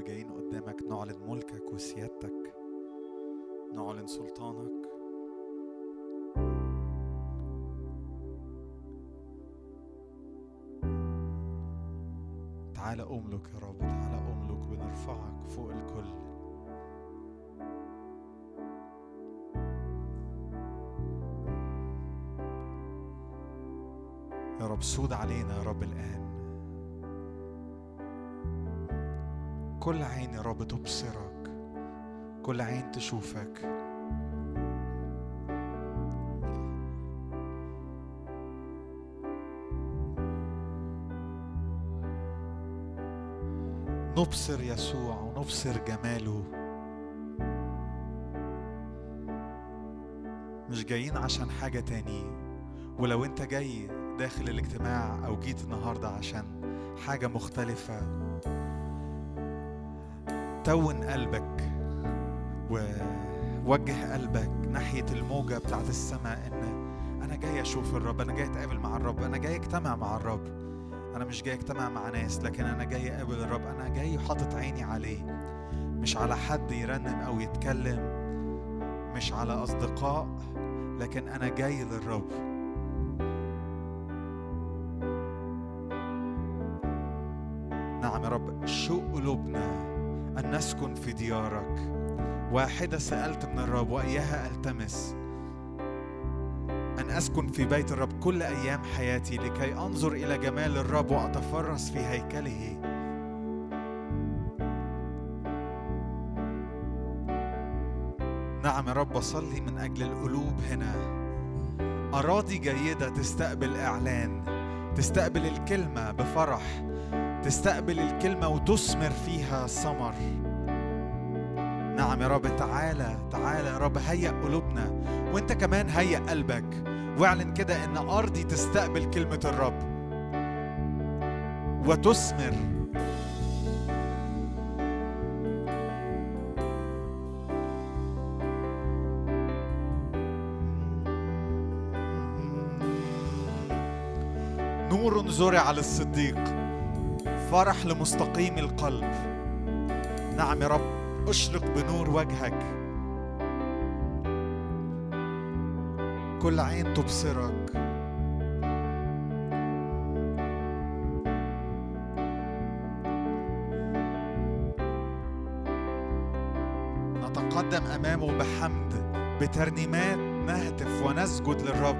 جايين قدامك نعلن ملكك وسيادتك نعلن سلطانك. تعال أملك يا رب تعال أملك بنرفعك فوق الكل. يا رب سود علينا يا رب الآن. كل عين يا رب تبصرك كل عين تشوفك. نبصر يسوع ونبصر جماله. مش جايين عشان حاجة تاني ولو انت جاي داخل الاجتماع أو جيت النهاردة عشان حاجة مختلفة. تون قلبك ووجه قلبك ناحية الموجة بتاعت السماء إن أنا جاي أشوف الرب أنا جاي أتقابل مع الرب أنا جاي أجتمع مع الرب. أنا مش جاي أجتمع مع ناس لكن أنا جاي أقابل الرب. أنا جاي حاطط عيني عليه مش على حد يرنم أو يتكلم مش على أصدقاء لكن أنا جاي للرب. في ديارك. واحدة سالت من الرب واياها ألتمس. أن أسكن في بيت الرب كل أيام حياتي لكي أنظر إلى جمال الرب وأتفرس في هيكله. نعم يا رب أصلي من أجل القلوب هنا. أراضي جيدة تستقبل إعلان تستقبل الكلمة بفرح تستقبل الكلمة وتثمر فيها ثمر. نعم يا رب. تعالى تعالى يا رب. هيأ قلوبنا وانت كمان هيأ قلبك. واعلن كده إن أرضي تستقبل كلمة الرب. وتثمر. نور زرع للصديق فرح لمستقيم القلب. نعم يا رب. أشرق بنور وجهك. كل عين تبصرك. نتقدم أمامه بحمد بترنيمات نهتف ونسجد للرب.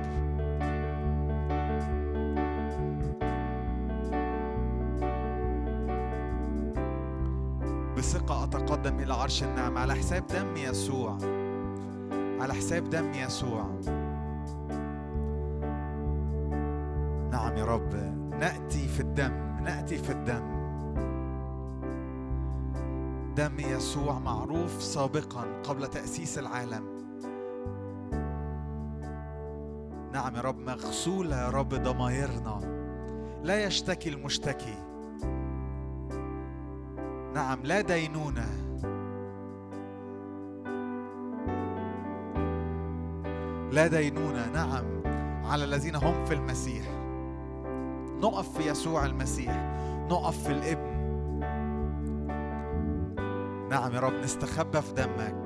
عرش النعمة على حساب دم يسوع. على حساب دم يسوع. نعم يا رب. نأتي في الدم. نأتي في الدم. دم يسوع معروف سابقا قبل تأسيس العالم. نعم يا رب. مغسولة يا رب ضمايرنا. لا يشتكي المشتكي. نعم لا دينونة. لا دينونة نعم على الذين هم في المسيح. نقف في يسوع المسيح نقف في الابن. نعم يا رب نستخبى في دمك.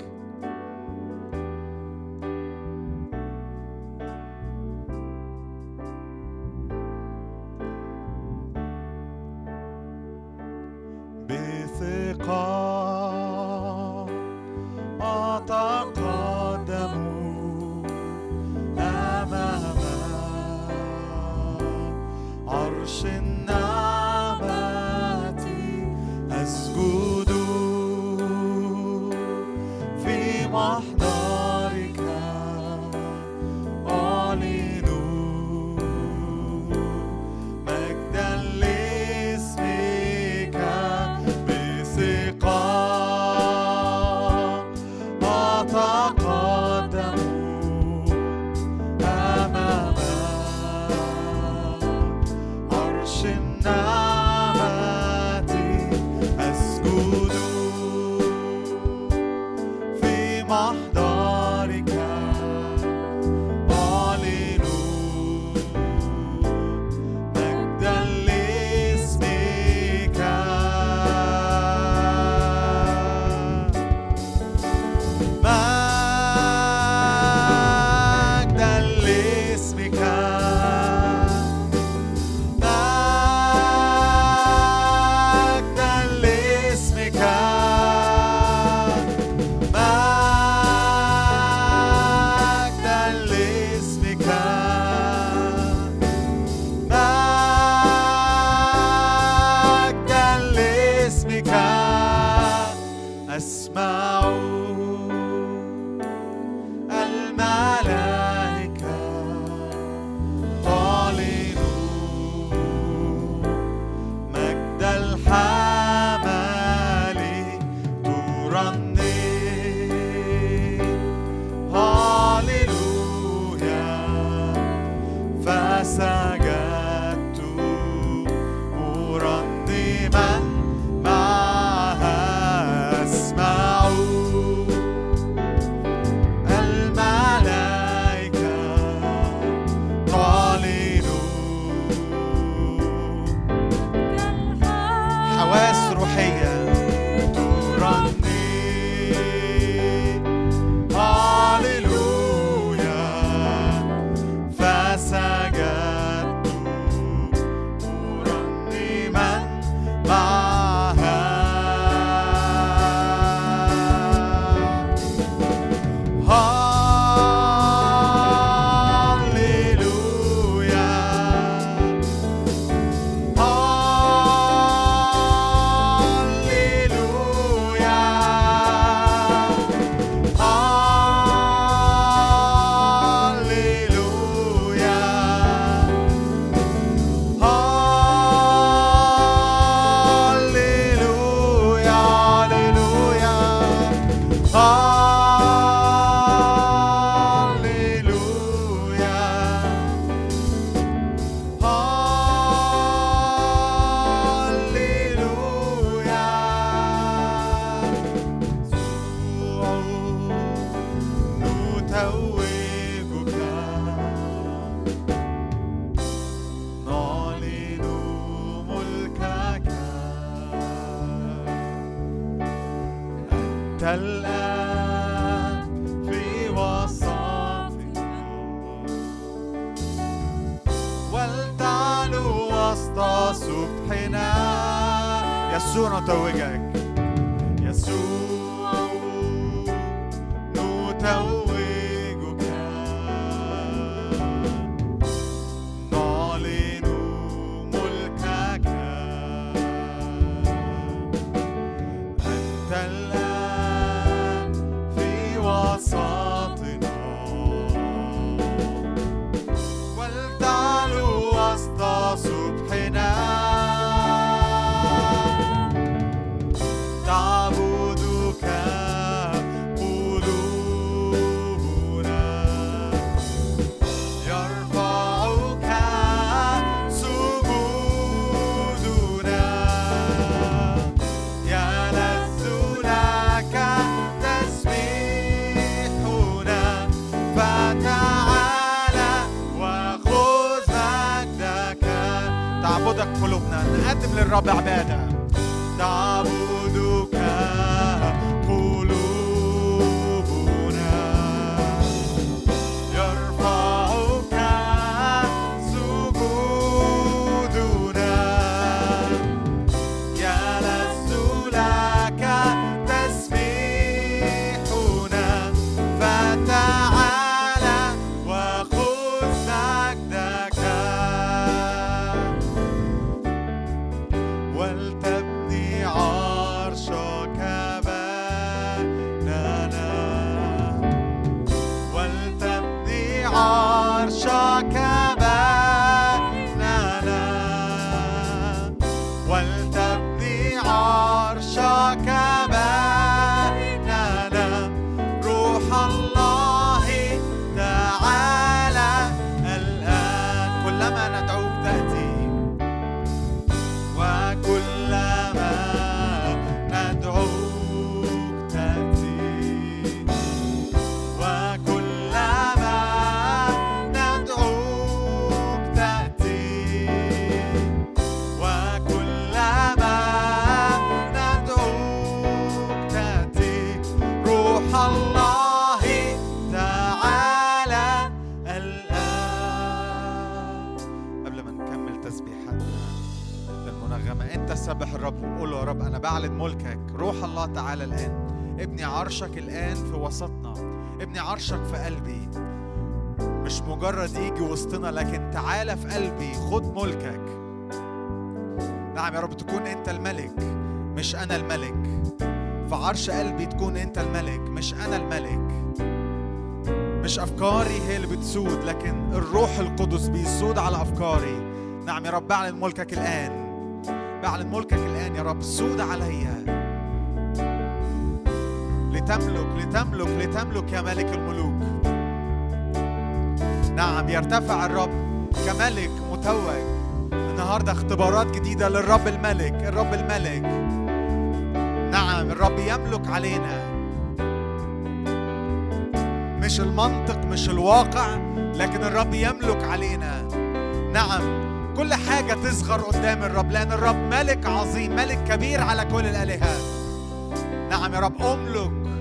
عرشك في قلبي. مش مجرد يجي وسطنا لكن تعالى في قلبي خد ملكك. نعم يا رب تكون أنت الملك مش أنا الملك. في عرش قلبي تكون أنت الملك مش أنا الملك. مش أفكاري هي اللي بتسود لكن الروح القدس بيسود على أفكاري. نعم يا رب بعلن ملكك الآن. بعلن ملكك الآن يا رب سود عليا. لتملك لتملك لتملك يا ملك الملوك. نعم يرتفع الرب كملك متوج. النهارده اختبارات جديدة للرب الملك الرب الملك. نعم الرب يملك علينا. مش المنطق مش الواقع لكن الرب يملك علينا. نعم كل حاجة تصغر قدام الرب لأن الرب ملك عظيم ملك كبير على كل الآلهة. نعم يا رب أملك.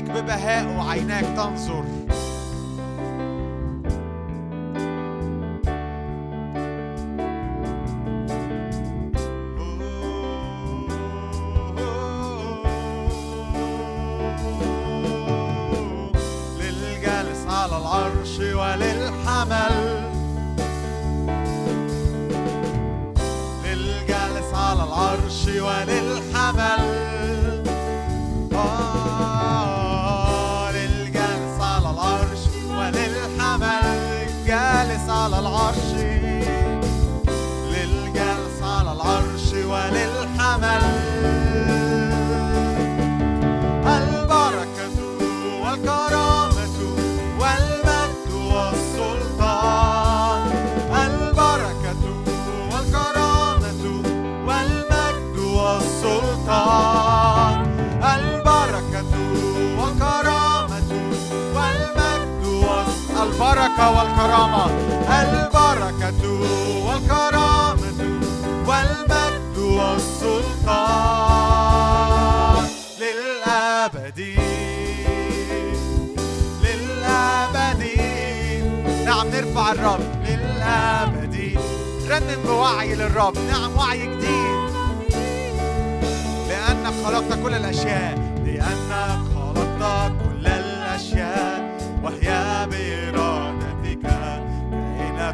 نعم الملك ببهائه عيناك تنظر. البركة والكرامة البركة والكرامة والمجد والسلطان. للأبد للأبد. نعم نرفع الرب. للأبد. رنم بوعي للرب. نعم وعي جديد. لأنك خلقت كل الأشياء. لأنك خلقت كل الأشياء. وهي برب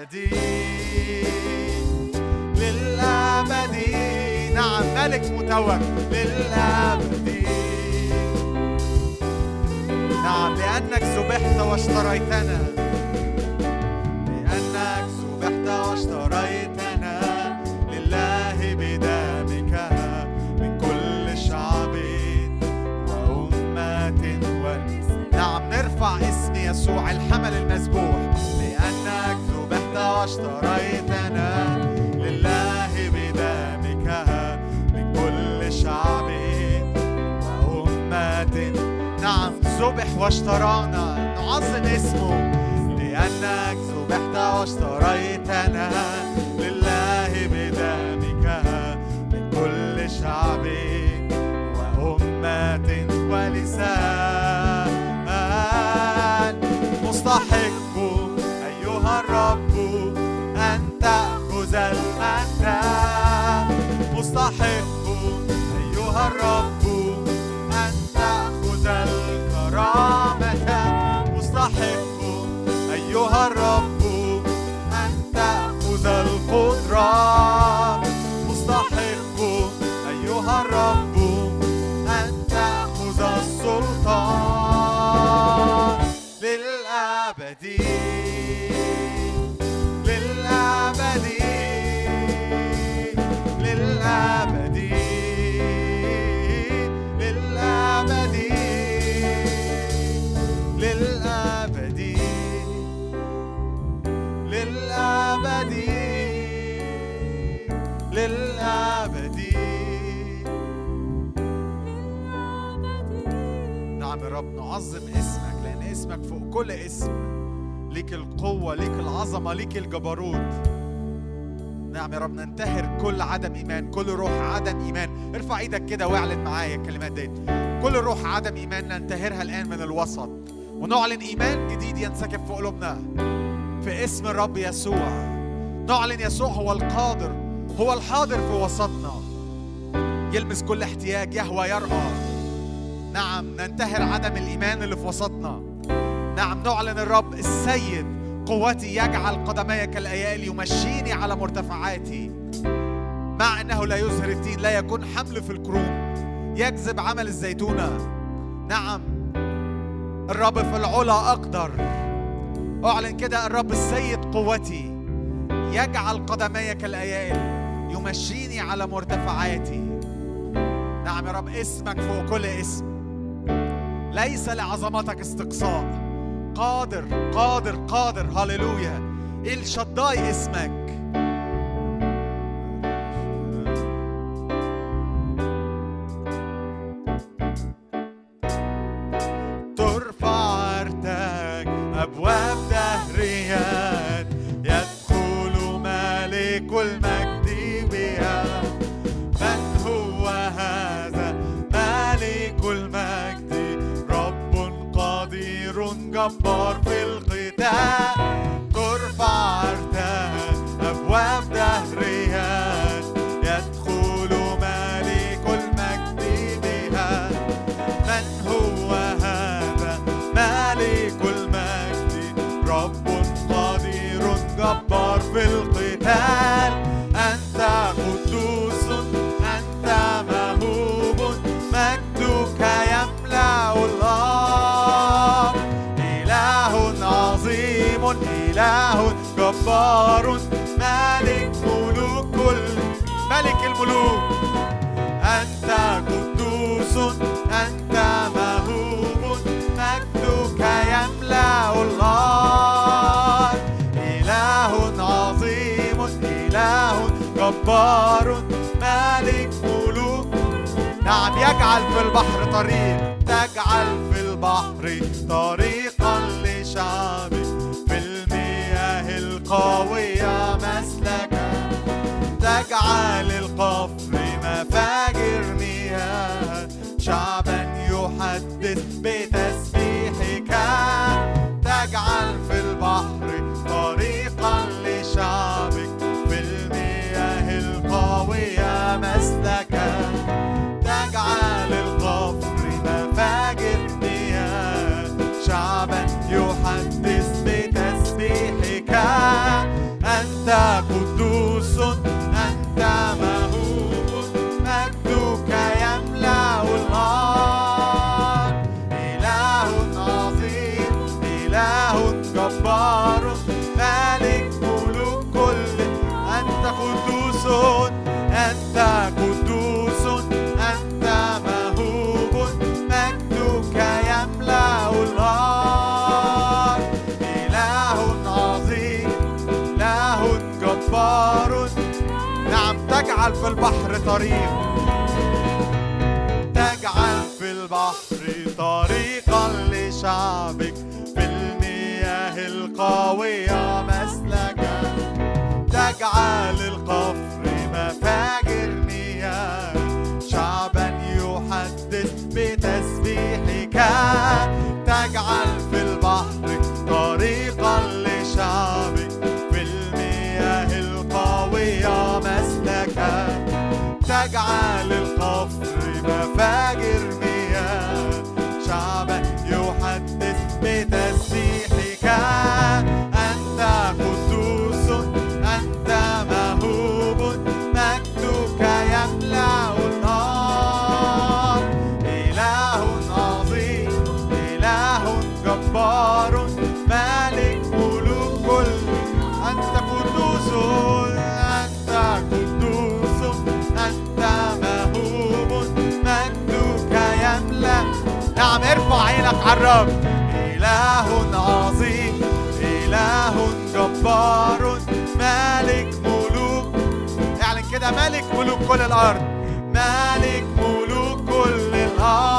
كائنة وخلقت ملك متوج للأبد نعم لأنك ذبحت واشتريتنا. لأنك ذبحت واشتريتنا. لله بدمك من كل شعب وأمة نعم نرفع اسم يسوع الحمل المذبوح. ذبحت واشتريتنا ذبح واشترانا. نعظم اسمه لأنك ذبحت واشتريتنا لله بدمك من كل شعب وأمة ولسان مستحق كل اسم. ليك القوة ليك العظمة ليك الجبروت. نعم يا رب ننتهر كل عدم إيمان كل روح عدم إيمان. ارفع إيدك كده واعلن معايا الكلمات ديت. كل روح عدم إيمان ننتهرها الآن من الوسط. ونعلن إيمان جديد ينسكب في قلوبنا. في اسم الرب يسوع. نعلن يسوع هو القادر هو الحاضر في وسطنا. يلمس كل احتياج يهوى يرقى نعم ننتهر عدم الإيمان اللي في وسطنا. نعم نعلن الرب السيد قوتي يجعل قدمي كالأيال يمشيني على مرتفعاتي. مع أنه لا يزهر التين لا يكون حمل في الكروم يجذب عمل الزيتونة. نعم الرب في العلا أقدر. أعلن كده الرب السيد قوتي يجعل قدمي كالأيال يمشيني على مرتفعاتي. نعم يا رب اسمك فوق كل اسم. ليس لعظمتك استقصاء. قادر قادر قادر. هللويا. الشداي اسمك. جبار ملك ملوك كل ملك الملوك. أنت قدوس أنت مهوب مجدك يملأ الله إله عظيم إله جبار ملك ملوك. نعم يجعل في البحر طريق تجعل في البحر طريقا تجعل القفر البحر طريق. تجعل في البحر طريقا لشعبك في المياه القوية مسلكا تجعل القفر مفاجر مياه شعبا يحدث بتسبيحك. تجعل تجعل القفر عينك على الرب إله عظيم إله جبار ملك ملوك. اعلن كده ملك ملوك كل الأرض. ملك ملوك كل الأرض.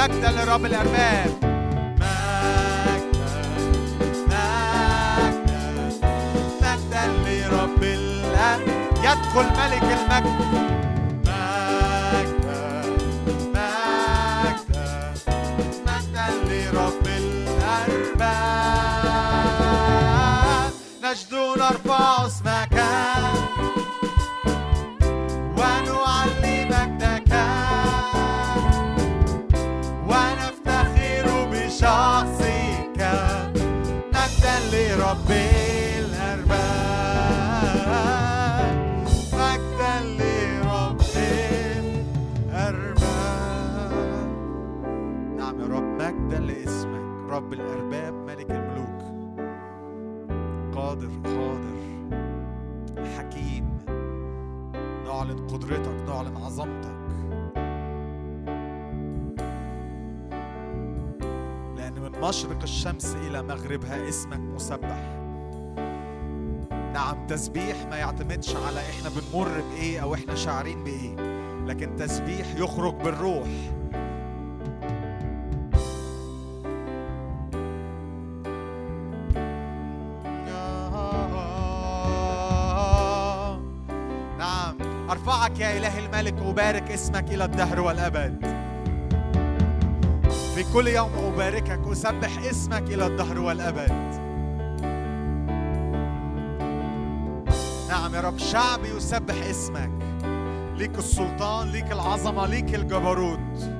مجدا لرب الأرباب. يدخل ملك المجد. نجد نرفع اسمك رب الأرباب ملك الملوك. قادر قادر حكيم. نعلن قدرتك نعلن عظمتك. لأن من مشرق الشمس إلى مغربها اسمك مسبح. نعم تسبيح ما يعتمدش على إحنا بنمر بإيه أو إحنا شاعرين بإيه لكن تسبيح يخرج بالروح. يا إله الملك أبارك اسمك إلى الدهر والأبد. في كل يوم أباركك أسبح اسمك إلى الدهر والأبد. نعم يا رب شعبي يسبح اسمك. ليك السلطان ليك العظمة ليك الجبروت.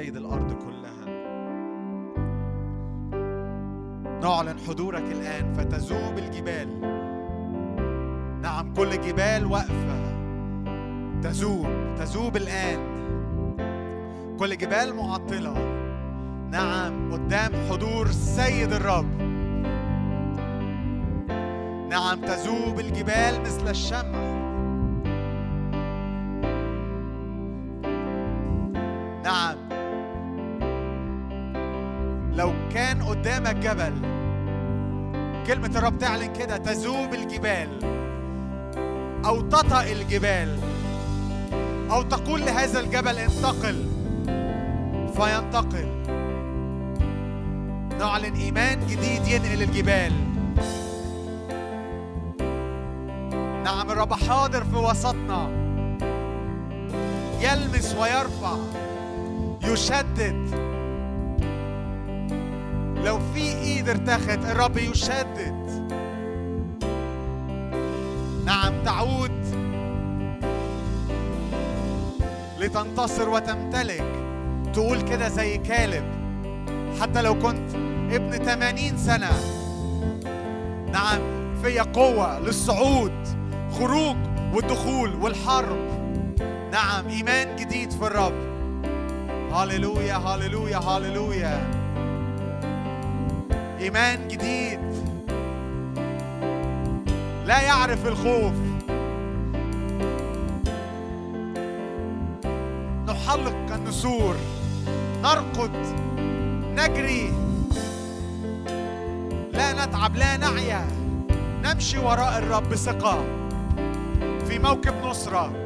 سيد الأرض كلها. نعلن حضورك الآن فتذوب الجبال نعم كل جبال واقفة. تذوب تذوب الآن كل جبال معطلة. نعم قدام حضور سيد الرب. نعم تذوب الجبال مثل الشمع كان قدامك جبل. كلمة الرب تعلن كده تذوب الجبال أو تطأ الجبال أو تقول لهذا الجبل انتقل. فينتقل. نعلن إيمان جديد ينقل الجبال. نعم الرب حاضر في وسطنا. يلمس ويرفع. يشدد. ارتخت الرب يشدد. نعم تعود. لتنتصر وتمتلك. تقول كده زي كالب. حتى لو كنت ابن 80 سنة. نعم في قوة للصعود خروج والدخول والحرب. نعم إيمان جديد في الرب. هللويا هللويا هللويا. إيمان جديد. لا يعرف الخوف. نحلق كالنسور نرقد. نجري. لا نتعب لا نعيا. نمشي وراء الرب بثقة في موكب نصرة.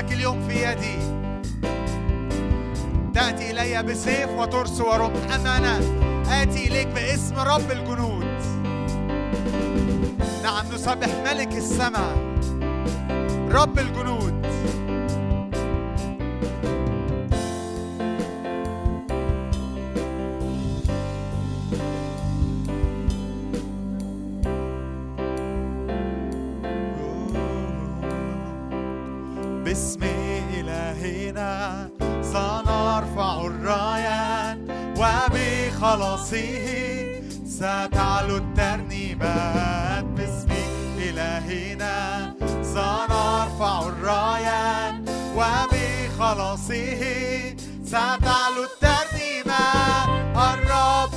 يحبسك اليوم في يدي. تأتي إلي بسيف وترس ورمح أما أنا آتي إليك باسم رب الجنود. نعم نسبح ملك السماء. رب الجنود.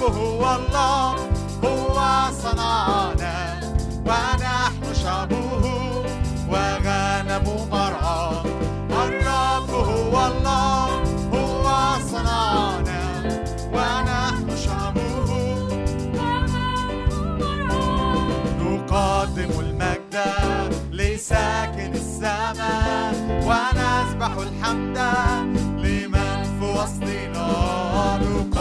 هو الله هو صنعنا. ونحن شعبه وغنم مرعى. الرب هو الله هو صنعنا. ونحن شعبه نقدم المجد لساكن السماء. ونسبح الحمد لمن في وسطنا. نقدم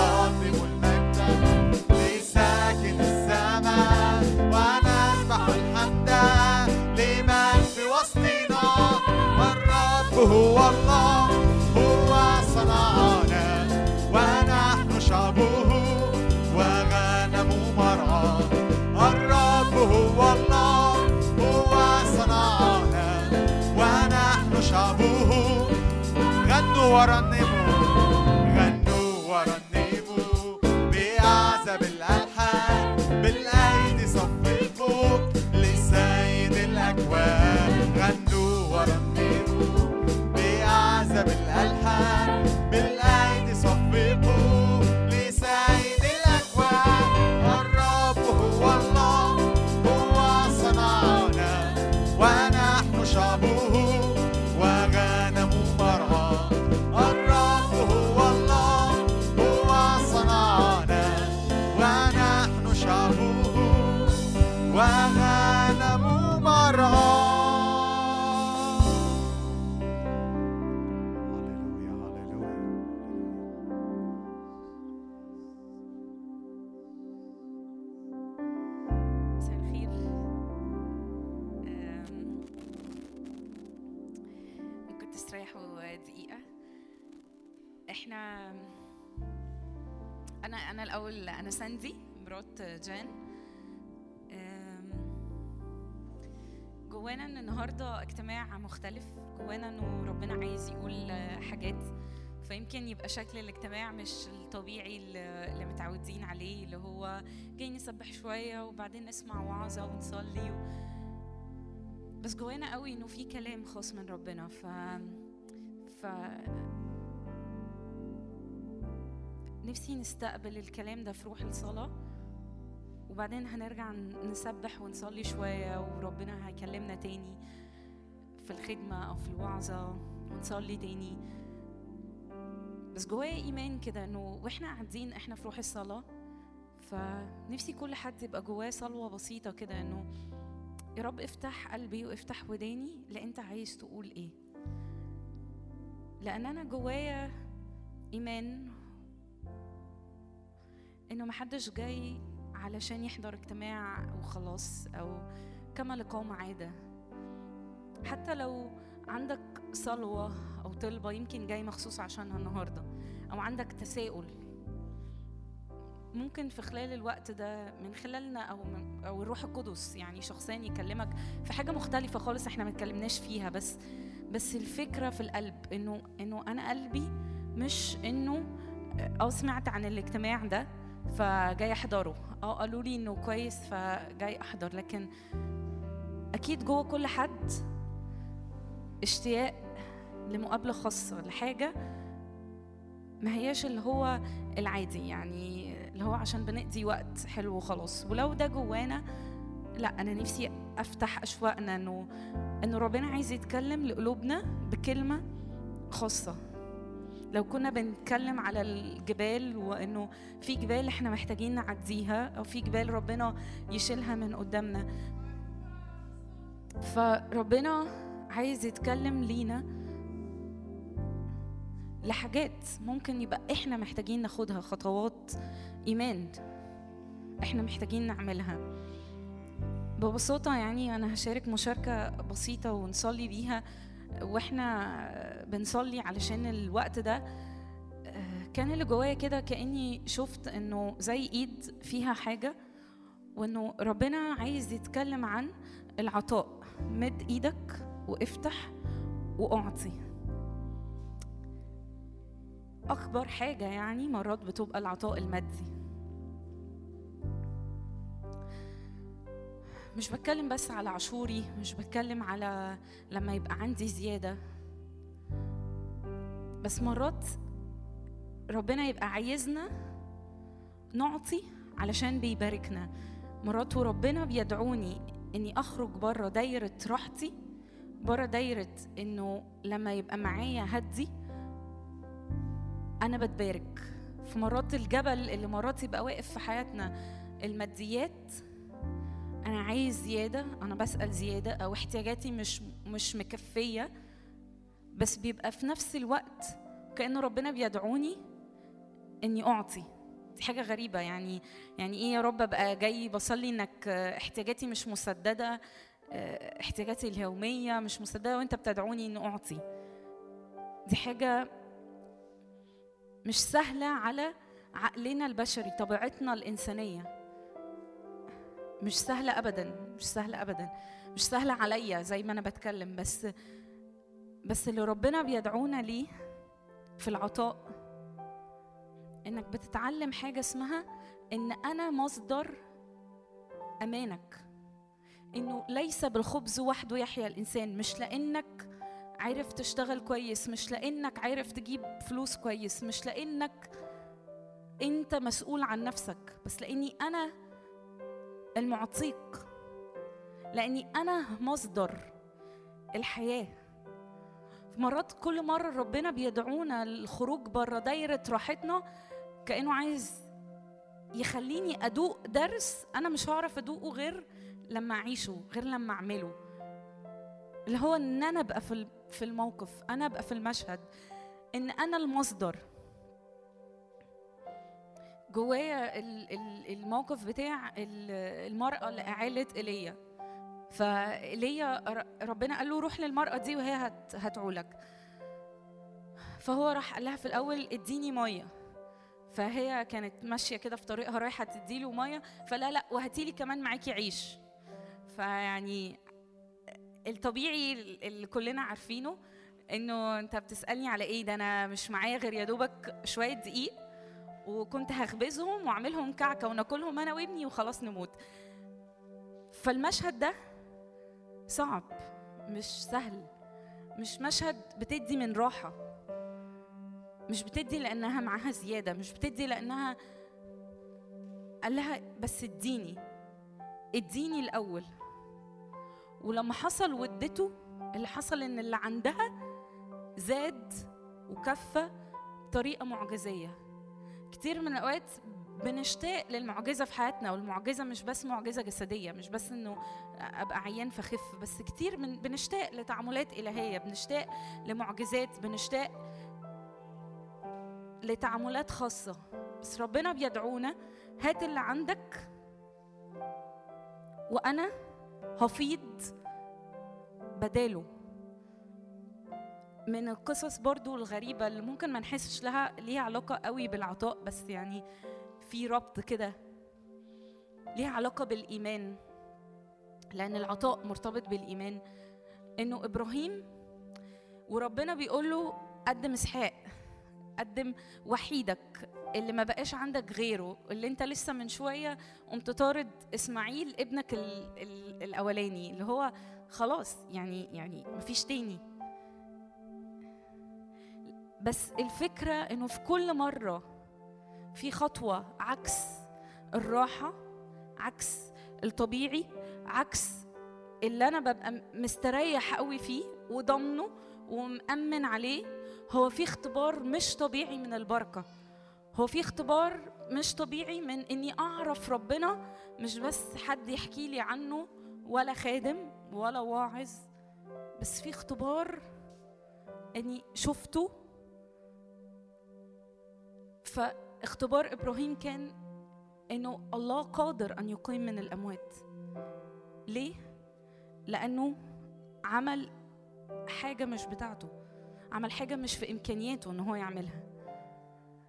сторони. أنا الأول أنا ساندي مرات جان. جوانا إن النهارده اجتماع مختلف جوانا إنه ربنا عايز يقول حاجات فيمكن يبقى شكل الاجتماع مش الطبيعي اللي متعودين عليه اللي هو جاي نسبح شوية وبعدين نسمع وعظة ونصلي و... بس جوانا قوي إنه في كلام خاص من ربنا ف ف نفسي نستقبل الكلام ده في روح الصلاة. وبعدين هنرجع نسبح ونصلي شوية وربنا هيكلمنا تاني في الخدمة أو في الوعظة ونصلي تاني. بس جوايا إيمان كده إنه وإحنا قاعدين إحنا في روح الصلاة. فنفسي كل حد يبقى جواه صلوة بسيطة كده إنه يا رب افتح قلبي وافتح وداني لأنت عايز تقول إيه. لأن أنا جوايا إيمان إنه محدش جاي علشان يحضر اجتماع وخلاص أو كما لقوم عادة. حتى لو عندك صلوة أو طلبة يمكن جاي مخصوص عشانها النهاردة أو عندك تساؤل. ممكن في خلال الوقت ده من خلالنا أو من أو الروح القدس يعني شخصيا يكلمك في حاجة مختلفة خالص إحنا ما اتكلمناش فيها بس بس الفكرة في القلب إنه إنه أنا قلبي مش إنه آه سمعت عن الاجتماع ده فجاي أحضره. أه قالوا لي إنه كويس فجاي أحضر. لكن أكيد جوه كل حد اشتياق لمقابلة خاصة لحاجه ما هياش اللي هو العادي يعني اللي هو عشان بنقضي وقت حلو وخلاص. ولو ده جوانا لأ أنا نفسي أفتح أشواقنا إنه إنه ربنا عايز يتكلم لقلوبنا بكلمة خاصة. لو كنا بنتكلم على الجبال وإنه في جبال إحنا محتاجين نعديها أو في جبال ربنا يشيلها من قدامنا. فربنا عايز يتكلم لينا لحاجات ممكن يبقى إحنا محتاجين ناخدها خطوات إيمان إحنا محتاجين نعملها. ببساطة يعني أنا هشارك مشاركة بسيطة ونصلي بيها. وإحنا بنصلي علشان الوقت ده كان اللي جوايا كده كأني شفت إنه زي إيد فيها حاجة وإنه ربنا عايز يتكلم عن العطاء. مد إيدك وافتح وأعطي. أكبر حاجة يعني مرات بتبقى العطاء المادي. مش بتكلم بس على عشوري مش بتكلم على لما يبقى عندي زيادة. بس مرات ربنا يبقى عايزنا نعطي علشان بيباركنا. مرات وربنا بيدعوني إني أخرج بره دايرة راحتي بره دايرة إنه لما يبقى معايا هدي أنا بتبارك. في مرات الجبل اللي مرات يبقى واقف في حياتنا الماديات أنا عايز زيادة أنا بسأل زيادة أو احتياجاتي مش مش مكفية. بس بيبقى في نفس الوقت كأنه ربنا بيدعوني إني أعطي. دي حاجة غريبة. يعني يعني إيه يا رب أبقى جاي بصلي إنك احتياجاتي مش مسددة احتياجاتي اليومية مش مسددة وأنت بتدعوني إني أعطي. دي حاجة مش سهلة على عقلنا البشري طبيعتنا الإنسانية. مش سهلة ابدا مش سهلة ابدا. مش سهلة عليا زي ما أنا بتكلم بس بس اللي ربنا بيدعونا ليه في العطاء إنك بتتعلم حاجة اسمها إن أنا مصدر أمانك. إنه ليس بالخبز وحده يحيا الإنسان مش لأنك عارف تشتغل كويس مش لأنك عارف تجيب فلوس كويس مش لأنك أنت مسؤول عن نفسك بس لأني أنا المعطيك لأني أنا مصدر الحياة. مرات كل مرة ربنا بيدعونا للخروج بره دايرة راحتنا كأنه عايز يخليني أدوق درس أنا مش هعرف أدوقه غير لما أعيشه غير لما أعمله. اللي هو إن أنا أبقى في في الموقف أنا أبقى في المشهد إن أنا المصدر. جوايا الموقف بتاع المرأة اللي أعالت إيليا. فإيليا ربنا قال له روح للمرأة دي وهي هت هتعولك. فهو راح قال لها في الأول اديني مية. فهي كانت ماشية كده في طريقها رايحة تديله مية. فلا لا وهاتيلي كمان معاكي عيش. فيعني الطبيعي اللي كلنا عارفينه إنه أنت بتسألني على إيه؟ ده أنا مش معايا غير يا دوبك شوية دقيق. وكنت هخبزهم واعملهم كعكة وناكلهم أنا وابني وخلاص نموت. فالمشهد ده صعب مش سهل مش مشهد بتدي من راحة مش بتدي لأنها معاها زيادة مش بتدي لأنها قال لها بس اديني اديني الأول. ولما حصل ودته اللي حصل إن اللي عندها زاد وكفى بطريقة معجزية. كتير من الأوقات بنشتاق للمعجزة في حياتنا والمعجزة مش بس معجزة جسدية مش بس إنه أبقى عيان فخف بس كتير من بنشتاق لتعاملات إلهية بنشتاق لمعجزات بنشتاق لتعاملات خاصة. بس ربنا بيدعونا هات اللي عندك وأنا هفيض بداله. من القصص برضو الغريبة اللي ممكن ما نحسش لها ليها علاقة قوي بالعطاء بس يعني في ربط كده ليها علاقة بالإيمان. لأن العطاء مرتبط بالإيمان. إنه إبراهيم وربنا بيقول له قدم إسحاق قدم وحيدك اللي ما بقاش عندك غيره اللي أنت لسه من شوية قمت طارد إسماعيل ابنك ال ال الأولاني اللي هو خلاص يعني يعني مفيش تاني. بس الفكرة إنه في كل مرة في خطوة عكس الراحة عكس الطبيعي عكس اللي أنا ببقى مستريح قوي فيه وضامنه ومأمن عليه هو في اختبار مش طبيعي من البركة. هو في اختبار مش طبيعي من إني أعرف ربنا مش بس حد يحكي لي عنه ولا خادم ولا واعظ بس في اختبار إني شفته ف اختبار إبراهيم كان إنه الله قادر أن يقيم من الأموات. ليه؟ لأنه عمل حاجة مش بتاعته عمل حاجة مش في إمكانياته إن هو يعملها.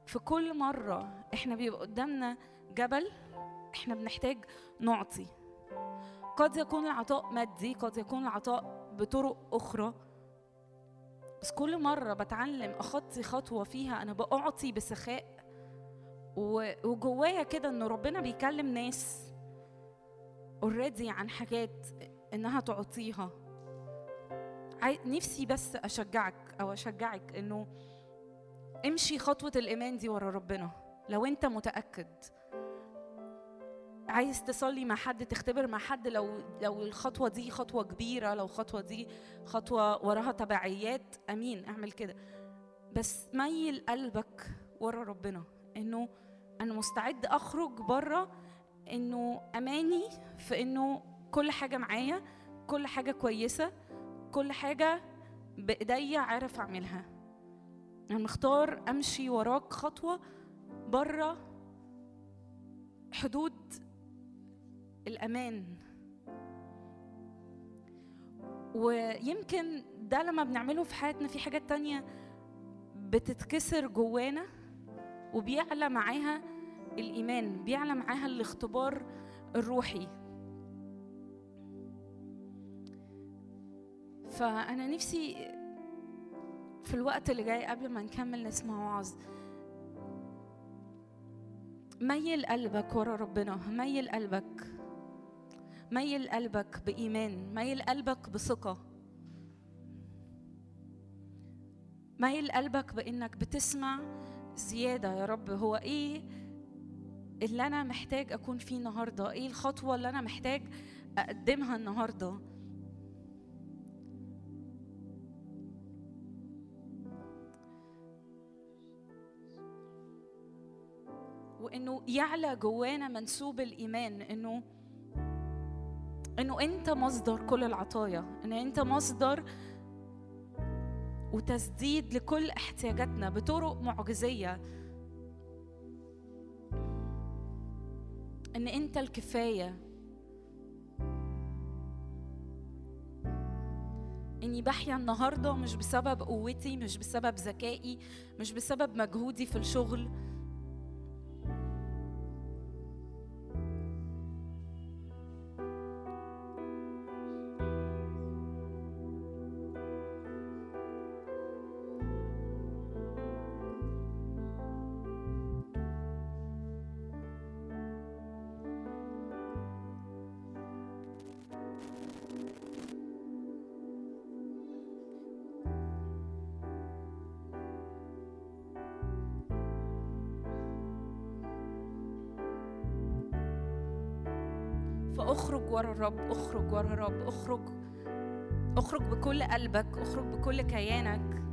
في كل مرة إحنا بيبقى قدامنا جبل إحنا بنحتاج نعطي. قد يكون العطاء مادي قد يكون العطاء بطرق أخرى بس كل مرة بتعلم أخطي خطوة فيها أنا بأعطي بسخاء. وجوايا كده إن ربنا بيكلم ناس اوريدي عن حاجات إنها تعطيها. نفسي بس أشجعك أو أشجعك إنه امشي خطوة الإيمان دي ورا ربنا لو أنت متأكد. عايز تصلي مع حد تختبر مع حد لو لو الخطوة دي خطوة كبيرة لو الخطوة دي خطوة وراها تبعيات أمين اعمل كده. بس ميل قلبك ورا ربنا إنه أنا مستعد أخرج بره إنه أماني في إنه كل حاجة معايا كل حاجة كويسة كل حاجة بإيديا عارف أعملها. أنا مختار أمشي وراك خطوة بره حدود الأمان. ويمكن ده لما بنعمله في حياتنا في حاجات تانية بتتكسر جوانا وبيعلى معاها الإيمان بيعلى معاها الاختبار الروحي. فأنا نفسي في الوقت اللي جاي قبل ما نكمل نسمع وعظ ميل قلبك ورا ربنا ميل قلبك. ميل قلبك بإيمان ميل قلبك بثقة. ميل قلبك بإنك بتسمع زيادة يا رب. هو إيه اللي أنا محتاج أكون فيه النهاردة؟ إيه الخطوة اللي أنا محتاج أقدمها النهاردة؟ وإنه يعلى جوانا منسوب الإيمان إنه إنه أنت مصدر كل العطايا إن أنت مصدر وتسديد لكل احتياجاتنا بطرق معجزية. إن أنت الكفاية. إني بحيا النهارده مش بسبب قوتي مش بسبب ذكائي مش بسبب مجهودي في الشغل. الرب اخرج ورا الرب اخرج اخرج بكل قلبك اخرج بكل كيانك.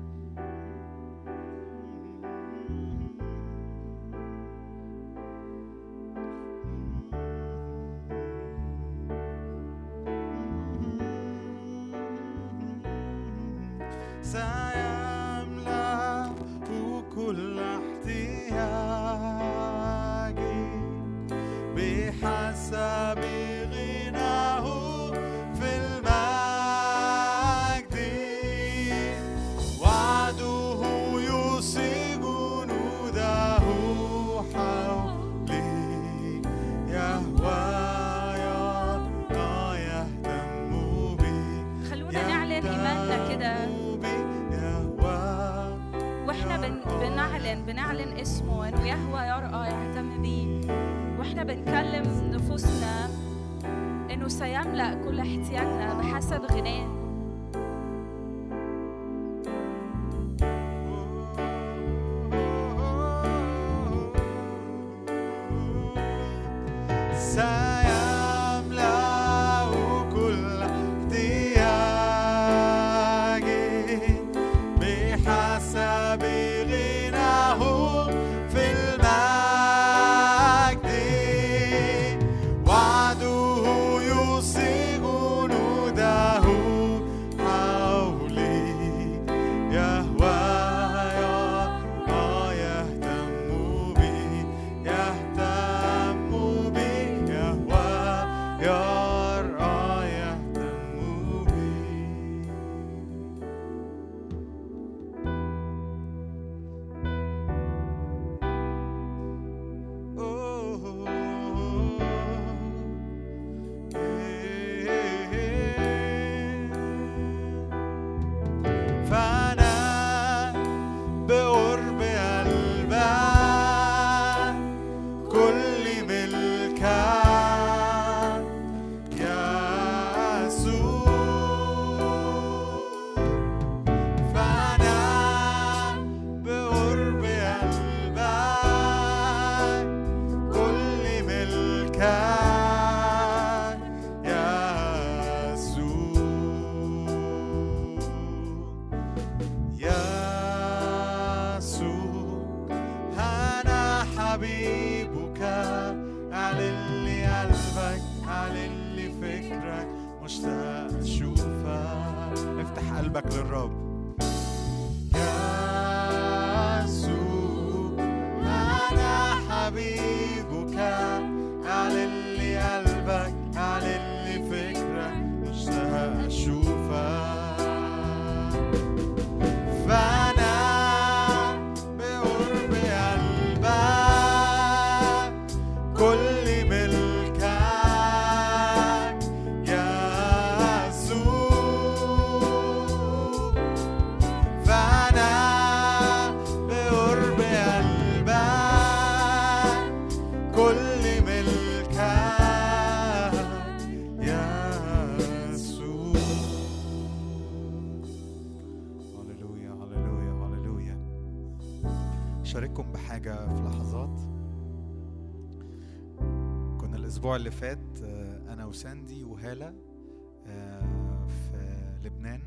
الأسبوع اللي فات آه، أنا وساندي وهالة آه، في لبنان.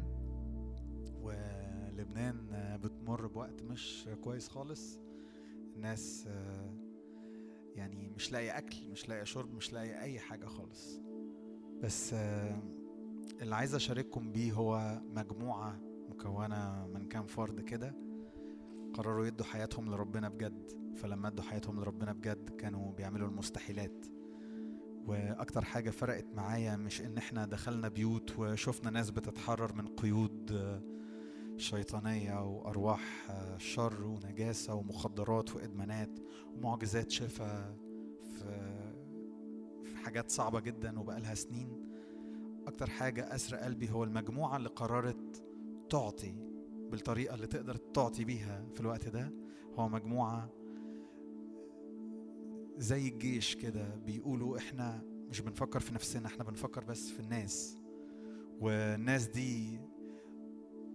ولبنان آه، بتمر بوقت مش كويس خالص. الناس يعني مش لاقية أكل مش لاقية شرب مش لاقية أي حاجة خالص. بس اللي عايز أشارككم بيه هو مجموعة مكونة من كام فرد كده قرروا يدوا حياتهم لربنا بجد. فلما ادوا حياتهم لربنا بجد كانوا بيعملوا المستحيلات. وأكتر حاجة فرقت معايا مش إن إحنا دخلنا بيوت وشفنا ناس بتتحرر من قيود آه، شيطانية وأرواح آه، شر ونجاسة ومخدرات وإدمانات ومعجزات شفاء في في حاجات صعبة جدا وبقالها سنين. أكتر حاجة اسر قلبي هو المجموعة اللي قررت تعطي بالطريقة اللي تقدر تعطي بيها في الوقت ده. هو مجموعة زي الجيش كده بيقولوا إحنا مش بنفكر في نفسنا إحنا بنفكر بس في الناس. والناس دي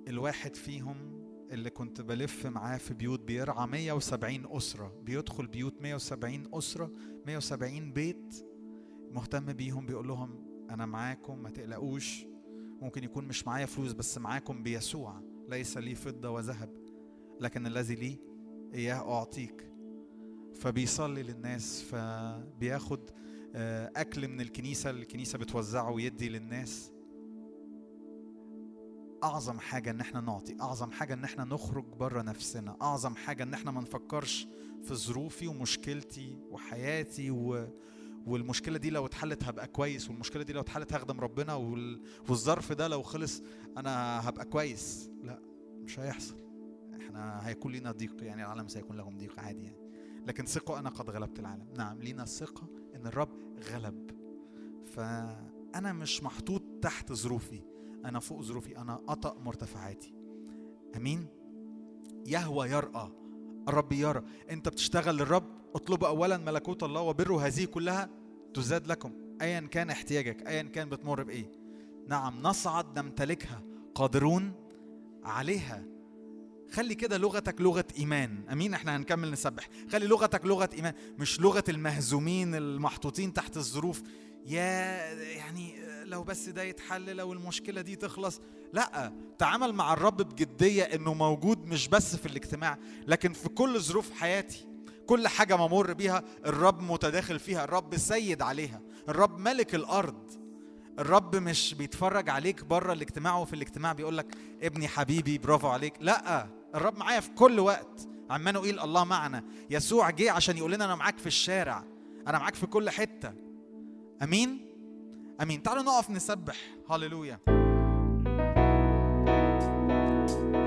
الواحد فيهم اللي كنت بلف معاه في بيوت بيرعى 170 أسرة بيدخل بيوت 170 أسرة 170 بيت مهتم بيهم بيقول لهم أنا معاكم ما تقلقوش. ممكن يكون مش معايا فلوس بس معاكم بيسوع ليس لي فضة وذهب. لكن الذي لي إياه أعطيك. فبيصلي للناس فبياخد آه، أكل من الكنيسة الكنيسة بتوزعه ويدي للناس. أعظم حاجة إن إحنا نعطي أعظم حاجة إن إحنا نخرج بره نفسنا أعظم حاجة إن إحنا ما نفكرش في ظروفي ومشكلتي وحياتي و... والمشكلة دي لو اتحلت هبقى كويس والمشكلة دي لو اتحلت هخدم ربنا وال... والظرف ده لو خلص أنا هبقى كويس. لا مش هيحصل. إحنا هيكون لينا ضيق يعني العالم سيكون لهم ضيق عادي يعني. لكن ثقوا أنا قد غلبت العالم. نعم لينا ثقة إن الرب غلب. فأنا مش محطوط تحت ظروفي. أنا فوق ظروفي. أنا أطأ مرتفعاتي. أمين؟ يهوى يرأى. الرب يرى. أنت بتشتغل للرب. اطلبوا أولا ملكوت الله وبره هذه كلها تزاد لكم. أيا كان احتياجك. أيا كان بتمر بإيه. نعم نصعد نمتلكها. قادرون عليها. خلي كده لغتك لغة إيمان. أمين؟ إحنا هنكمل نسبح. خلي لغتك لغة إيمان. مش لغة المهزومين المحطوطين تحت الظروف. يا يعني لو بس ده يتحل لو المشكلة دي تخلص. لا تعامل مع الرب بجدية إنه موجود مش بس في الاجتماع لكن في كل ظروف حياتي. كل حاجة ممر بيها الرب متداخل فيها. الرب سيد عليها. الرب ملك الأرض. الرب مش بيتفرج عليك بره الاجتماع وفي الاجتماع بيقول لك ابني حبيبي برافو عليك. لا. الرب معايا في كل وقت. عمانوئيل الله معنا. يسوع جه عشان يقول لنا أنا معاك في الشارع. أنا معاك في كل حتة. أمين؟ أمين. تعالوا نقف نسبح. هللويا.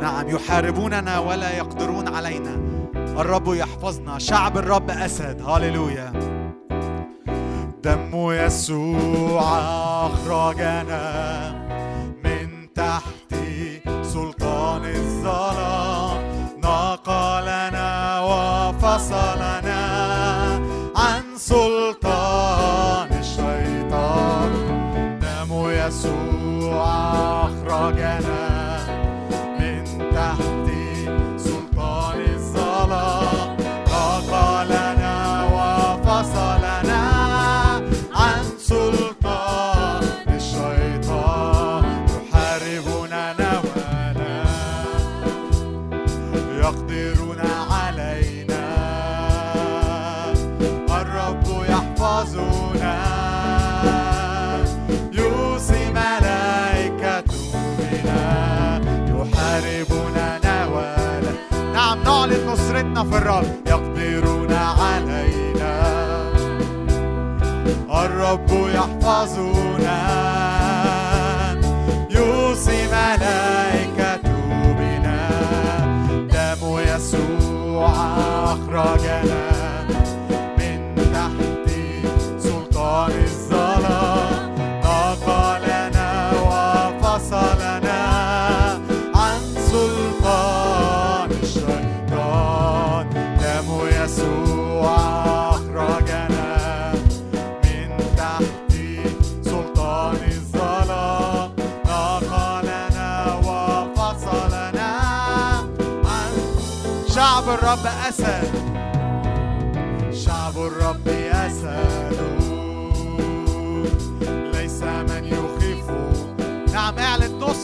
نعم يحاربوننا ولا يقدرون علينا. الرب يحفظنا. شعب الرب أسد. هللويا. دم يسوع أخرجنا. وفصلنا عن سلطان نصرتنا في الرب. يقدرون علينا. الرب يحفظنا. يوصي ملائكته بنا دم يسوع أخرجنا.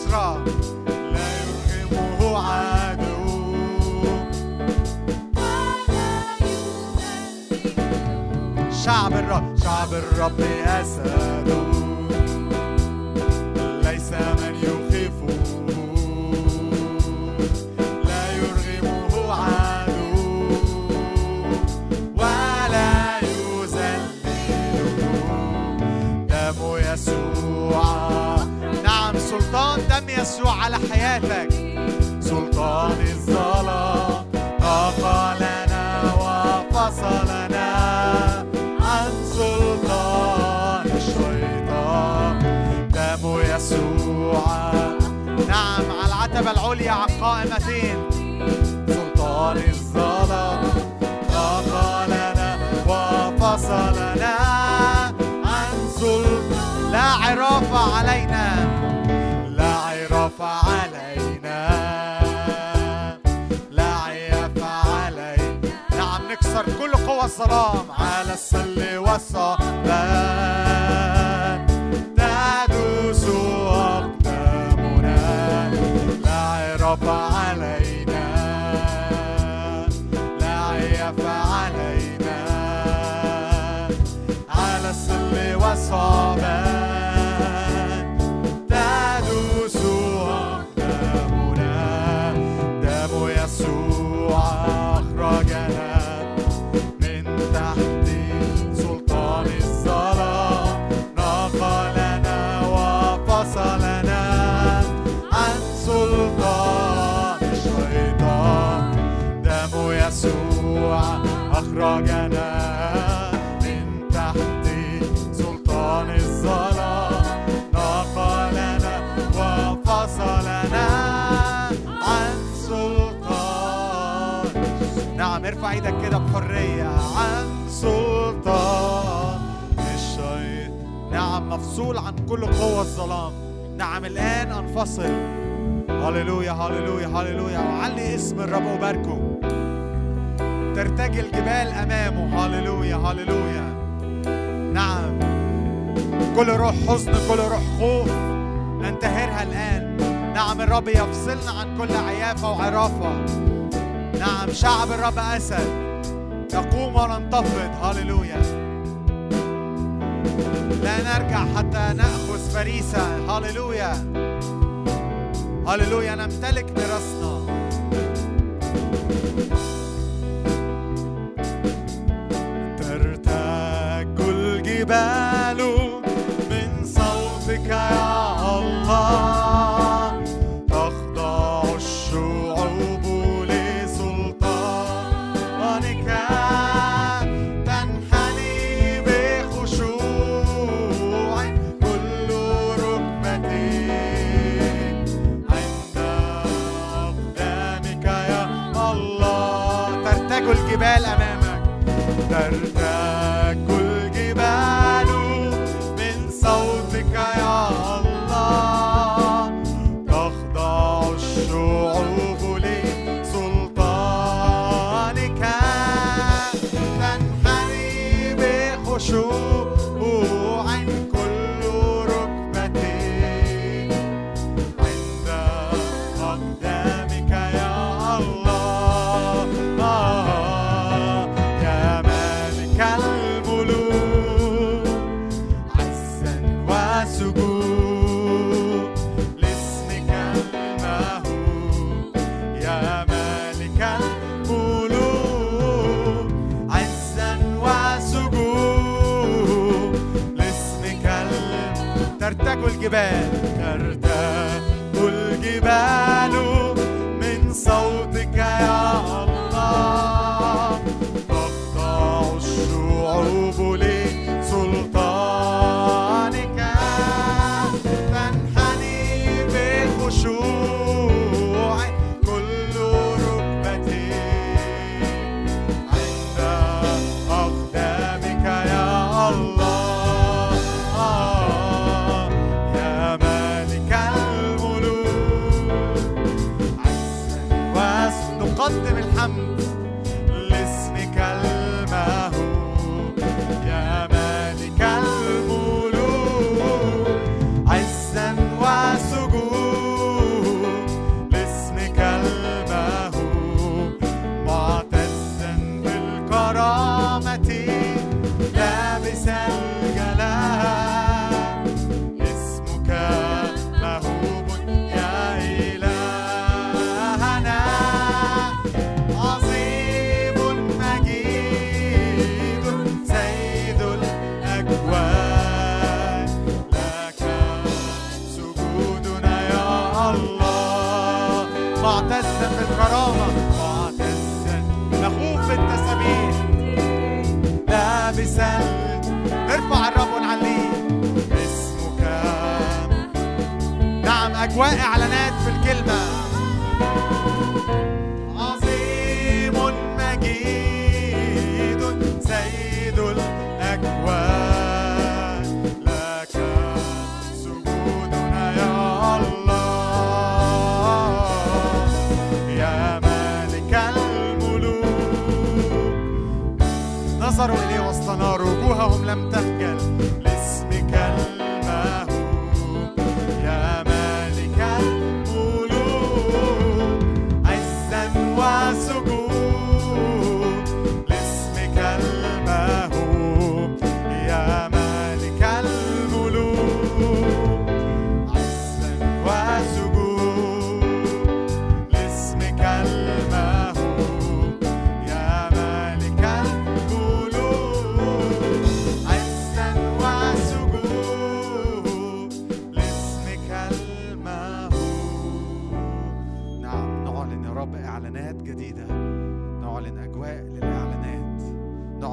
نصرة لا يرغمه عدو. شعب الرب شعب الرب أسد. يسوع على حياتك. سلطان الظلام نقلنا وفصلنا عن سلطان الشيطان. دم يسوع. نعم على العتبة العليا على القائمتين الظلام على السل والصعبان كده بحرية عن سلطان. الشيطان. نعم مفصول عن كل قوة الظلام. نعم الآن أنفصل. هللويا هللويا هللويا. وعلي اسم الرب وباركه. ترتجي الجبال أمامه. هللويا هللويا. نعم. كل روح حزن كل روح خوف. ننتهرها الآن. نعم الرب يفصلنا عن كل عيافة وعرافة. نعم شعب الرب أسد. نقوم وننتفض هللويا. لا نرجع حتى نأخذ فريسة. هللويا. هللويا. نمتلك ميراثنا ترتج الجبال من صوتك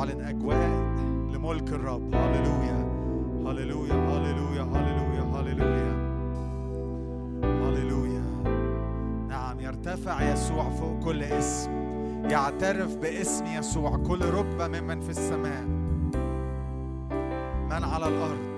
نعلن أجواء لملك الرب. هللويا. هللويا. هللويا. هللويا. هللويا. هللويا. نعم يرتفع يسوع فوق كل اسم. يعترف باسم يسوع. كل ركبة ممن في السماء. من على الأرض.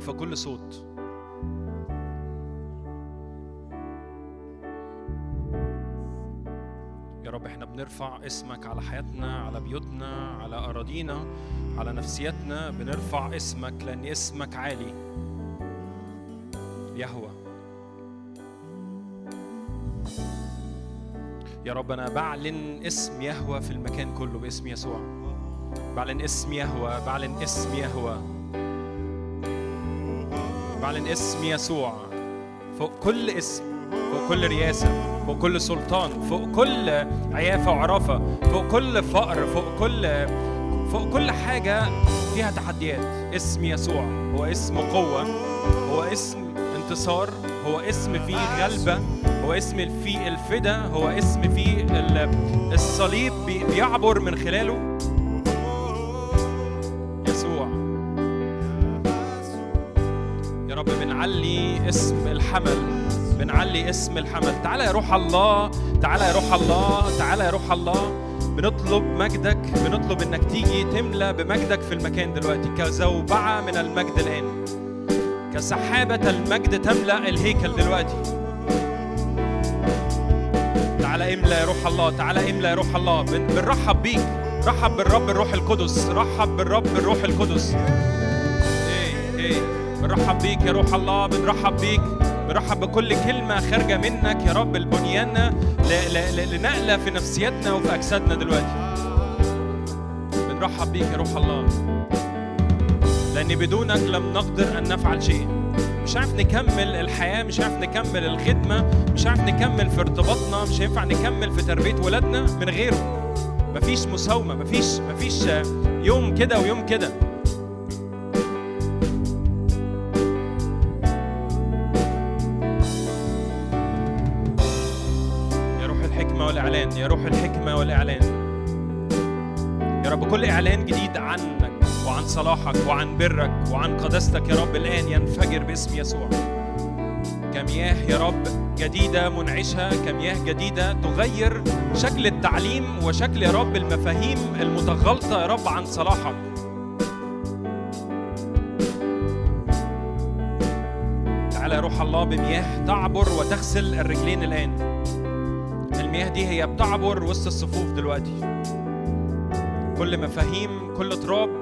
في كل صوت. يا رب إحنا بنرفع اسمك على حياتنا على بيوتنا على أراضينا على نفسيتنا بنرفع اسمك لأن اسمك عالي. يهوى. يا رب أنا بعلن اسم يهوى في المكان كله باسم يسوع. بعلن اسم يهوى بعلن اسم يهوى. بعلن اسم يسوع. فوق كل اسم فوق كل رياسة فوق كل سلطان فوق كل عيافة وعرافة فوق كل فقر فوق كل فوق كل حاجة فيها تحديات. اسم يسوع هو اسم قوة هو اسم انتصار هو اسم فيه غلبة هو اسم فيه الفدا هو اسم فيه ال- الصليب بي- بيعبر من خلاله. بنعلي اسم الحمل بنعلي اسم الحمل. تعالى يا روح الله تعالى يا روح الله تعالى يا روح الله. بنطلب مجدك بنطلب إنك تيجي تملى بمجدك في المكان دلوقتي كزوبعة من المجد الآن كسحابة المجد تملأ الهيكل دلوقتي. تعالى املى يا روح الله تعالى املى يا روح الله. بن- بنرحب بيك. رحب بالرب الروح القدس رحب بالرب الروح القدس. إيه إيه. بنرحب بيك يا روح الله بنرحب بيك بنرحب بكل كلمة خارجة منك يا رب ل- لنقلة في نفسيتنا وفي أجسادنا دلوقتي. بنرحب بيك يا روح الله. لأن بدونك لم نقدر أن نفعل شيء. مش عارف نكمل الحياة مش عارف نكمل الخدمة مش عارف نكمل في ارتباطنا مش هينفع نكمل في تربية ولادنا من غيره. مفيش مساومة مفيش مفيش يوم كده ويوم كده. صلاحك وعن برك وعن قداستك يا رب الآن ينفجر باسم يسوع. كمياه يا رب جديدة منعشة كمياه جديدة تغير شكل التعليم وشكل يا رب المفاهيم المتغلطة يا رب عن صلاحك. تعالى روح الله بمياه تعبر وتغسل الرجلين الآن. المياه دي هي بتعبر وسط الصفوف دلوقتي. كل مفاهيم كل تراب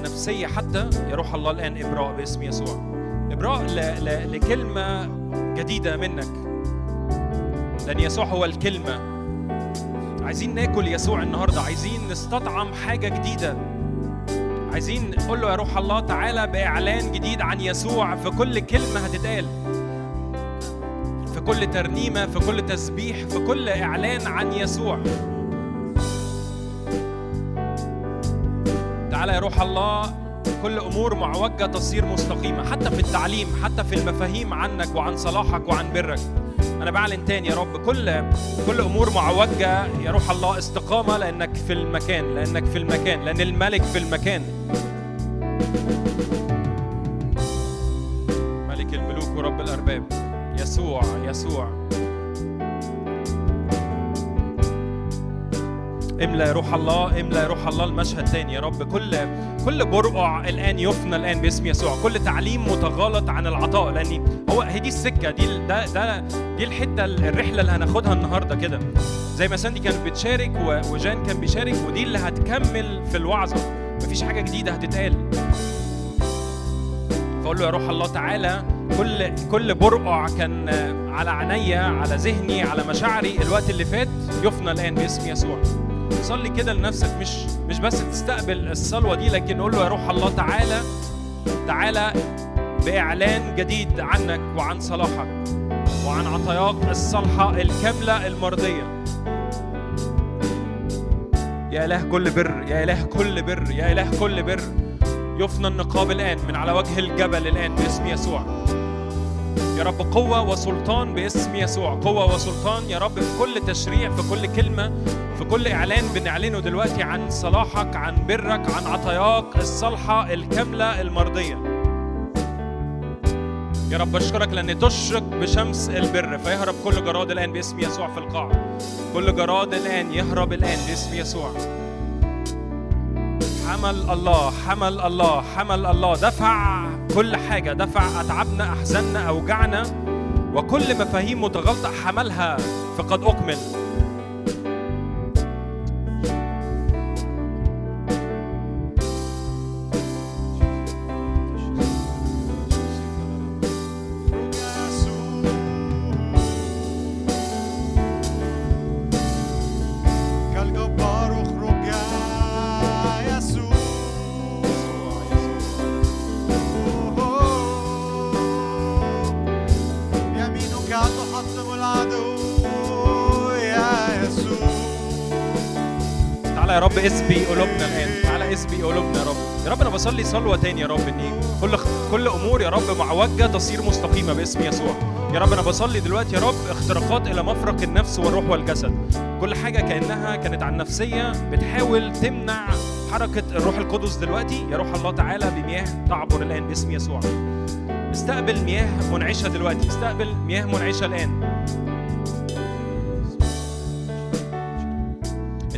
عن نفسية حتى يا روح الله الآن إبراء باسم يسوع. إبراء ل... ل... لكلمة جديدة منك. لأن يسوع هو الكلمة. عايزين ناكل يسوع النهاردة. عايزين نستطعم حاجة جديدة. عايزين نقول له يا روح الله تعالى بإعلان جديد عن يسوع في كل كلمة هتتقال. في كل ترنيمة في كل تسبيح في كل إعلان عن يسوع. تعالى يا روح الله. كل أمور معوجة تصير مستقيمة حتى في التعليم حتى في المفاهيم عنك وعن صلاحك وعن برك. أنا بعلن تاني يا رب كل كل أمور معوجة يا روح الله استقامة لأنك في المكان لأنك في المكان لأن الملك في المكان. ملك الملوك ورب الأرباب. يسوع يسوع. املأ روح الله املأ روح الله المشهد تاني يا رب. كل كل برقع الآن يفنى الآن باسم يسوع. كل تعليم متغالط عن العطاء لأن هو هي دي السكة دي ده ده دي الحتة ال- الرحلة اللي هناخدها النهارده كده. زي ما ساندي كانت بتشارك وجان كان بيشارك ودي اللي هتكمل في الوعظة. مفيش حاجة جديدة هتتقال. فأقول له يا روح الله تعالى كل كل برقع كان على عينيا على ذهني على مشاعري الوقت اللي فات يفنى الآن باسم يسوع. صلي كده لنفسك مش مش بس تستقبل الصلوة دي لكن قول له يا روح الله تعالى تعالى بإعلان جديد عنك وعن صلاحك وعن عطاياك الصالحة الكاملة المرضية. يا إله كل بر يا إله كل بر يا إله كل بر. يفنى النقاب الآن من على وجه الجبل الآن باسم يسوع. يا رب قوة وسلطان باسم يسوع. قوة وسلطان يا رب في كل تشريع في كل كلمة في كل إعلان بنعلنه دلوقتي عن صلاحك عن برك عن عطاياك الصالحة الكاملة المرضية. يا رب أشكرك لأن تشرق بشمس البر. فيهرب كل جراد الآن باسم يسوع في القاع. كل جراد الآن يهرب الآن باسم يسوع. حمل الله حمل الله حمل الله. دفع كل حاجة دفع أتعبنا أحزاننا أوجعنا. وكل مفاهيم متغلطة حملها فقد أكمل اسبي قلوبنا يا رب. يا رب أنا بصلي صلوة تاني يا رب. إن كل كل أمور يا رب معوجة تصير مستقيمة باسم يسوع. يا رب أنا بصلي دلوقتي يا رب اختراقات إلى مفرق النفس والروح والجسد. كل حاجة كأنها كانت عن نفسية بتحاول تمنع حركة الروح القدس دلوقتي. يا روح الله تعالى بمياه تعبر الآن باسم يسوع. استقبل مياه منعشة دلوقتي. استقبل مياه منعشة الآن.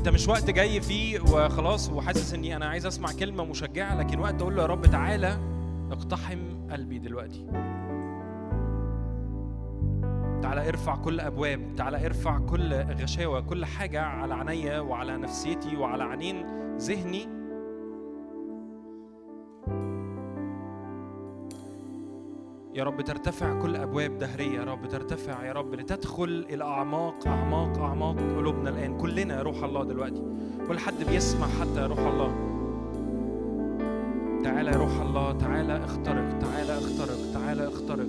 انت مش وقت جاي فيه وخلاص وحاسس اني أنا عايز اسمع كلمة مشجعة لكن وقت أقول له يا رب تعالى اقتحم قلبي دلوقتي. تعالى ارفع كل أبواب تعالى ارفع كل غشاوة كل حاجة على عينيا وعلى نفسيتي وعلى عينين ذهني. يا رب ترتفع كل أبواب دهرية يا رب ترتفع يا رب لتدخل إلى أعماق أعماق أعماق قلوبنا الآن. كلنا يا روح الله دلوقتي. كل حد بيسمع حتى يا روح الله. تعالى يا روح الله تعالى اخترق تعالى اخترق تعالى اخترق.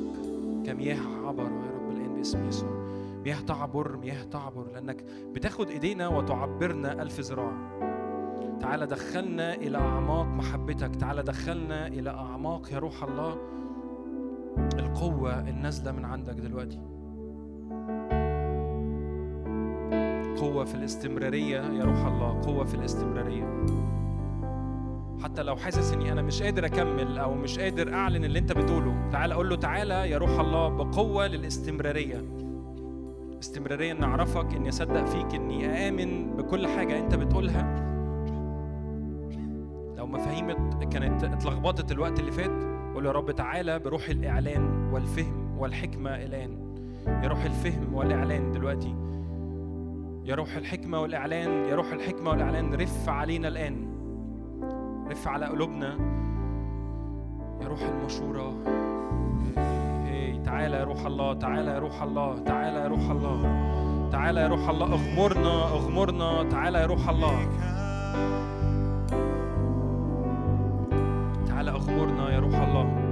كمياه عبر يا رب الآن باسم يسوع. مياه تعبر مياه تعبر لأنك بتاخد إيدينا وتعبرنا ألف ذراع. تعالى دخلنا إلى أعماق محبتك تعالى دخلنا إلى أعماق يا روح الله. القوة النازلة من عندك دلوقتي. قوة في الاستمرارية يا روح الله قوة في الاستمرارية. حتى لو حاسس إني أنا مش قادر أكمل أو مش قادر أعلن اللي أنت بتقوله تعال أقول له تعالى يا روح الله بقوة للاستمرارية. استمرارية إن أعرفك إني أصدق فيك إني اامن بكل حاجة أنت بتقولها. لو مفاهيم ات- كانت اتلخبطت الوقت اللي فات قول يا رب تعالى بروح الإعلان والفهم والحكمة الآن. يا روح الفهم والإعلان دلوقتي. يا روح الحكمة والإعلان يا روح الحكمة والإعلان. رف علينا الآن. رف على قلوبنا. يا روح المشورة. هي تعالى يا روح الله تعالى يا روح الله تعالى يا روح الله. تعالى يا روح الله. أغمرنا أغمرنا. تعالى يا روح الله. تعالى اغمرنا يا روح الله.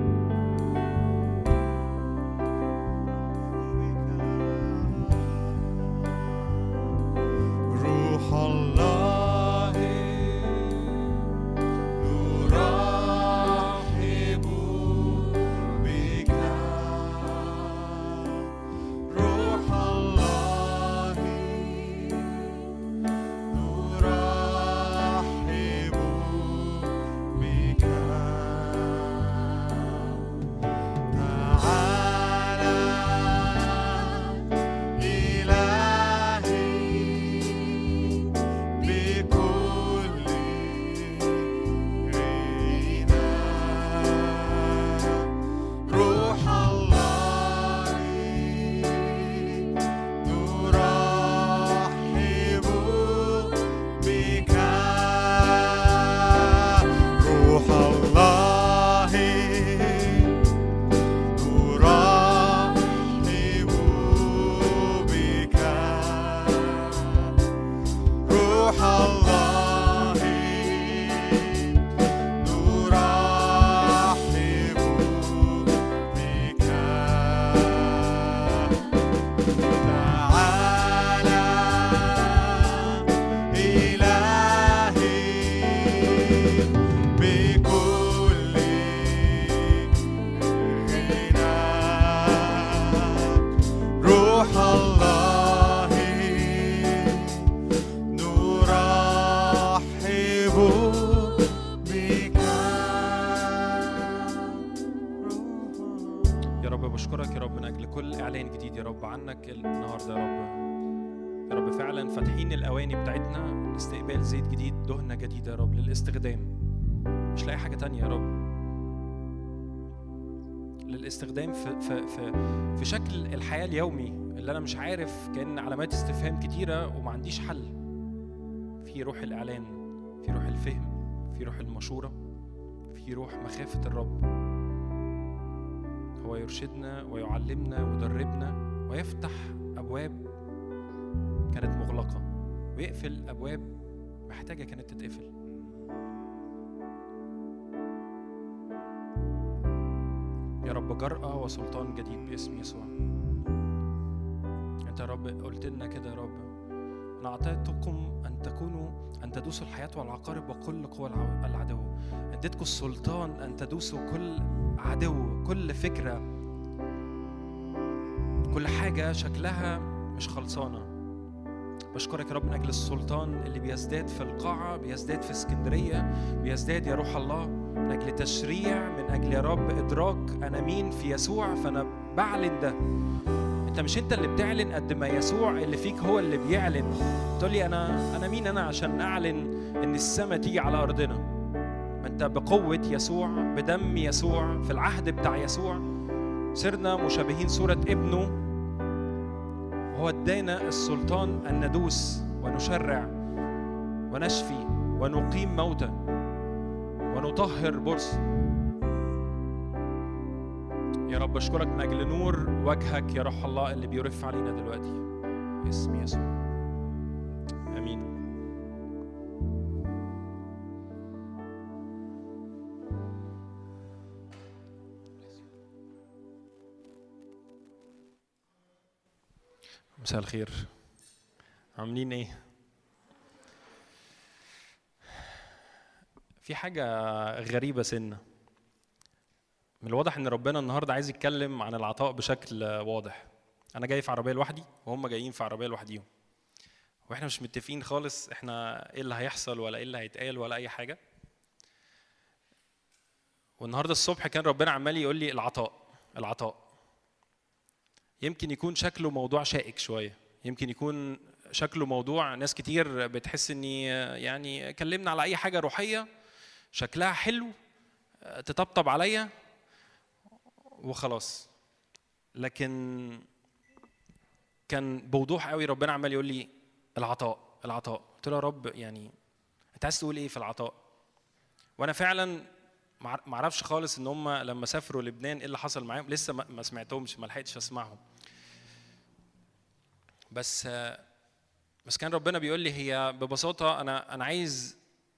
في في في شكل الحياة اليومي اللي أنا مش عارف كأن علامات استفهام كتيرة وما عنديش حل. في روح الإعلان في روح الفهم في روح المشورة في روح مخافة الرب. هو يرشدنا ويعلمنا ويدربنا ويفتح أبواب كانت مغلقة. ويقفل أبواب محتاجة كانت تتقفل. يا رب جرأة وسلطان جديد باسم يسوع. انت يا رب قلت لنا كده يا رب. أنا أعطيتكم أن تكونوا أن تدوسوا الحياة والعقارب وكل قوى الع- العدو. أديتكم السلطان أن تدوسوا كل عدو كل فكرة. كل حاجة شكلها مش خلصانة. بشكرك يا رب من أجل السلطان اللي بيزداد في القاعة بيزداد في اسكندرية بيزداد يا روح الله من أجل تشريع من أجل يا رب إدراك أنا مين في يسوع فأنا بعلن ده. أنت مش أنت اللي بتعلن قد ما يسوع اللي فيك هو اللي بيعلن. تقول لي أنا أنا مين أنا عشان أعلن إن السماء تيجي على أرضنا؟ ما أنت بقوة يسوع بدم يسوع في العهد بتاع يسوع. صرنا مشابهين صورة ابنه وهو ادانا السلطان ان ندوس ونشرع ونشفي ونقيم موتى ونطهر برص يا رب اشكرك من أجل نور وجهك يا روح الله اللي بيرف علينا دلوقتي. باسم يسوع. مساء الخير. عاملين إيه؟ في حاجة غريبة سنة. من الواضح إن ربنا النهارده عايز يتكلم عن العطاء بشكل واضح. أنا جاي في عربية لوحدي وهم جايين في عربية لوحديهم. وإحنا مش متفقين خالص إحنا إيه اللي هيحصل ولا إيه اللي هيتقال ولا أي حاجة. والنهاردة الصبح كان ربنا عمال يقول لي العطاء العطاء. يمكن يكون شكله موضوع شائك شوية. يمكن يكون شكله موضوع ناس كتير بتحس إني يعني كلمنا على أي حاجة روحية شكلها حلو تطبطب عليا وخلاص. لكن كان بوضوح قوي ربنا عمال يقول لي العطاء العطاء. قلت له يا رب يعني أنت عايز تقول إيه في العطاء؟ وأنا فعلا ما أعرفش خالص إن هم لما سافروا لبنان إيه اللي حصل معاهم لسه ما سمعتهمش ما لحقتش أسمعهم. بس بس كان ربنا بيقول لي هي ببساطة أنا أنا عايز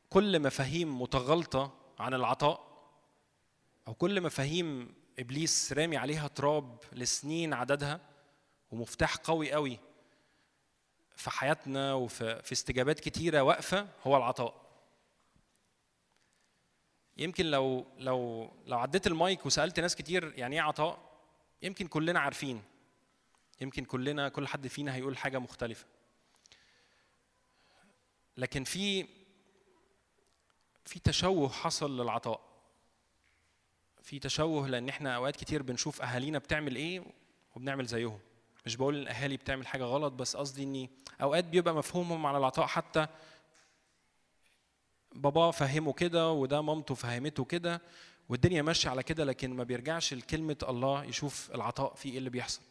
كل مفاهيم متغلطه عن العطاء أو كل مفاهيم إبليس رامي عليها تراب لسنين عددها ومفتاح قوي قوي في حياتنا وفي في استجابات كتيرة واقفة هو العطاء. يمكن لو لو لو عديت المايك وسألت ناس كتير يعني إيه عطاء يمكن كلنا عارفين. يمكن كلنا كل حد فينا هيقول حاجة مختلفة. لكن في في تشوه حصل للعطاء. في تشوه لأن إحنا أوقات كتير بنشوف أهالينا بتعمل إيه وبنعمل زيهم. مش بقول إن الاهالي بتعمل حاجة غلط بس قصدي إني أوقات بيبقى مفهومهم على العطاء حتى بابا فهمه كده وده مامته فهمته كده والدنيا ماشية على كده لكن ما بيرجعش لكلمة الله يشوف العطاء فيه إيه اللي بيحصل.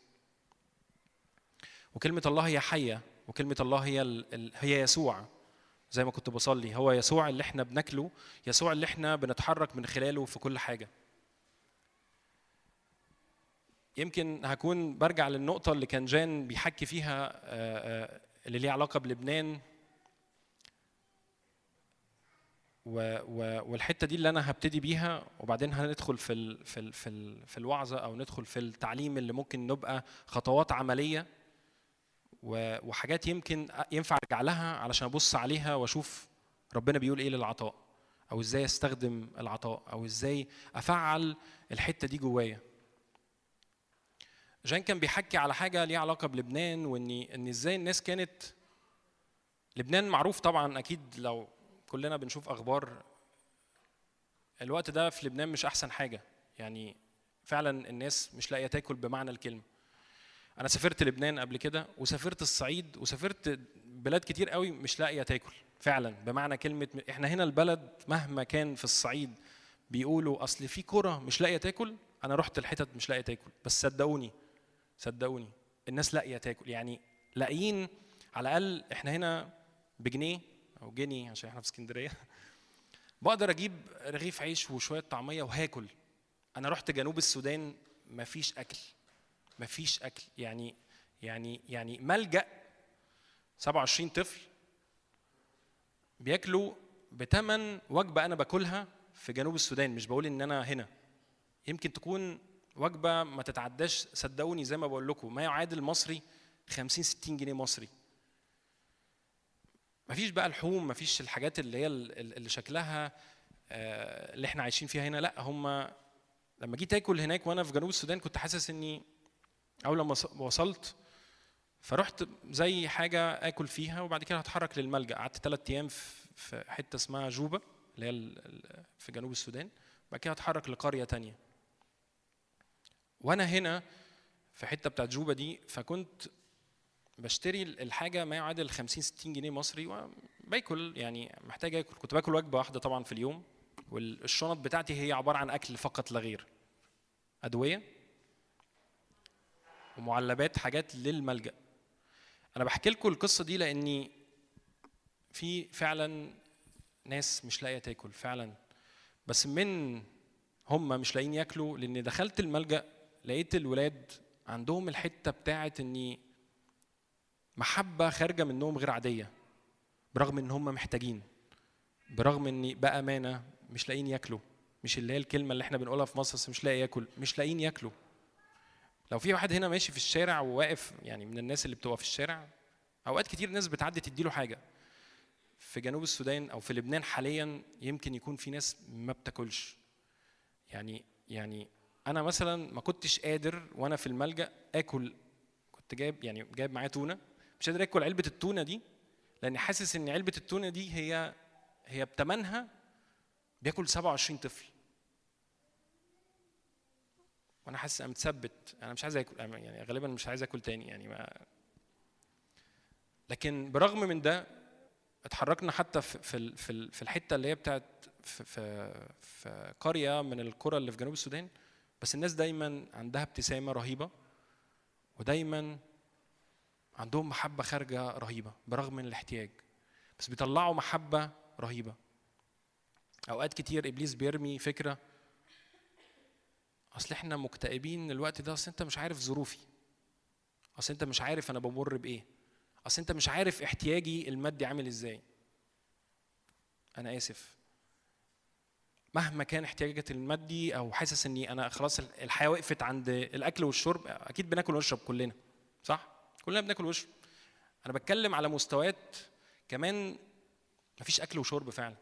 وكلمة الله هي حية وكلمة الله هي ال... هي يسوع. زي ما كنت بصلي هو يسوع اللي إحنا بناكله يسوع اللي إحنا بنتحرك من خلاله في كل حاجة. يمكن هكون برجع للنقطة اللي كان جان بيحكي فيها اللي ليها علاقة بلبنان. و و والحتة دي اللي أنا هبتدي بيها وبعدين هندخل في ال في ال في ال في الوعظة أو ندخل في التعليم اللي ممكن نبقى خطوات عملية. وحاجات يمكن ينفع أرجع لها علشان أبص عليها وأشوف ربنا بيقول إيه للعطاء أو إزاي أستخدم العطاء أو إزاي أفعل الحتة دي جوايا. جان كان بيحكي على حاجة ليها علاقة بلبنان وان إن إزاي الناس كانت لبنان معروف طبعا أكيد لو كلنا بنشوف أخبار الوقت ده في لبنان مش أحسن حاجة يعني فعلا الناس مش لاقية تاكل بمعنى الكلمة أنا سافرت لبنان قبل كده وسافرت الصعيد وسافرت بلاد كتير قوي مش لاقية تاكل فعلا. بمعنى كلمة إحنا هنا البلد مهما كان في الصعيد بيقولوا أصل في كرة مش لاقية تاكل أنا رحت الحتت مش لاقية تاكل. بس صدقوني صدقوني الناس لاقية تاكل. يعني لاقيين على الأقل إحنا هنا بجنيه أو جنيه عشان إحنا في اسكندرية. بقدر أجيب رغيف عيش وشوية طعمية وهاكل. أنا رحت جنوب السودان مفيش أكل. مفيش أكل. يعني يعني يعني ملجأ 27 طفل بياكلوا بتمن وجبة أنا باكلها في جنوب السودان. مش بقول إن أنا هنا. يمكن تكون وجبة ما تتعداش صدقوني زي ما بقول لكم ما يعادل مصري 50 60 جنيه مصري. مفيش بقى لحوم مفيش الحاجات اللي هي اللي شكلها اللي إحنا عايشين فيها هنا. لأ هم لما جيت آكل هناك وأنا في جنوب السودان كنت حاسس إني أول لما وصلت فرحت زي حاجة آكل فيها وبعد كده هتحرك للملجأ. قعدت ثلاث أيام في حتة اسمها جوبا اللي هي في جنوب السودان. بعد كده هتحرك لقرية تانية. وأنا هنا في حتة بتاعت جوبا دي فكنت بشتري الحاجة ما يعادل 50 60 جنيه مصري وباكل يعني محتاج آكل. كنت باكل وجبة واحدة طبعا في اليوم والشنط بتاعتي هي عبارة عن أكل فقط لا غير. أدوية. ومعلبات حاجات للملجأ. أنا بحكي لكم القصة دي لأني في فعلا ناس مش لاقية تاكل فعلا. بس من هم مش لاقيين ياكلوا لأن دخلت الملجأ لقيت الولاد عندهم الحتة بتاعت إني محبة خارجة منهم غير عادية برغم إن هم محتاجين برغم إني بأمانة مش لاقيين ياكلوا. مش اللي هي الكلمة اللي إحنا بنقولها في مصر بس مش لاقي ياكل مش لاقيين ياكلوا. لو في واحد هنا ماشي في الشارع وواقف يعني من الناس اللي بتبقى في الشارع أوقات كتير ناس بتعدي تديله حاجة. في جنوب السودان أو في لبنان حاليا يمكن يكون في ناس ما بتاكلش. يعني يعني أنا مثلا ما كنتش قادر وأنا في الملجأ آكل. كنت جايب يعني جايب معايا تونة. مش قادر آكل علبة التونة دي لأني حاسس إن علبة التونة دي هي هي بتمنها بياكل 27 طفل. وأنا حاسس أنا متثبت. أنا مش عايز آكل يعني غالبا مش عايز آكل تاني يعني ما لكن برغم من ده اتحركنا حتى في في في الحتة اللي هي بتاعت في في, في قرية من القرى اللي في جنوب السودان. بس الناس دايما عندها ابتسامة رهيبة ودايما عندهم محبة خارجة رهيبة برغم من الاحتياج. بس بيطلعوا محبة رهيبة. أوقات كتير إبليس بيرمي فكرة أصل إحنا مكتئبين الوقت ده أصل أنت مش عارف ظروفي. أصل أنت مش عارف أنا بمر بإيه. أصل أنت مش عارف احتياجي المادي عامل إزاي. أنا آسف. مهما كان احتياجك المادي أو حاسس إني أنا خلاص الحياة وقفت عند الأكل والشرب أكيد بناكل ونشرب كلنا صح؟ كلنا بناكل ونشرب. أنا بتكلم على مستويات كمان مفيش أكل وشرب فعلا.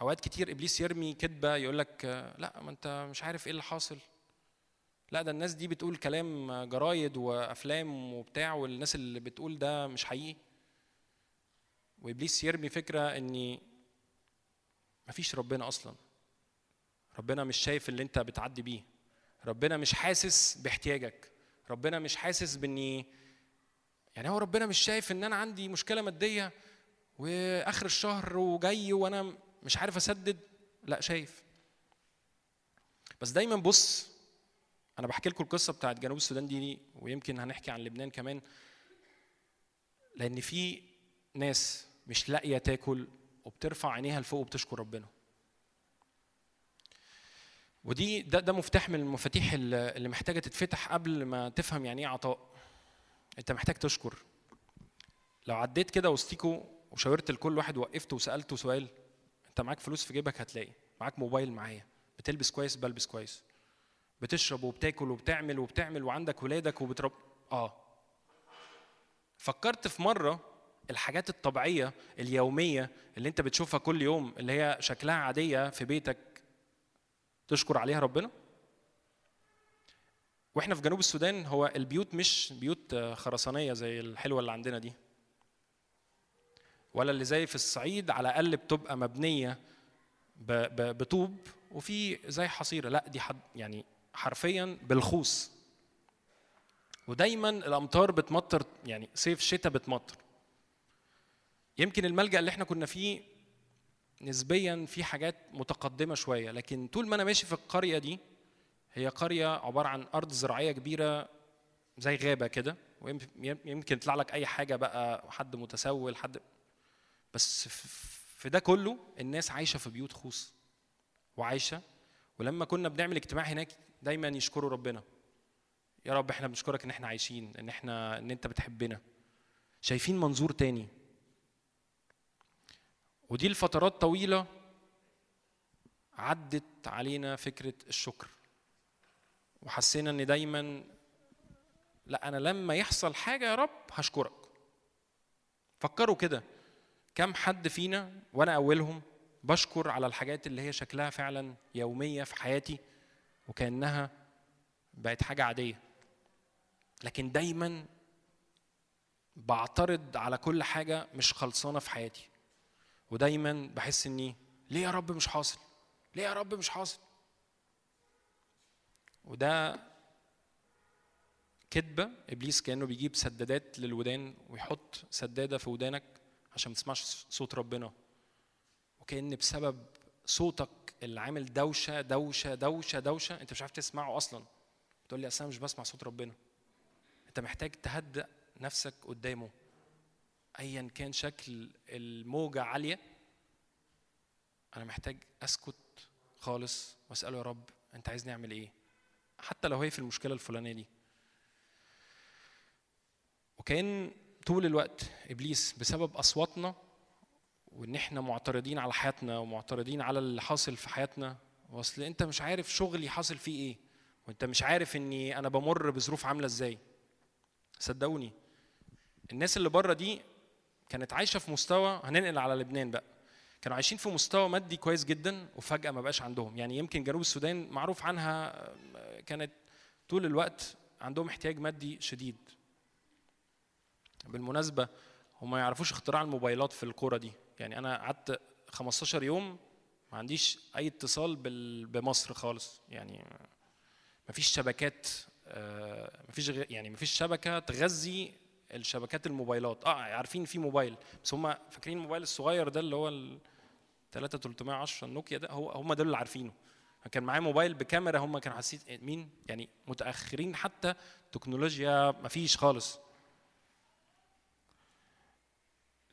أوقات كتير إبليس يرمي كذبه يقول لك لا ما أنت مش عارف إيه اللي حاصل. لا ده الناس دي بتقول كلام جرايد وأفلام وبتاع والناس اللي بتقول ده مش حقيقي. وإبليس يرمي فكرة اني مفيش ربنا أصلا. ربنا مش شايف اللي أنت بتعدي بيه. ربنا مش حاسس باحتياجك. ربنا مش حاسس بإني يعني هو ربنا مش شايف إن أنا عندي مشكلة مادية وآخر الشهر وجاي وأنا مش عارف اسدد؟ لا شايف. بس دايما بص أنا بحكي لكم القصة بتاعت جنوب السودان دي ويمكن هنحكي عن لبنان كمان. لأن في ناس مش لاقية تاكل وبترفع عينيها لفوق وبتشكر ربنا. ودي ده ده مفتاح من المفاتيح اللي محتاجة تتفتح قبل ما تفهم يعني إيه عطاء. أنت محتاج تشكر. لو عديت كده وسطيكوا وشاورت لكل واحد وقفته وسالته سؤال انت معاك فلوس في جيبك هتلاقي. معاك موبايل معايا. بتلبس كويس بلبس كويس. بتشرب وبتاكل وبتعمل وبتعمل وعندك ولادك وبترب آه. فكرت في مرة الحاجات الطبيعية اليومية اللي انت بتشوفها كل يوم اللي هي شكلها عادية في بيتك تشكر عليها ربنا؟ وإحنا في جنوب السودان هو البيوت مش بيوت خرسانية زي الحلوة اللي عندنا دي. ولا اللي زي في الصعيد على الأقل بتبقى مبنية بطوب وفي زي حصيرة. لا دي حد يعني حرفيا بالخوص. ودايما الأمطار بتمطر يعني صيف شتاء بتمطر. يمكن الملجأ اللي إحنا كنا فيه نسبيا في حاجات متقدمة شوية لكن طول ما أنا ماشي في القرية دي هي قرية عبارة عن أرض زراعية كبيرة زي غابة كده ويمكن يطلع لك أي حاجة بقى حد متسول حد بس في- ده كله الناس عايشة في بيوت خوص وعايشة. ولما كنا بنعمل اجتماع هناك دايما يشكروا ربنا. يا رب إحنا بنشكرك إن إحنا عايشين إن إحنا إن إنت بتحبنا. شايفين منظور تاني. ودي لفترات طويلة عدت علينا فكرة الشكر. وحسينا إن دايما لا أنا لما يحصل حاجة يا رب هشكرك. فكروا كده. كم حد فينا وأنا اولهم بشكر على الحاجات اللي هي شكلها فعلا يومية في حياتي وكأنها بقت حاجة عادية. لكن دايما بعترض على كل حاجة مش خلصانة في حياتي. ودايما بحس إني ليه يا رب مش حاصل؟ ليه يا رب مش حاصل؟ وده كذبه إبليس كأنه بيجيب سدادات للودان ويحط سدادة في ودانك عشان ما تسمعش صوت ربنا. وكأن بسبب صوتك اللي عامل دوشة دوشة دوشة دوشة أنت مش عارف تسمعه أصلا. تقول لي أصل أنا مش بسمع صوت ربنا. أنت محتاج تهدأ نفسك قدامه. ايا كان شكل الموجة عالية أنا محتاج أسكت خالص وأسأله يا رب أنت عايزني أعمل إيه؟ حتى لو هي في المشكلة الفلانية دي. وكأن طول الوقت إبليس بسبب أصواتنا وإن إحنا معترضين على حياتنا ومعترضين على اللي حاصل في حياتنا. واصل أنت مش عارف شغلي حاصل فيه إيه وأنت مش عارف إني أنا بمر بظروف عاملة إزاي. صدقوني الناس اللي بره دي كانت عايشة في مستوى هننقل على لبنان بقى كانوا عايشين في مستوى مادي كويس جدا وفجأة ما بقاش عندهم. يعني يمكن جنوب السودان معروف عنها كانت طول الوقت عندهم احتياج مادي شديد. بالمناسبة هم ما يعرفوش اختراع الموبايلات في الكورة دي. يعني أنا قعدت 15 يوم ما عنديش أي اتصال بمصر خالص. يعني ما فيش شبكات آه، ما فيش يعني ما فيش شبكة تغذي الشبكات الموبايلات. آه عارفين في موبايل بس هم فاكرين الموبايل الصغير ده اللي هو ال 3310 النوكيا ده؟ هو هم دول اللي عارفينه. كان معايا موبايل بكاميرا هم كانوا حاسين مين؟ يعني متأخرين حتى تكنولوجيا ما فيش خالص.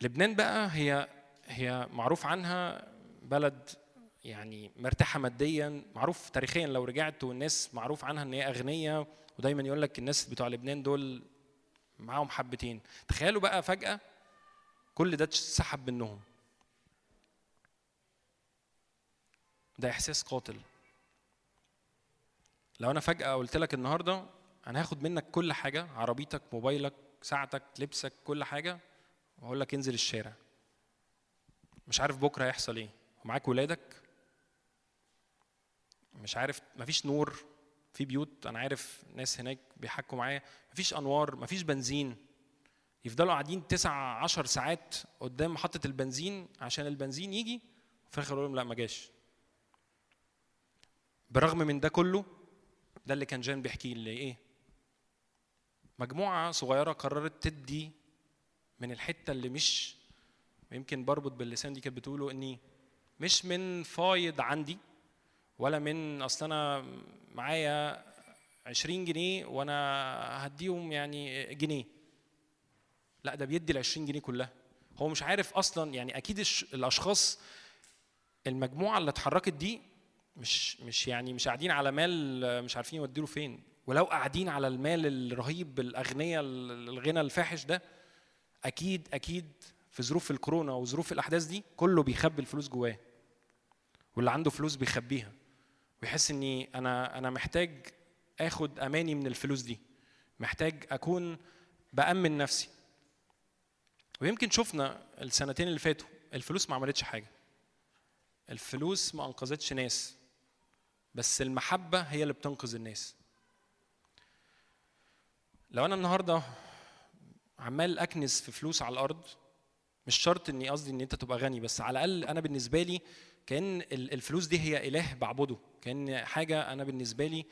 لبنان بقى هي هي معروف عنها بلد يعني مرتاحة ماديا معروف تاريخيا لو رجعت والناس معروف عنها إن هي أغنية ودايما يقول لك الناس بتوع لبنان دول معاهم حبتين. تخيلوا بقى فجأة كل ده اتسحب منهم. ده إحساس قاتل. لو أنا فجأة قلت لك النهارده أنا هاخد منك كل حاجة عربيتك موبايلك ساعتك لبسك كل حاجة واقول لك انزل الشارع. مش عارف بكرة هيحصل إيه. ومعاك ولادك؟ مش عارف. مفيش نور في بيوت أنا عارف ناس هناك بيحكوا معايا. مفيش انوار مفيش بنزين. يفضلوا قاعدين تسع عشر ساعات قدام محطة البنزين عشان البنزين يجي وفي الآخر لهم لا ما جاش. برغم من ده كله ده اللي كان جان بيحكي لي. إيه مجموعة صغيرة قررت تدي من الحتة اللي مش يمكن بربط باللسان دي كانت بتقوله إني مش من فايض عندي ولا من أصل أنا معايا 20 جنيه وأنا هديهم يعني جنيه. لا ده بيدي ال 20 جنيه كلها. هو مش عارف أصلا يعني أكيد الأشخاص المجموعة اللي اتحركت دي مش مش يعني مش قاعدين على مال مش عارفين يوديله فين. ولو قاعدين على المال الرهيب الاغنياء الغنى الفاحش ده أكيد أكيد في ظروف الكورونا وظروف الأحداث دي كله بيخبي الفلوس جواه. واللي عنده فلوس بيخبيها. ويحس إني أنا أنا محتاج آخد أماني من الفلوس دي. محتاج أكون بأمن نفسي. ويمكن شفنا السنتين اللي فاتوا الفلوس ما عملتش حاجة. الفلوس ما أنقذتش ناس. بس المحبة هي اللي بتنقذ الناس. لو أنا النهارده عمال أكنس في فلوس على الأرض. مش شرط إني قصدي إن أنت تبقى غني بس على الأقل أنا بالنسبة لي كأن ال- الفلوس دي هي إله بعبده. كأن حاجة أنا بالنسبة لي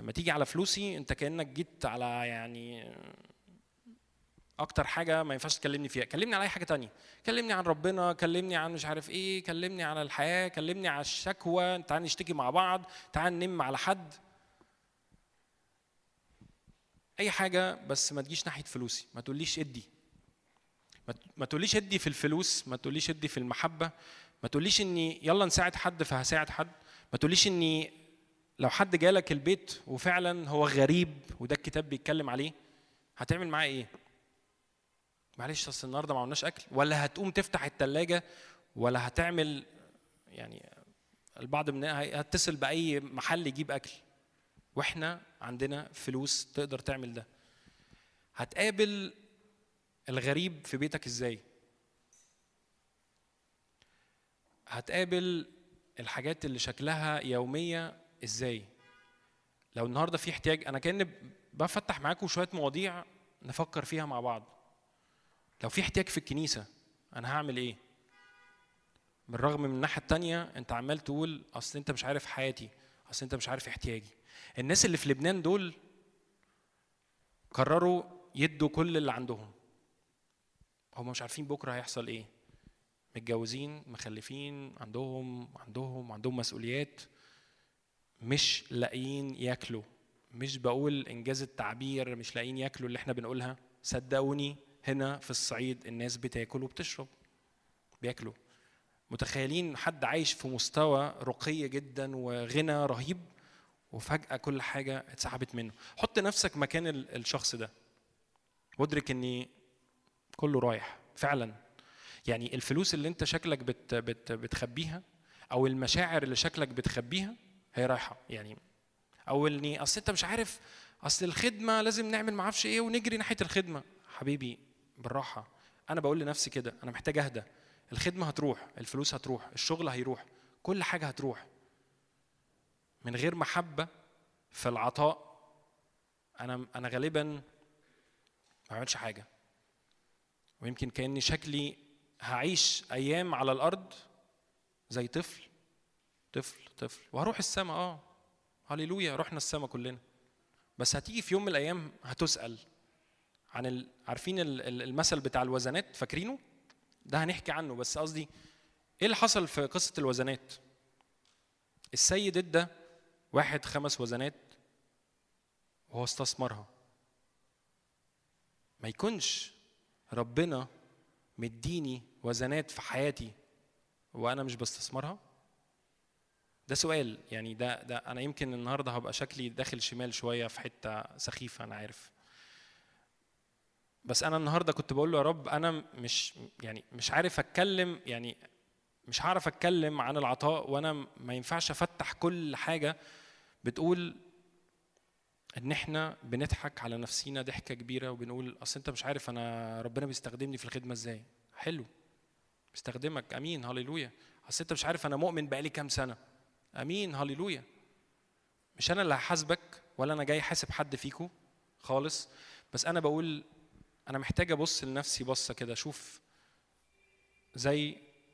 لما تيجي على فلوسي أنت كأنك جيت على يعني أكتر حاجة ما ينفعش تكلمني فيها. كلمني على أي حاجة تانية. كلمني عن ربنا كلمني عن مش عارف إيه كلمني عن الحياة كلمني عن الشكوى. تعال نشتكي مع بعض تعال ننم على حد. أي حاجة بس ما تجيش ناحية فلوسي. ما تقوليش إدي. ما تقوليش إدي في الفلوس ما تقوليش إدي في المحبة. ما تقوليش إني يلا نساعد حد فهساعد حد. ما تقوليش إني لو حد جالك البيت وفعلا هو غريب وده الكتاب بيتكلم عليه هتعمل معاه إيه؟ معلش أصل النهارده ما عملناش أكل. ولا هتقوم تفتح التلاجة ولا هتعمل يعني البعض مننا هيتصل بأي محل يجيب أكل. وإحنا عندنا فلوس تقدر تعمل ده. هتقابل الغريب في بيتك إزاي؟ هتقابل الحاجات اللي شكلها يومية إزاي؟ لو النهارده في احتياج أنا كأن بفتح معاكم شوية مواضيع نفكر فيها مع بعض. لو في احتياج في الكنيسة أنا هعمل إيه؟ بالرغم من الناحية التانية أنت عمال تقول أصل أنت مش عارف حياتي أصل أنت مش عارف احتياجي. الناس اللي في لبنان دول قرروا يدوا كل اللي عندهم. هم مش عارفين بكرة هيحصل إيه. متجوزين مخلفين عندهم عندهم عندهم مسؤوليات مش لاقيين ياكلوا. مش بقول إنجاز التعبير مش لاقيين ياكلوا اللي إحنا بنقولها. صدقوني هنا في الصعيد الناس بتاكل وبتشرب. بياكلوا. متخيلين حد عايش في مستوى رقي جدا وغنى رهيب؟ وفجأة كل حاجة اتسحبت منه. حط نفسك مكان ال- الشخص ده. وادرك إن كله رايح فعلا. يعني الفلوس اللي أنت شكلك بت بت بتخبيها أو المشاعر اللي شكلك بتخبيها هي رايحة. يعني أو اني أصل أنت مش عارف أصل الخدمة لازم نعمل ما أعرفش إيه ونجري ناحية الخدمة. حبيبي بالراحة. أنا بقول لنفسي كده أنا محتاج أهدى. الخدمة هتروح الفلوس هتروح الشغل هيروح كل حاجة هتروح. من غير محبة في العطاء أنا أنا غالبا ما بعملش حاجة. ويمكن كأني شكلي هعيش أيام على الأرض زي طفل طفل طفل. وهروح السماء آه. هللويا رحنا السماء كلنا. بس هتيجي في يوم من الأيام هتسأل عن ال... عارفين ال- ال- المثل بتاع الوزنات؟ فاكرينه؟ ده هنحكي عنه. بس قصدي إيه اللي حصل في قصة الوزنات؟ السيد إدى واحد خمس وزنات وهو استثمرها. ما يكونش ربنا مديني وزنات في حياتي وأنا مش بستثمرها؟ ده سؤال يعني ده ده أنا يمكن النهارده هبقى شكلي داخل شمال شوية في حتة سخيفة أنا عارف. بس أنا النهارده كنت بقول له يا رب أنا مش يعني مش عارف أتكلم يعني مش هعرف أتكلم عن العطاء وأنا ما ينفعش أفتح كل حاجة بتقول إن إحنا بنضحك على نفسينا ضحكة كبيرة وبنقول أصل أنت مش عارف أنا ربنا بيستخدمني في الخدمة إزاي. حلو. بيستخدمك. آمين. هللويا. أصل أنت مش عارف أنا مؤمن بقالي كام سنة. آمين. هللويا. مش أنا اللي هحاسبك ولا أنا جاي حاسب حد فيكم خالص. بس أنا بقول أنا محتاج أبص لنفسي بصة كده أشوف زي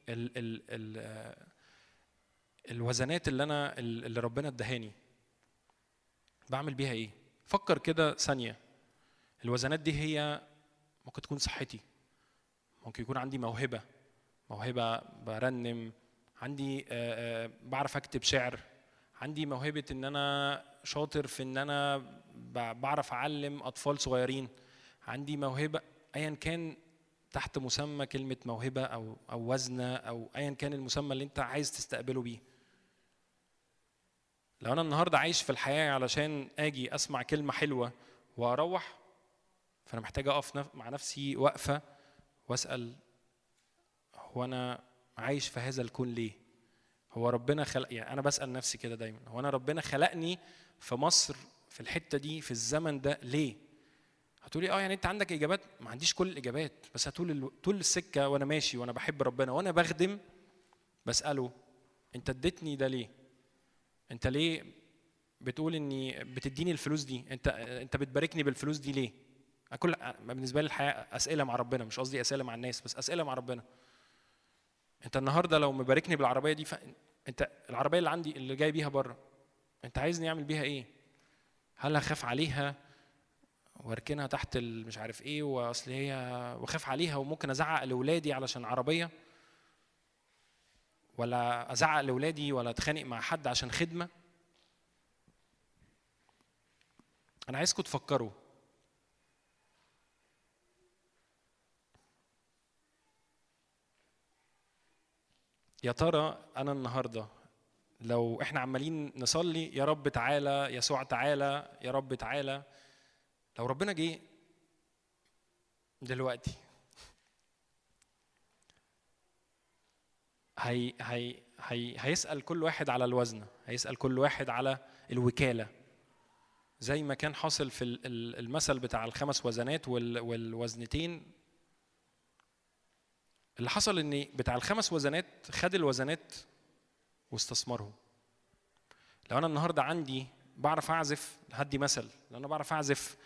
ال ال ال آه، الوزنات اللي أنا اللي ربنا ادهاني. بعمل بيها إيه؟ فكر كده ثانية. الوزنات دي هي ممكن تكون صحتي. ممكن يكون عندي موهبة. موهبة برنم. عندي آه، آه، بعرف أكتب شعر. عندي موهبة إن أنا شاطر في إن أنا بعرف أعلم أطفال صغيرين. عندي موهبة ايا كان تحت مسمى كلمة موهبة أو أو وزنه أو ايا كان المسمى اللي أنت عايز تستقبله بيه. لو أنا النهارده عايش في الحياة علشان آجي أسمع كلمة حلوة وأروح فأنا محتاج أقف مع نفسي وقفه وأسأل هو أنا عايش في هذا الكون ليه؟ هو ربنا خلق يعني أنا بسأل نفسي كده دايما هو أنا ربنا خلقني في مصر في الحتة دي في الزمن ده ليه؟ هتقولي آه يعني أنت عندك إجابات؟ ما عنديش كل الإجابات بس طول طول السكة وأنا ماشي وأنا بحب ربنا وأنا بخدم بسأله أنت اديتني ده ليه؟ انت ليه بتقول إني بتديني الفلوس دي؟ انت انت بتباركني بالفلوس دي ليه؟ كل بالنسبة لي الحياة أسئلة مع ربنا مش قصدي أسئلة مع الناس بس أسئلة مع ربنا. انت النهارده لو مباركني بالعربية دي ف... انت العربية اللي عندي اللي جاي بيها بره انت عايزني أعمل بيها إيه؟ هل هخاف عليها وأركنها تحت مش عارف إيه وأصل هي وأخاف عليها وممكن أزعق لاولادي علشان عربية؟ ولا أزعق لأولادي ولا أتخانق مع حد عشان خدمة. أنا عايزكم تفكروا. يا ترى أنا النهارده لو إحنا عمالين نصلي يا رب تعالى يسوع تعالى يا رب تعالى لو ربنا جه دلوقتي هي هي هي هيسأل كل واحد على الوزن هيسأل كل واحد على الوكالة. زي ما كان حاصل في ال- ال- المثل بتاع الخمس وزنات وال- والوزنتين. اللي حصل إن بتاع الخمس وزنات خد الوزنات واستثمرهم. لو أنا النهارده عندي بعرف أعزف هدي مثل. لو أنا بعرف أعزف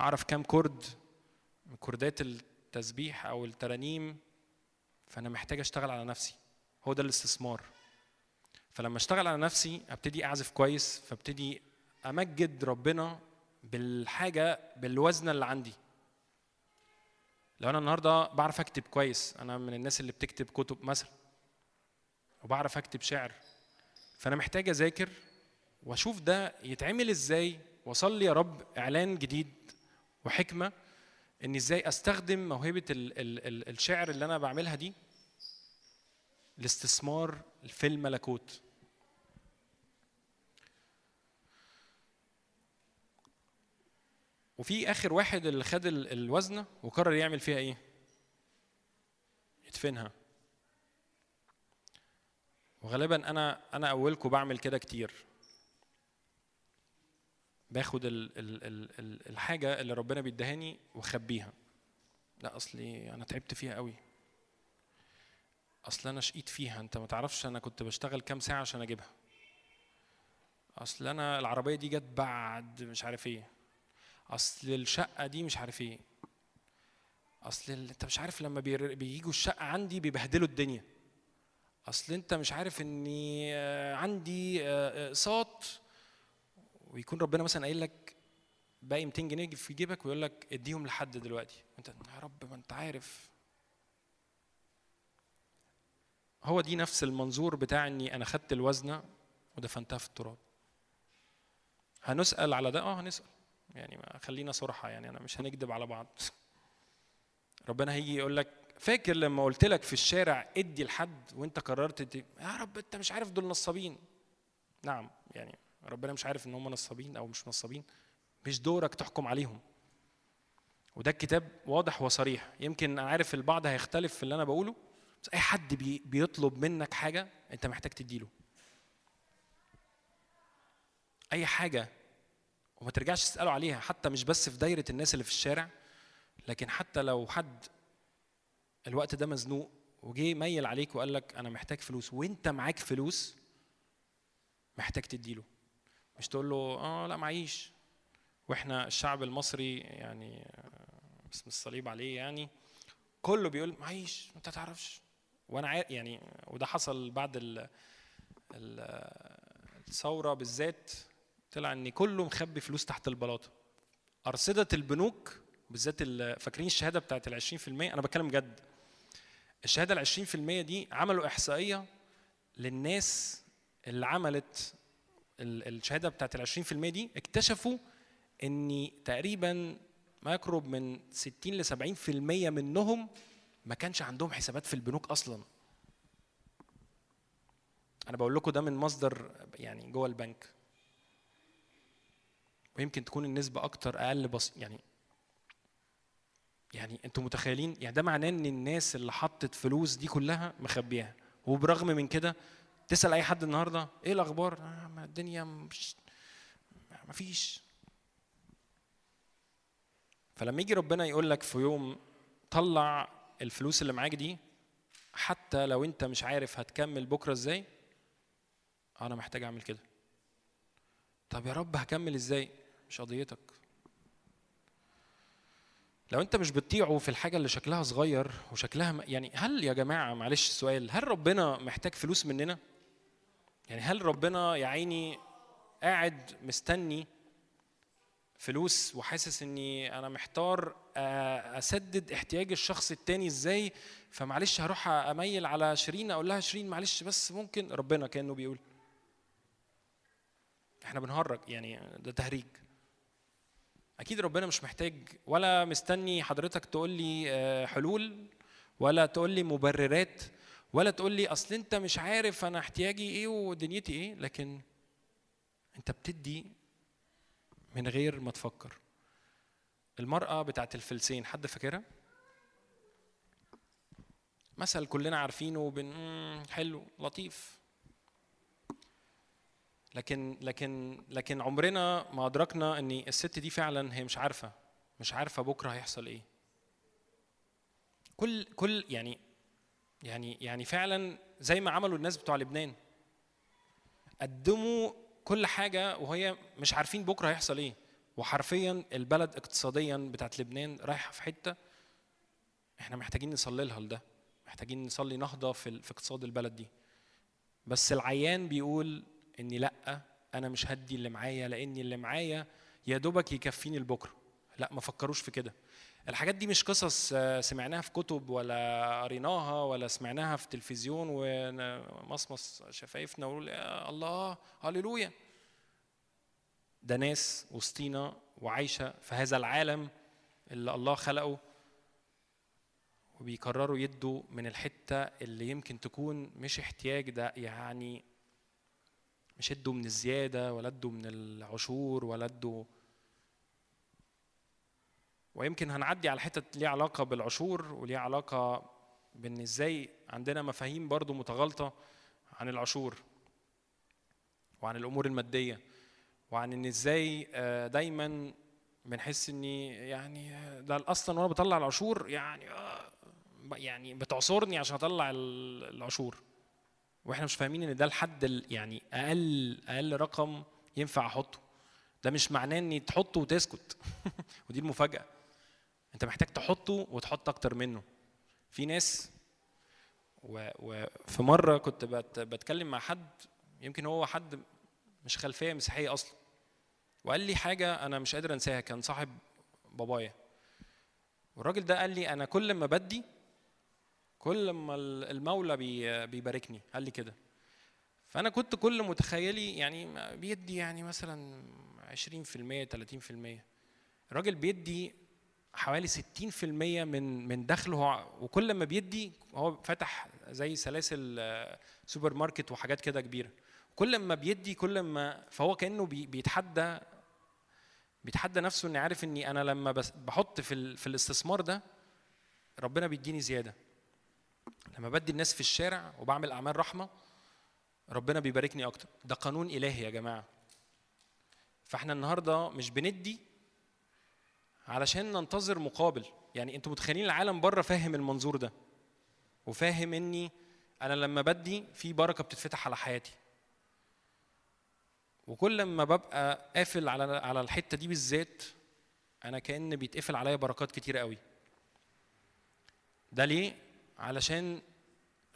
أعرف كام chord chord ات التسبيح أو الترانيم فأنا محتاج أشتغل على نفسي. هو ده الاستثمار. فلما اشتغل على نفسي ابتدي اعزف كويس فابتدي امجد ربنا بالحاجة بالوزنه اللي عندي. لو أنا النهارده بعرف أكتب كويس أنا من الناس اللي بتكتب كتب مثلا وبعرف أكتب شعر فأنا محتاج أذاكر وأشوف ده يتعمل إزاي وأصلي يا رب إعلان جديد وحكمة إن إزاي أستخدم موهبة ال ال ال الشعر اللي أنا بعملها دي لاستثمار في الملكوت وفي آخر واحد اللي خد ال- الوزنه وقرر يعمل فيها إيه؟ يدفنها. وغالبا أنا أنا أولكم بعمل كده كتير. باخد ال ال ال ال الحاجة اللي ربنا بيدهاني وأخبيها. لا أصلي أنا تعبت فيها قوي. أصل أنا شقيت فيها أنت ما تعرفش أنا كنت بشتغل كام ساعة عشان أجيبها. أصل أنا العربية دي جت بعد مش عارف إيه. أصل الشقة دي مش عارف إيه. أصل أنت مش عارف لما بييجوا الشقة عندي بيبهدلوا الدنيا. أصل أنت مش عارف إني آه، عندي آه، أقساط. ويكون ربنا مثلا قايل لك باقي 200 جنيه في جيبك ويقول لك اديهم لحد دلوقتي. انت يا رب ما أنت عارف. هو دي نفس المنظور بتاع إني أنا خدت الوزنه ودفنتها في التراب. هنسأل على ده؟ آه هنسأل. يعني ما خلينا صراحة يعني أنا مش هنكذب على بعض. ربنا هيجي يقول لك فاكر لما قلت لك في الشارع ادي لحد وانت قررت تدي يا رب انت مش عارف دول نصابين. نعم يعني ربنا مش عارف إن هم نصابين أو مش نصابين. مش دورك تحكم عليهم. وده الكتاب واضح وصريح. يمكن أنا عارف البعض هيختلف في اللي أنا بقوله أي حد بي بيطلب منك حاجة أنت محتاج تديله. أي حاجة وما ترجعش تسأله عليها حتى مش بس في دايرة الناس اللي في الشارع لكن حتى لو حد الوقت ده مزنوق وجه ميل عليك وقال لك أنا محتاج فلوس وأنت معاك فلوس محتاج تديله. مش تقول له آه لا معيش. وإحنا الشعب المصري يعني آه، اسم الصليب عليه يعني كله بيقول معيش انت تعرفش وأنا يعني وده حصل بعد ال ال الثورة بالذات طلع إن كله مخبي فلوس تحت البلاطة. أرصدة البنوك بالذات ال- فاكرين الشهادة بتاعت ال 20% أنا بتكلم جد. الشهادة ال 20% دي عملوا إحصائية للناس اللي عملت ال- الشهادة بتاعت ال 20% دي. اكتشفوا إن تقريبا ما يقرب من 60 ل 70% منهم ما كانش عندهم حسابات في البنوك أصلا. أنا بقول لكم ده من مصدر يعني جوه البنك. ويمكن تكون النسبة أكتر أقل بس يعني يعني أنتوا متخيلين؟ يعني ده معناه إن الناس اللي حطت فلوس دي كلها مخبيها وبرغم من كده تسأل أي حد النهارده إيه الأخبار؟ آه الدنيا مش ما فيش. فلما يجي ربنا يقول لك في يوم طلع الفلوس اللي معاك دي حتى لو انت مش عارف هتكمل بكرة إزاي أنا محتاج اعمل كده. طب يا رب هكمل إزاي؟ مش قضيتك. لو انت مش بتطيعه في الحاجة اللي شكلها صغير وشكلها يعني هل يا جماعة معلش السؤال هل ربنا محتاج فلوس مننا؟ يعني هل ربنا يا عيني قاعد مستني فلوس وحاسس إني أنا محتار آه، أسدد احتياج الشخص التاني إزاي؟ فمعلش هروح أميل على شيرين أقول لها شيرين معلش بس ممكن ربنا كأنه بيقول. إحنا بنهرج يعني ده تهريج. أكيد ربنا مش محتاج ولا مستني حضرتك تقول لي آه، حلول ولا تقول لي مبررات ولا تقول لي أصل أنت مش عارف أنا احتياجي إيه ودنيتي إيه لكن أنت بتدي من غير ما تفكر. المرأة بتاعت الفلسين حد فاكرها؟ مثل كلنا عارفينه بن حلو لطيف. لكن لكن لكن عمرنا ما أدركنا إن الست دي فعلا هي مش عارفة مش عارفة بكرة هيحصل إيه. كل كل يعني يعني يعني فعلا زي ما عملوا الناس بتوع لبنان. قدموا كل حاجة وهي مش عارفين بكرة هيحصل إيه. وحرفيا البلد اقتصاديا بتاعت لبنان رايحة في حتة إحنا محتاجين نصلي لها لده. محتاجين نصلي نهضة في في اقتصاد البلد دي. بس العيان بيقول اني لأ أنا مش هدي اللي معايا لأن اللي معايا يا دوبك يكفيني لبكرة. لأ ما فكروش في كده. الحاجات دي مش قصص آه، سمعناها في كتب ولا قريناها ولا سمعناها في تلفزيون ومصمص شفايفنا ونقول الله هللويا. ده ناس وسطينا وعايشة في هذا العالم اللي الله خلقه وبيقرروا يدوا من الحتة اللي يمكن تكون مش احتياج ده يعني مش ادوا من الزيادة ولا ادوا من العشور ولا ادوا ويمكن هنعدي على حتت ليها علاقة بالعشور وليها علاقة بإن إزاي عندنا مفاهيم برضو متغالطة عن العشور وعن الأمور المادية وعن إن إزاي آه، دايما بنحس اني يعني آه، ده أصلا وأنا بطلع العشور يعني آه، يعني بتعصرني عشان أطلع ال- العشور. وإحنا مش فاهمين إن ده الحد ال- يعني أقل أقل رقم ينفع أحطه. ده مش معناه اني تحطه وتسكت. ودي المفاجأة. انت محتاج تحطه وتحط أكتر منه. في ناس وفي مرة كنت بت بتكلم مع حد يمكن هو حد مش خلفية مسيحية أصلا وقال لي حاجة أنا مش قادر أنساها كان صاحب بابايا. والراجل ده قال لي أنا كل ما بدي كل ما ال- المولى بي بيباركني. قال لي كده. فأنا كنت كل متخيلي يعني بيدي يعني مثلا 20% 30% الراجل بيدي حوالي 60% من من دخله وكل ما بيدي هو فتح زي سلاسل آه، سوبر ماركت وحاجات كده كبيرة. كل ما بيدي كل ما فهو كأنه بي- بيتحدى بيتحدى نفسه اني عارف إني أنا لما بحط في في الاستثمار ده ربنا بيديني زيادة. لما بدي الناس في الشارع وبعمل أعمال رحمة ربنا بيباركني أكتر. ده قانون إلهي يا جماعة. فإحنا النهارده مش بندي علشان ننتظر مقابل. يعني أنتوا متخيلين العالم بره فاهم المنظور ده؟ وفاهم اني أنا لما بدي في بركة بتتفتح على حياتي. وكل ما ببقى قافل على على الحتة دي بالذات أنا كأن بيتقفل عليا بركات كتيره قوي. ده ليه؟ علشان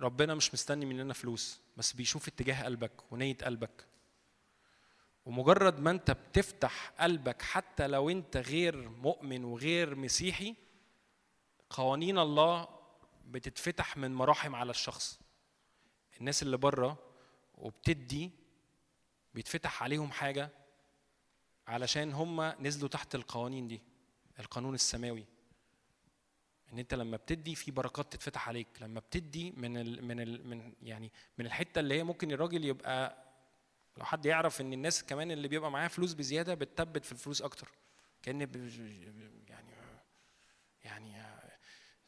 ربنا مش مستني مننا فلوس بس بيشوف اتجاه قلبك ونية قلبك. ومجرد ما انت بتفتح قلبك حتى لو انت غير مؤمن وغير مسيحي قوانين الله بتتفتح من مراحم على الشخص. الناس اللي بره وبتدي بيتفتح عليهم حاجة علشان هم نزلوا تحت القوانين دي القانون السماوي. إن أنت لما بتدي في بركات تتفتح عليك لما بتدي من ال من ال من يعني من الحتة اللي هي ممكن الراجل يبقى لو حد يعرف إن الناس كمان اللي بيبقى معاها فلوس بزيادة بتثبت في الفلوس أكتر. كأن يعني يعني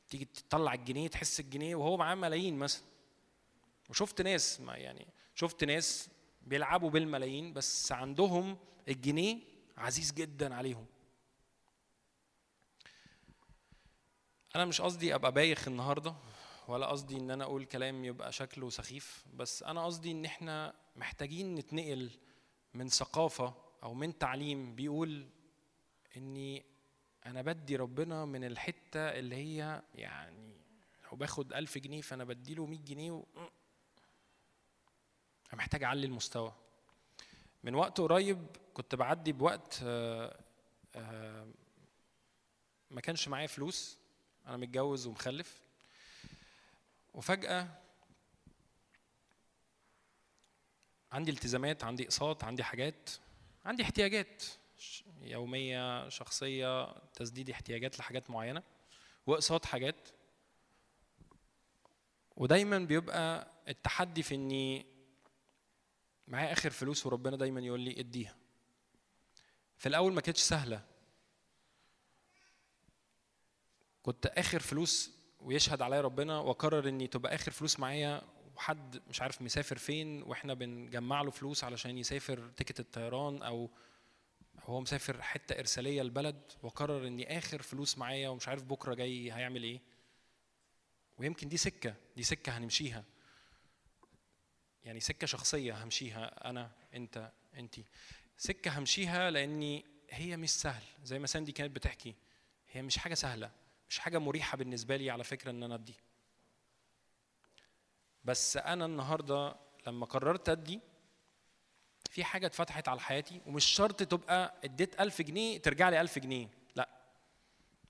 تيجي تطلع الجنيه تحس الجنيه وهو معاه ملايين مثلا. وشفت ناس ما يعني شفت ناس بيلعبوا بالملايين بس عندهم الجنيه عزيز جدا عليهم. أنا مش قصدي أبقى بايخ النهارده. ولا قصدي إن أنا أقول كلام يبقى شكله سخيف بس أنا قصدي إن إحنا محتاجين نتنقل من ثقافة أو من تعليم بيقول إني أنا بدي ربنا من الحتة اللي هي يعني لو باخد ألف جنيه فأنا بديله 100 جنيه و... أنا محتاج أعلي المستوى. من وقت قريب كنت بعدي بوقت آه، آه، ما كانش معايا فلوس أنا متجوز ومخلف. وفجأة عندي التزامات عندي إقساط عندي حاجات عندي احتياجات يومية شخصية تسديد احتياجات لحاجات معينة وإقساط حاجات. ودايما بيبقى التحدي في إني معايا آخر فلوس وربنا دايما يقول لي إديها. في الأول ما كانتش سهلة. كنت آخر فلوس ويشهد عليا ربنا وأقرر إني تبقى آخر فلوس معايا وحد مش عارف مسافر فين وإحنا بنجمع له فلوس علشان يسافر تيكت الطيران أو هو مسافر حتة إرسالية البلد وقرر إني آخر فلوس معايا ومش عارف بكرة جاي هيعمل إيه. ويمكن دي سكة دي سكة هنمشيها. يعني سكة شخصية همشيها أنا أنت أنتي. سكة همشيها لأني هي مش سهل زي ما ساندي كانت بتحكي. هي مش حاجة سهلة. مش حاجة مريحة بالنسبة لي على فكرة إن أنا أدي. بس أنا النهارده لما قررت أدي في حاجة اتفتحت على حياتي ومش شرط تبقى اديت ألف جنيه ترجع لي ألف جنيه لأ.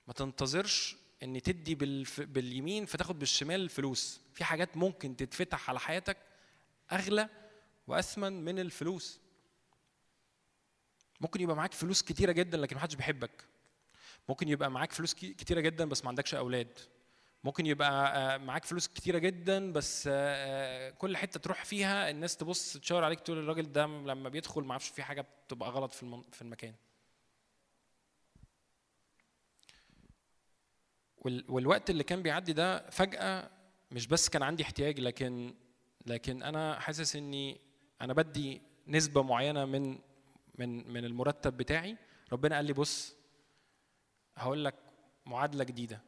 ما تنتظرش إن تدي بالف... باليمين فتاخد بالشمال الفلوس في حاجات ممكن تتفتح على حياتك أغلى وأثمن من الفلوس. ممكن يبقى معاك فلوس كتيرة جدا لكن محدش بيحبك. ممكن يبقى معاك فلوس كتيرة جدا بس ما عندكش أولاد. ممكن يبقى آه، معاك فلوس كتيرة جدا بس آه، آه، كل حتة تروح فيها الناس تبص تشاور عليك تقول الراجل ده لما بيدخل ما أعرفش في حاجة بتبقى غلط في في المكان. وال- والوقت اللي كان بيعدي ده فجأة مش بس كان عندي احتياج لكن لكن أنا حاسس إني أنا بدي نسبة معينة من من من المرتب بتاعي. ربنا قال لي بص هقول لك معادلة جديدة.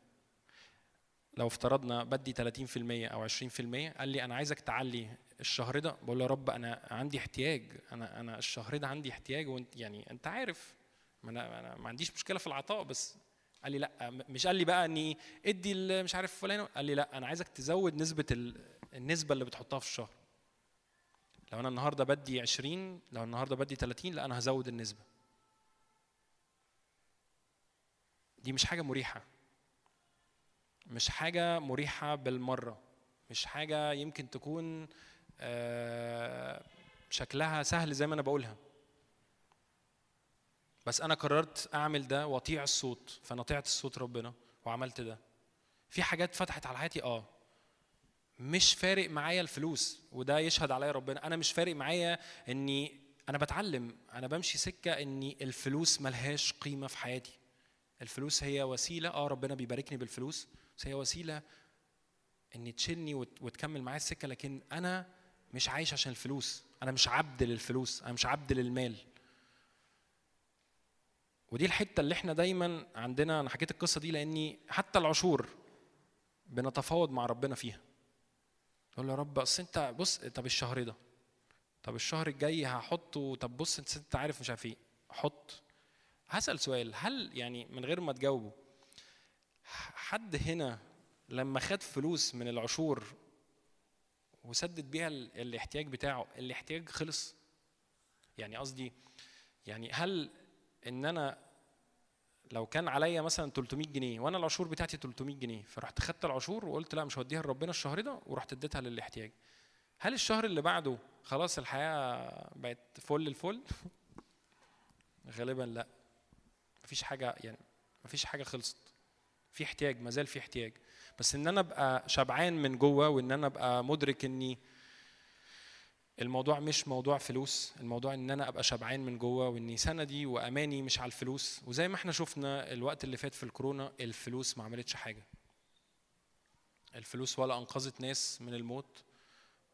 لو افترضنا بدي 30% أو 20% قال لي أنا عايزك تعلي الشهر ده. بقول له يا رب أنا عندي احتياج. أنا أنا الشهر ده عندي احتياج وأنت يعني أنت عارف. ما أنا أنا ما عنديش مشكلة في العطاء بس. قال لي لا مش قال لي بقى إني ادي مش عارف فلان قال لي لا أنا عايزك تزود نسبة ال- النسبة اللي بتحطها في الشهر. لو أنا النهارده بدي 20 لو النهارده بدي 30 لا أنا هزود النسبة. دي مش حاجة مريحة. مش حاجة مريحة بالمرة. مش حاجة يمكن تكون آه، شكلها سهل زي ما أنا بقولها. بس أنا قررت أعمل ده وأطيع الصوت فأنا طيعت الصوت ربنا وعملت ده. في حاجات فتحت على حياتي؟ آه. مش فارق معايا الفلوس وده يشهد عليا ربنا. أنا مش فارق معايا إني أنا بتعلم أنا بمشي سكة إني الفلوس ملهاش قيمة في حياتي. الفلوس هي وسيلة. آه ربنا بيباركني بالفلوس بس هي وسيلة ان تشيلني وت- وتكمل معايا السكة. لكن أنا مش عايش عشان الفلوس. أنا مش عبد للفلوس. أنا مش عبد للمال. ودي الحتة اللي إحنا دايما عندنا أنا حكيت القصة دي لإني حتى العشور بنتفاوض مع ربنا فيها. تقول يا رب أصل أنت بص طب الشهر ده طب الشهر الجاي هحطه طب بص أنت عارف مش عارف إيه. حط. هسأل سؤال هل يعني من غير ما تجاوبه حد هنا لما خد فلوس من العشور وسدد بيها ال- الاحتياج بتاعه الاحتياج خلص؟ يعني قصدي يعني هل إن أنا لو كان عليا مثلا 300 جنيه وأنا العشور بتاعتي 300 جنيه فرحت خدت العشور وقلت لا مش هوديها لربنا الشهر ده ورحت اديتها للاحتياج. هل الشهر اللي بعده خلاص الحياة بقت فل الفل؟ غالبا لا. مفيش حاجة يعني مفيش حاجة خلصت. في احتياج ما زال في احتياج. بس إن أنا أبقى شبعان من جوه وإن أنا أبقى مدرك إني الموضوع مش موضوع فلوس الموضوع إن أنا أبقى شبعان من جوه وإني سندي وأماني مش على الفلوس. وزي ما إحنا شفنا الوقت اللي فات في الكورونا الفلوس ما عملتش حاجة. الفلوس ولا أنقذت ناس من الموت.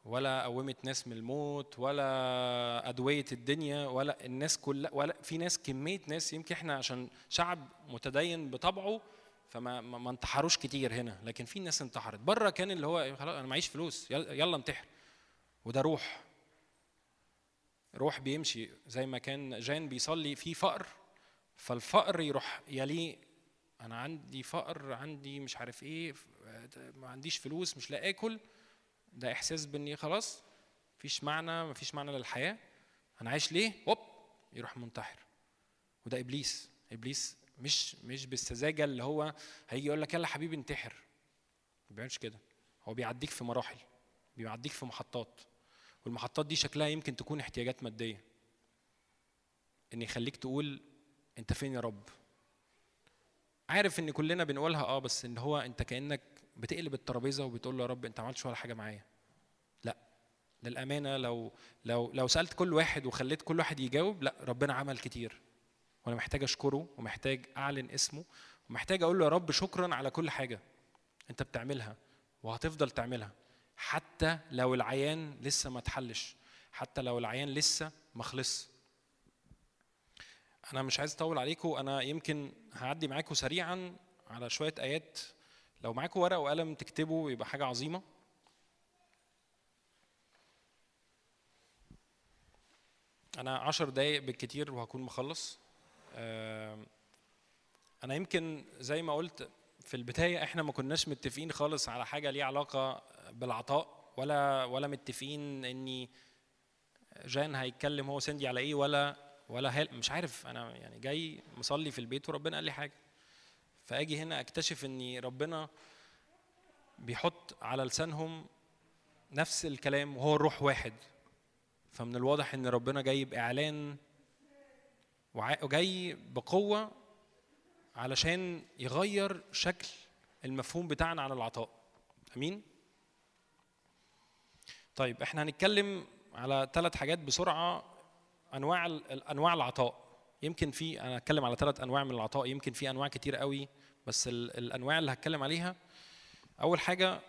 ولا قومت ناس من الموت ولا ادويه الدنيا ولا الناس كلها ولا في ناس كمية ناس يمكن إحنا عشان شعب متدين بطبعه فما ما انتحروش كتير هنا لكن في ناس انتحرت. بره كان اللي هو خلاص أنا معيش فلوس يلا انتحر. وده روح. روح بيمشي زي ما كان جان بيصلي في فقر فالفقر يروح يليه أنا عندي فقر عندي مش عارف إيه ما عنديش فلوس مش لاقي آكل. ده إحساس بإني خلاص مفيش معنى مفيش معنى للحياة. أنا عايش ليه؟ هوب يروح منتحر. وده إبليس. إبليس مش مش بالسذاجة اللي هو هيجي يقول لك يلا حبيبي انتحر. ما بيعملش كده. هو بيعديك في مراحل بيعديك في محطات. والمحطات دي شكلها يمكن تكون احتياجات مادية. إن يخليك تقول أنت فين يا رب؟ عارف إن كلنا بنقولها آه بس إن هو أنت كأنك بتقلب الترابيزة وبتقول له يا رب أنت ما عملتش ولا حاجة معايا. لا. للأمانة لو لو لو سألت كل واحد وخليت كل واحد يجاوب لا ربنا عمل كتير. وأنا محتاج أشكره ومحتاج أعلن اسمه ومحتاج أقول له يا رب شكرا على كل حاجة أنت بتعملها وهتفضل تعملها. حتى لو العيان لسه ما اتحلش حتى لو العيان لسه ما خلص. أنا مش عايز أطول عليكم أنا يمكن هعدي معاكم سريعا على شوية آيات لو معاكم ورقة وقلم تكتبوا يبقى حاجة عظيمة. أنا عشر دقايق بالكتير وهكون مخلص. آم، أنا يمكن زي ما قلت في البداية إحنا ما كناش متفقين خالص على حاجة ليها علاقة بالعطاء ولا ولا متفقين اني جان هيتكلم هو سندي على إيه ولا ولا هل مش عارف. أنا يعني جاي مصلي في البيت وربنا قال لي حاجة. فأجي هنا أكتشف ان ربنا بيحط على لسانهم نفس الكلام وهو الروح واحد. فمن الواضح إن ربنا جاي باعلان وجاي بقوة علشان يغير شكل المفهوم بتاعنا عن العطاء. أمين؟ طيب إحنا هنتكلم على ثلاث حاجات بسرعة أنواع أنواع العطاء. يمكن في أنا هتكلم على ثلاث أنواع من العطاء يمكن في أنواع كتير قوي بس ال- الأنواع اللي هتكلم عليها أول حاجة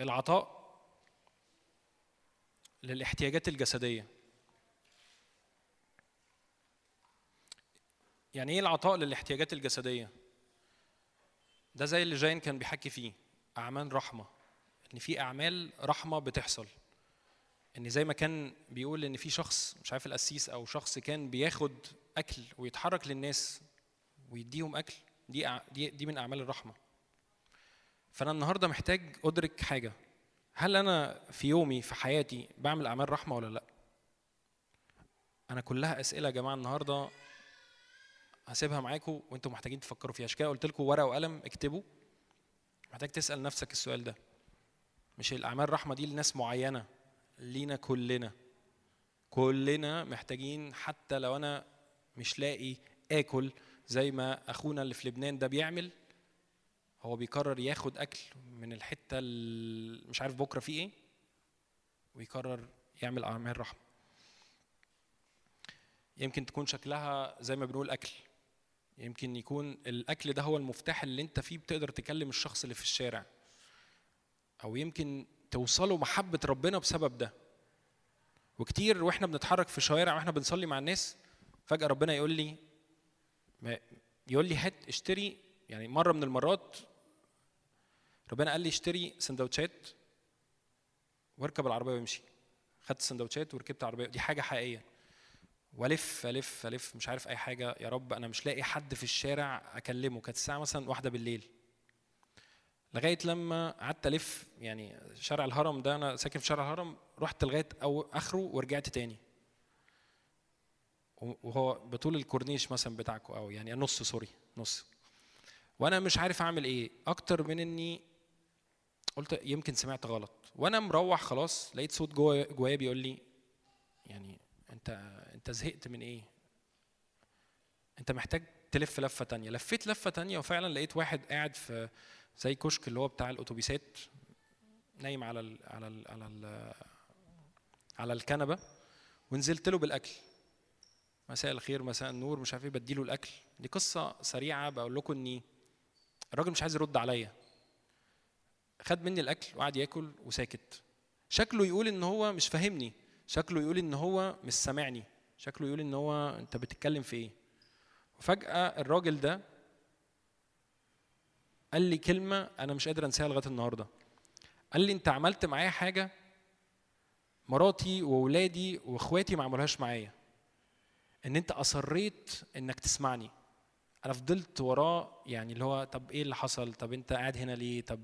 العطاء للاحتياجات الجسدية. يعني إيه العطاء للاحتياجات الجسدية؟ ده زي اللي جاين كان بيحكي فيه أعمال رحمة إن في أعمال رحمة بتحصل. إن زي ما كان بيقول إن في شخص مش عارف القسيس أو شخص كان بياخد أكل ويتحرك للناس ويديهم أكل دي دي دي من أعمال الرحمة. فأنا النهارده محتاج أدرك حاجة. هل أنا في يومي في حياتي بعمل أعمال رحمة ولا لأ؟ أنا كلها أسئلة يا جماعة النهارده هسيبها معاكم وأنتم محتاجين تفكروا فيها. عشان كده قلت لكم ورقة وقلم اكتبوا. محتاج تسأل نفسك السؤال ده. مش الأعمال الرحمه دي لناس معينة لينا كلنا. كلنا محتاجين حتى لو أنا مش لاقي آكل زي ما أخونا اللي في لبنان ده بيعمل. هو بيقرر ياخد أكل من الحتة ال- مش عارف بكرة في إيه ويقرر يعمل أعمال رحمة. يمكن تكون شكلها زي ما بنقول أكل. يمكن يكون الأكل ده هو المفتاح اللي أنت فيه بتقدر تكلم الشخص اللي في الشارع. أو يمكن توصلوا محبة ربنا بسبب ده. وكتير وإحنا بنتحرك في شوارع وإحنا بنصلي مع الناس فجأة ربنا يقول لي يقول لي هات اشتري يعني مرة من المرات ربنا قال لي اشتري سندوتشات واركب العربية وامشي. خدت السندوتشات وركبت العربيه دي حاجة حقيقية. والف الف الف مش عارف أي حاجة يا رب أنا مش لاقي حد في الشارع أكلمه. كانت الساعة مثلا واحدة بالليل. لغاية لما قعدت ألف يعني شارع الهرم ده أنا ساكن في شارع الهرم رحت لغاية أو آخره ورجعت تاني. وهو بطول الكورنيش مثلا بتاعكم أو يعني نص سوري نص. وأنا مش عارف أعمل إيه. أكتر من إني قلت يمكن سمعت غلط. وأنا مروح خلاص لقيت صوت جوه جوايا بيقول لي يعني أنت أنت زهقت من إيه؟ أنت محتاج تلف لفة تانية. لفيت لفة تانية وفعلا لقيت واحد قاعد في زي كشك اللي هو بتاع الاتوبيسات نايم على ال على ال على ال على الكنبة ونزلت له بالأكل. مساء الخير مساء النور مش عارف إيه بديله الأكل. دي قصة سريعة بقول لكم إني الراجل مش عايز يرد عليا. خد مني الأكل وقعد ياكل وساكت. شكله يقول إن هو مش فاهمني. شكله يقول إن هو مش سامعني. شكله يقول إن هو أنت بتتكلم في إيه؟ وفجأة الراجل ده قال لي كلمة أنا مش قادر أنساها لغاية النهارده. قال لي أنت عملت معايا حاجة مراتي واولادي وإخواتي ما عملوهاش معايا. إن أنت أصريت إنك تسمعني. أنا فضلت وراه يعني اللي هو طب إيه اللي حصل؟ طب أنت قاعد هنا ليه؟ طب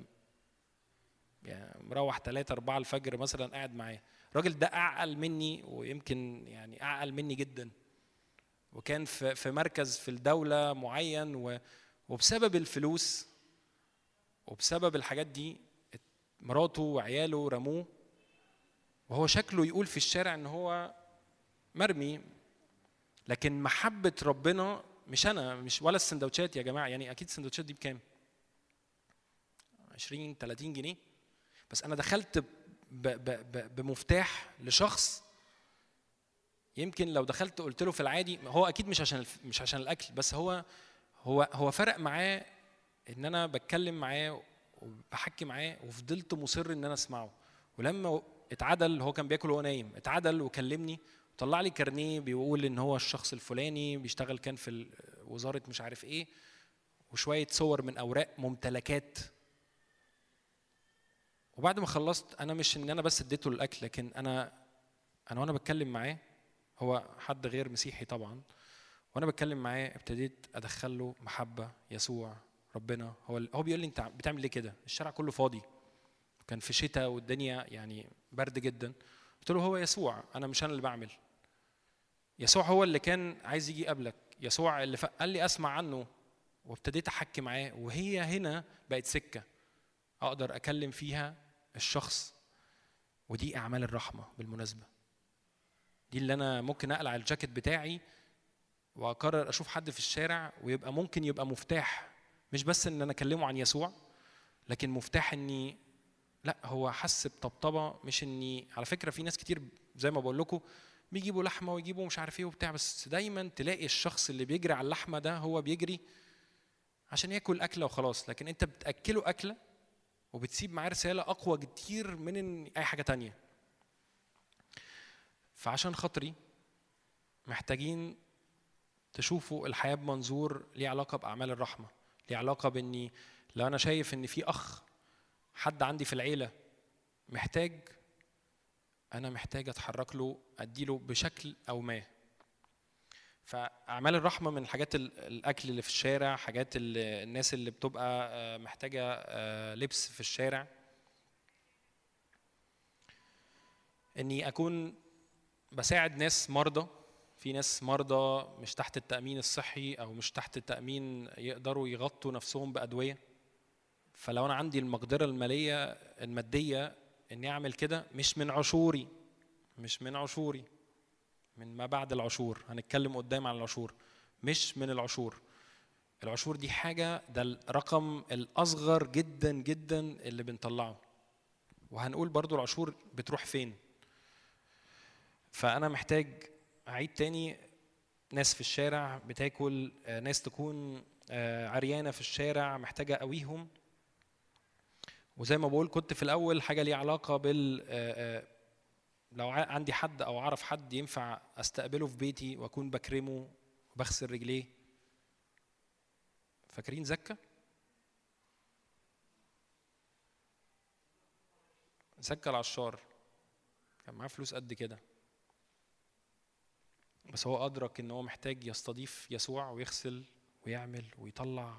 يعني مروح 3 4 الفجر مثلا قاعد معاه الراجل ده أعقل مني ويمكن يعني أعقل مني جدا. وكان في في مركز في الدولة معين و وبسبب الفلوس وبسبب الحاجات دي مراته وعياله رموه. وهو شكله يقول في الشارع إن هو مرمي. لكن محبة ربنا مش أنا مش ولا السندوتشات يا جماعة يعني أكيد السندوتشات دي بكام؟ 20 30 جنيه بس أنا دخلت ب ب ب بمفتاح لشخص يمكن لو دخلت قلت له في العادي هو أكيد مش عشان مش عشان الأكل بس هو هو هو فرق معاه إن أنا بتكلم معاه وبحكي معاه وفضلت مصر إن أنا أسمعه ولما اتعدل هو كان بياكل وهو نايم اتعدل وكلمني طلع لي كارنيه بيقول إن هو الشخص الفلاني بيشتغل كان في وزارة مش عارف إيه وشوية صور من أوراق ممتلكات. وبعد ما خلصت أنا مش إن أنا بس اديته الأكل لكن أنا أنا وأنا بتكلم معاه هو حد غير مسيحي طبعا وأنا بتكلم معاه ابتديت أدخل له محبة يسوع ربنا. هو هو بيقول لي أنت بتعمل ليه كده؟ الشارع كله فاضي. كان في شتاء والدنيا يعني برد جدا. قلت له هو يسوع أنا مش أنا اللي بعمل. يسوع هو اللي كان عايز يجي قبلك. يسوع اللي. قال لي أسمع عنه وابتديت أحكي معاه وهي هنا بقت سكة. أقدر أكلم فيها الشخص ودي أعمال الرحمة بالمناسبة. دي اللي أنا ممكن أقلع الجاكيت بتاعي وأقرر أشوف حد في الشارع ويبقى ممكن يبقى مفتاح. مش بس إن أنا أكلمه عن يسوع لكن مفتاح إني لا هو حس بطبطبة مش إني على فكرة في ناس كتير زي ما بقول لكم بيجيبوا لحمة ويجيبوا مش عارف إيه وبتاع بس دايما تلاقي الشخص اللي بيجري على اللحمة ده هو بيجري عشان ياكل أكلة وخلاص. لكن انت بتأكله أكلة وبتسيب معاه رسالة أقوى كتير من أي حاجة تانية. فعشان خاطري محتاجين تشوفوا الحياة بمنظور ليه علاقة بأعمال الرحمة ليه علاقة بإني لو أنا شايف إن في أخ حد عندي في العيلة محتاج أنا محتاج أتحرك له اديله بشكل أو ما. فأعمال الرحمة من الحاجات ال- الأكل اللي في الشارع حاجات ال- الناس اللي بتبقى آه، محتاجة آه، لبس في الشارع. إني أكون بساعد ناس مرضى. في ناس مرضى مش تحت التأمين الصحي أو مش تحت التأمين يقدروا يغطوا نفسهم بأدوية. فلو أنا عندي المقدرة المالية المادية اني اعمل كده مش من عشوري مش من عشوري من ما بعد العشور هنتكلم قدام عن العشور مش من العشور. العشور دي حاجة ده الرقم الأصغر جدا جدا اللي بنطلعه. وهنقول برضو العشور بتروح فين. فأنا محتاج أعيد تاني. ناس في الشارع بتاكل آه، ناس تكون آه، عريانة في الشارع محتاجة أقويهم وزي ما بقول كنت في الأول حاجة ليها علاقة بال آه، آه، لو عندي حد أو أعرف حد ينفع أستقبله في بيتي وأكون بكرمه وبغسل رجليه. فاكرين زكا؟ زكا العشار. كان معاه فلوس قد كده. بس هو أدرك إن هو محتاج يستضيف يسوع ويغسل ويعمل ويطلع.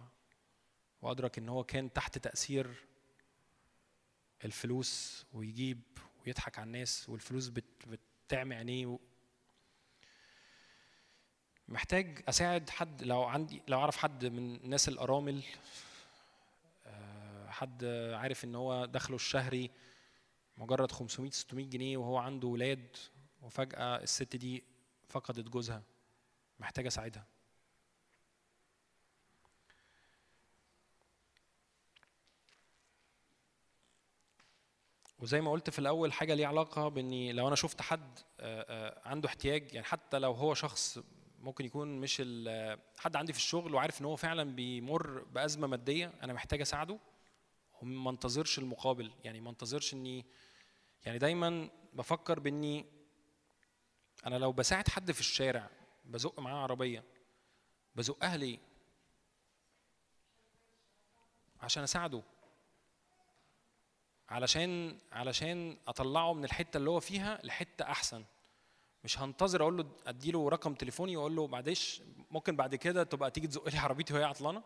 وأدرك إن هو كان تحت تأثير الفلوس ويجيب ويضحك على الناس والفلوس بت بتعمي عينيه محتاج أساعد حد لو عندي لو أعرف حد من الناس الأرامل آه، حد عارف إن هو دخله الشهري مجرد 500 600 جنيه وهو عنده ولاد وفجأة الست دي فقدت جوزها محتاج أساعدها. وزي ما قلت في الأول حاجة ليها علاقة بإني لو أنا شفت حد آه، آه، عنده احتياج يعني حتى لو هو شخص ممكن يكون مش حد عندي في الشغل وعارف إن هو فعلا بيمر بأزمة مادية أنا محتاج أساعده وما انتظرش المقابل. يعني ما انتظرش إني يعني دايما بفكر بإني أنا لو بساعد حد في الشارع بزق معاه عربية بزقها ليه؟ عشان أساعده. علشان علشان أطلعه من الحتة اللي هو فيها لحتة أحسن. مش هنتظر أقول له أديله رقم تليفوني وأقول له معلش ممكن بعد كده تبقى تيجي تزق لي عربيتي وهي عطلانة؟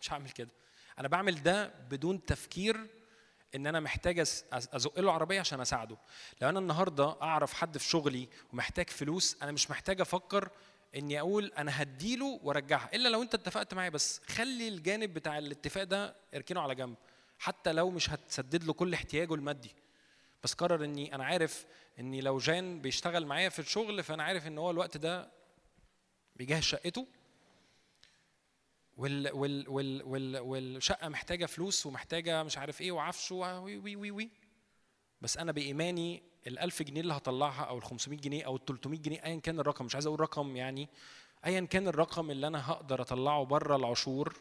مش هعمل كده. أنا بعمل ده بدون تفكير إن أنا محتاج أزق له عربية عشان أساعده. لو أنا النهارده أعرف حد في شغلي ومحتاج فلوس أنا مش محتاج أفكر إني أقول أنا هديله وأرجعها. إلا لو أنت اتفقت معايا بس خلي الجانب بتاع الاتفاق ده اركنه على جنب. حتى لو مش هتسدد له كل احتياجه المادي. بس قرر إني أنا عارف إني لو جان بيشتغل معايا في الشغل فأنا عارف إن هو الوقت ده بيجهز شقته. وال وال وال وال والشقة محتاجة فلوس ومحتاجة مش عارف إيه وعفش وي وي وي وي. بس أنا بإيماني ال 1000 جنيه اللي هطلعها أو ال 500 جنيه أو ال 300 جنيه ايا كان الرقم مش عايز أقول رقم يعني ايا كان الرقم اللي أنا هقدر أطلعه بره العشور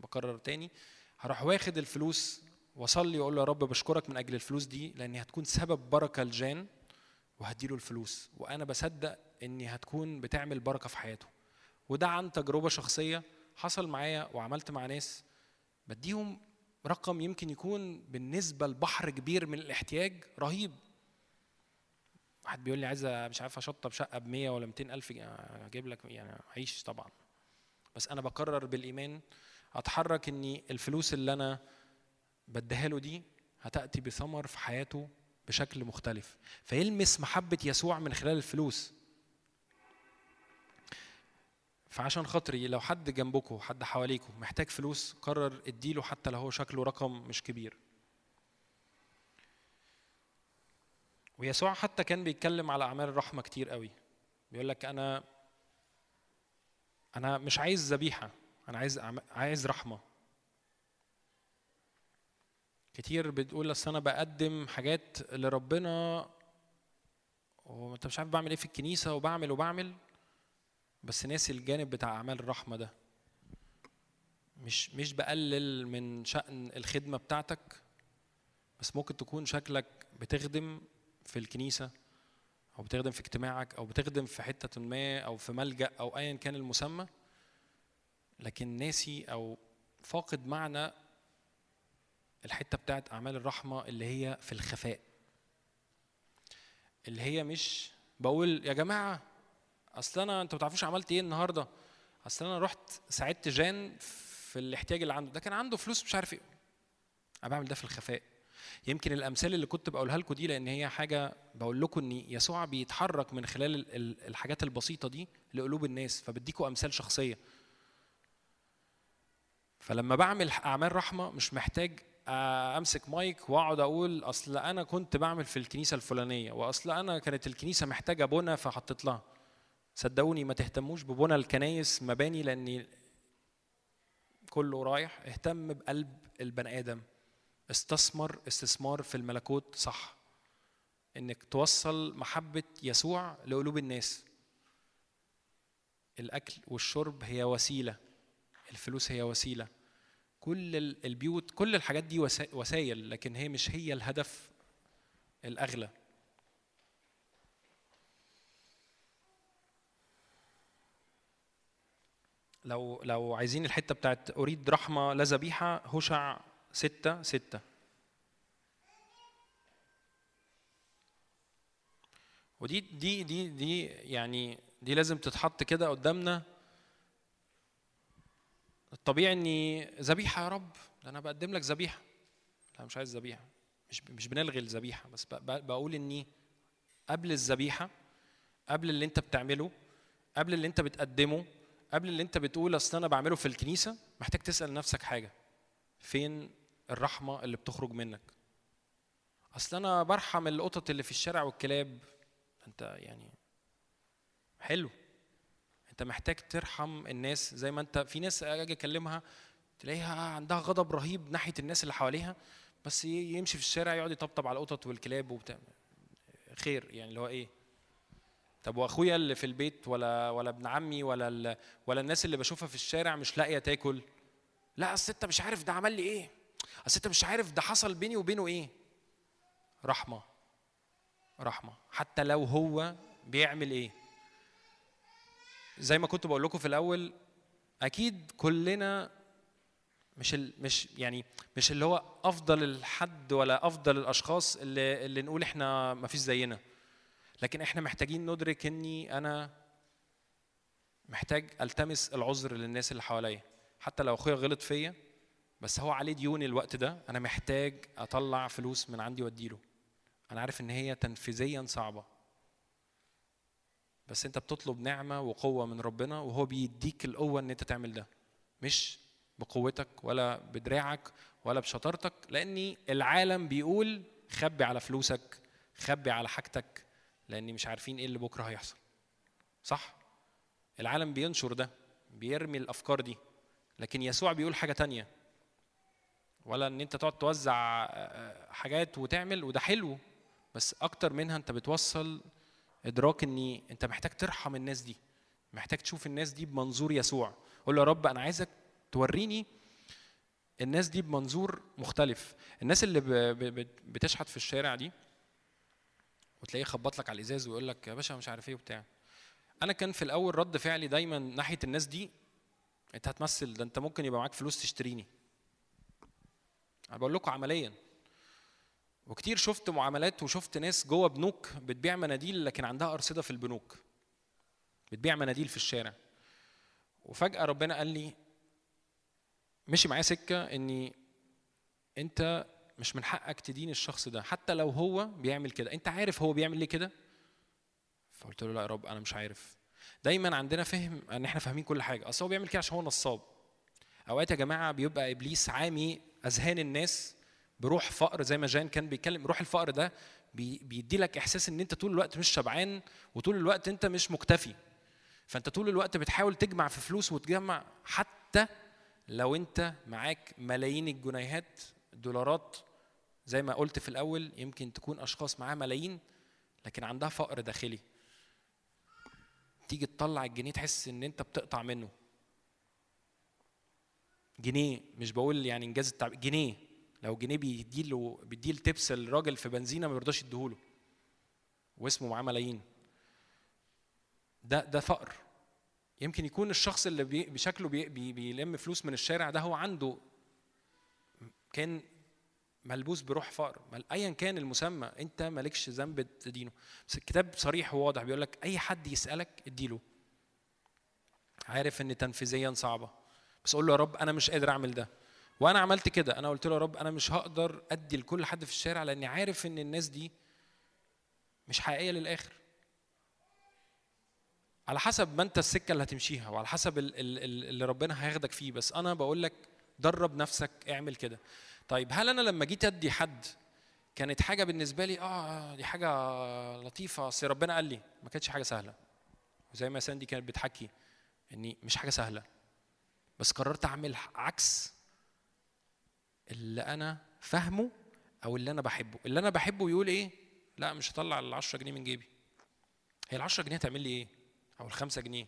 بكرر تاني هروح واخد الفلوس واصلي واقول له يا رب بشكرك من أجل الفلوس دي لأن هتكون سبب بركة لجان وهديله الفلوس. وأنا بصدق إني هتكون بتعمل بركة في حياته. وده عن تجربة شخصية حصل معايا وعملت مع ناس. بديهم رقم يمكن يكون بالنسبة لبحر كبير من الاحتياج رهيب. واحد بيقول لي عايز مش عارف أشطب شقة ب 100 ولا 200 ألف أجيب لك يعني عيش طبعا. بس أنا بقرر بالإيمان اتحرك اني الفلوس اللي أنا بديها له دي هتأتي بثمر في حياته بشكل مختلف. فيلمس محبة يسوع من خلال الفلوس. فعشان خاطري لو حد جنبكم حد حواليكم محتاج فلوس قرر اديله حتى لو هو شكله رقم مش كبير. ويسوع حتى كان بيتكلم على أعمال الرحمة كتير قوي. بيقول لك أنا أنا مش عايز ذبيحة. أنا عايز عايز رحمة. كتير بتقول أصل أنا بقدم حاجات لربنا وأنت مش عارف بعمل إيه في الكنيسة وبعمل وبعمل بس ناسي الجانب بتاع أعمال الرحمة ده. مش مش بقلل من شأن الخدمة بتاعتك بس ممكن تكون شكلك بتخدم في الكنيسة أو بتخدم في اجتماعك أو بتخدم في حتة ما أو في ملجأ أو ايا كان المسمى. لكن ناسي أو فاقد معنى الحتة بتاعت أعمال الرحمة اللي هي في الخفاء. اللي هي مش بقول يا جماعة أصل أنا أنتوا ما تعرفوش عملت إيه النهارده؟ أصل أنا رحت ساعدت جان في الاحتياج اللي عنده. ده كان عنده فلوس مش عارف إيه. أنا بعمل ده في الخفاء. يمكن الأمثال اللي كنت بقولها لكم دي لأن هي حاجة بقول لكم إن يسوع بيتحرك من خلال ال- ال- الحاجات البسيطة دي لقلوب الناس. فبديكم أمثال شخصية. فلما بعمل أعمال رحمة مش محتاج أمسك مايك وأقعد أقول أصل أنا كنت بعمل في الكنيسة الفلانية وأصل أنا كانت الكنيسة محتاجة بنا فحطيت لها. صدقوني ما تهتموش ببنى الكنايس مباني لأن كله رايح. اهتم بقلب البني آدم. استثمر استثمار في الملكوت صح. إنك توصل محبة يسوع لقلوب الناس. الأكل والشرب هي وسيلة. الفلوس هي وسيلة. كل ال- البيوت كل الحاجات دي وسا- وسائل لكن هي مش هي الهدف الأغلى. لو لو عايزين الحتة بتاعت أريد رحمة لا ذبيحة هشع ستة ستة. ودي دي دي دي يعني دي لازم تتحط كده قدامنا. الطبيعي إني ذبيحة يا رب ده أنا بقدم لك ذبيحة. لا مش عايز ذبيحة. مش مش بنلغي الذبيحة بس بقول إني قبل الذبيحة قبل اللي أنت بتعمله قبل اللي أنت بتقدمه قبل اللي أنت بتقول أصل أنا بعمله في الكنيسة محتاج تسأل نفسك حاجة. فين الرحمة اللي بتخرج منك؟ أصل أنا برحم القطط اللي في الشارع والكلاب. أنت يعني حلو. انت محتاج ترحم الناس زي ما انت في ناس أجي اكلمها تلاقيها عندها غضب رهيب ناحية الناس اللي حواليها بس يمشي في الشارع يقعد يطبطب على القطط والكلاب وبتاع. خير يعني اللي هو إيه؟ طب وأخويا اللي في البيت ولا ولا ابن عمي ولا ولا الناس اللي بشوفها في الشارع مش لاقية تاكل؟ لا أصل أنت مش عارف ده عمل لي إيه. أصل أنت مش عارف ده حصل بيني وبينه إيه. رحمة. رحمة. حتى لو هو بيعمل إيه. زي ما كنت بقول لكم في الأول أكيد كلنا مش ال مش يعني مش اللي هو أفضل الحد ولا أفضل الأشخاص اللي اللي نقول إحنا ما فيش زينا. لكن إحنا محتاجين ندرك إني أنا محتاج ألتمس العذر للناس اللي حواليا. حتى لو أخويا غلط فيا بس هو عليه ديون الوقت ده أنا محتاج أطلع فلوس من عندي وأديله. أنا عارف إن هي تنفيذيا صعبة. بس انت بتطلب نعمة وقوة من ربنا وهو بيديك القوة ان انت تعمل ده. مش بقوتك ولا بدراعك ولا بشطارتك لاني العالم بيقول خبي على فلوسك خبي على حاجتك لاني مش عارفين إيه اللي بكرة هيحصل. صح؟ العالم بينشر ده بيرمي الأفكار دي. لكن يسوع بيقول حاجة تانية. ولا إن انت تقعد توزع آه، حاجات وتعمل وده حلو. بس أكتر منها أنت بتوصل إدراك إني أنت محتاج ترحم الناس دي محتاج تشوف الناس دي بمنظور يسوع. قول له يا رب أنا عايزك توريني الناس دي بمنظور مختلف. الناس اللي بتشحت في الشارع دي وتلاقيه يخبط لك على الإزاز ويقول لك يا باشا مش عارف إيه وبتاع. أنا كان في الأول رد فعلي دايما ناحية الناس دي أنت هتمثل ده أنت ممكن يبقى معاك فلوس تشتريني. أنا بقول لكم عمليا. وكتير شفت معاملات وشفت ناس جوه بنوك بتبيع مناديل لكن عندها أرصدة في البنوك. بتبيع مناديل في الشارع. وفجأة ربنا قال لي مشي معايا سكة إني أنت مش من حقك تدين الشخص ده. حتى لو هو بيعمل كده. أنت عارف هو بيعمل ليه كده؟ فقلت له لا يا رب أنا مش عارف. دايما عندنا فهم إن إحنا فاهمين كل حاجة. أصل هو بيعمل كده عشان هو نصاب. أوقات يا جماعة بيبقى إبليس عامي أذهان الناس. بروح فقر زي ما جان كان بيتكلم روح الفقر ده بي بيدي لك إحساس إن أنت طول الوقت مش شبعان وطول الوقت أنت مش مكتفي. فأنت طول الوقت بتحاول تجمع في فلوس وتجمع حتى لو أنت معاك ملايين الجنيهات دولارات زي ما قلت في الأول يمكن تكون أشخاص معاها ملايين لكن عندها فقر داخلي. تيجي تطلع الجنيه تحس إن أنت بتقطع منه. جنيه مش بقول يعني إنجاز التعبير جنيه. لو جنيه بيديله بيديل تبس الراجل في بنزينة ما بيرضاش يديهوله. واسمه معاه ملايين. ده ده فقر. يمكن يكون الشخص اللي بشكله بي بي بيلم فلوس من الشارع ده هو عنده كان ملبوس بروح فقر. ايا كان المسمى أنت مالكش ذنب تدينه. بس الكتاب صريح وواضح بيقول لك أي حد يسألك اديله. عارف إن تنفيذيا صعبة. بس قول له يا رب أنا مش قادر أعمل ده. وأنا عملت كده أنا قلت له يا رب أنا مش هقدر ادي لكل حد في الشارع لاني عارف ان الناس دي مش حقيقية للآخر. على حسب ما انت السكة اللي هتمشيها وعلى حسب ال- ال- ال- اللي ربنا هياخدك فيه بس أنا بقول لك درب نفسك اعمل كده. طيب هل أنا لما جيت ادي حد كانت حاجة بالنسبة لي آه دي حاجة لطيفة اصل ربنا قال لي ما كانتش حاجة سهلة. وزي ما ساندي كانت بتحكي إني مش حاجة سهلة بس قررت اعمل عكس اللي أنا فاهمه أو اللي أنا بحبه. اللي أنا بحبه يقول إيه؟ لا مش هطلع ال 10 جنيه من جيبي. هي ال 10 جنيه هتعمل لي إيه؟ أو ال 5 جنيه.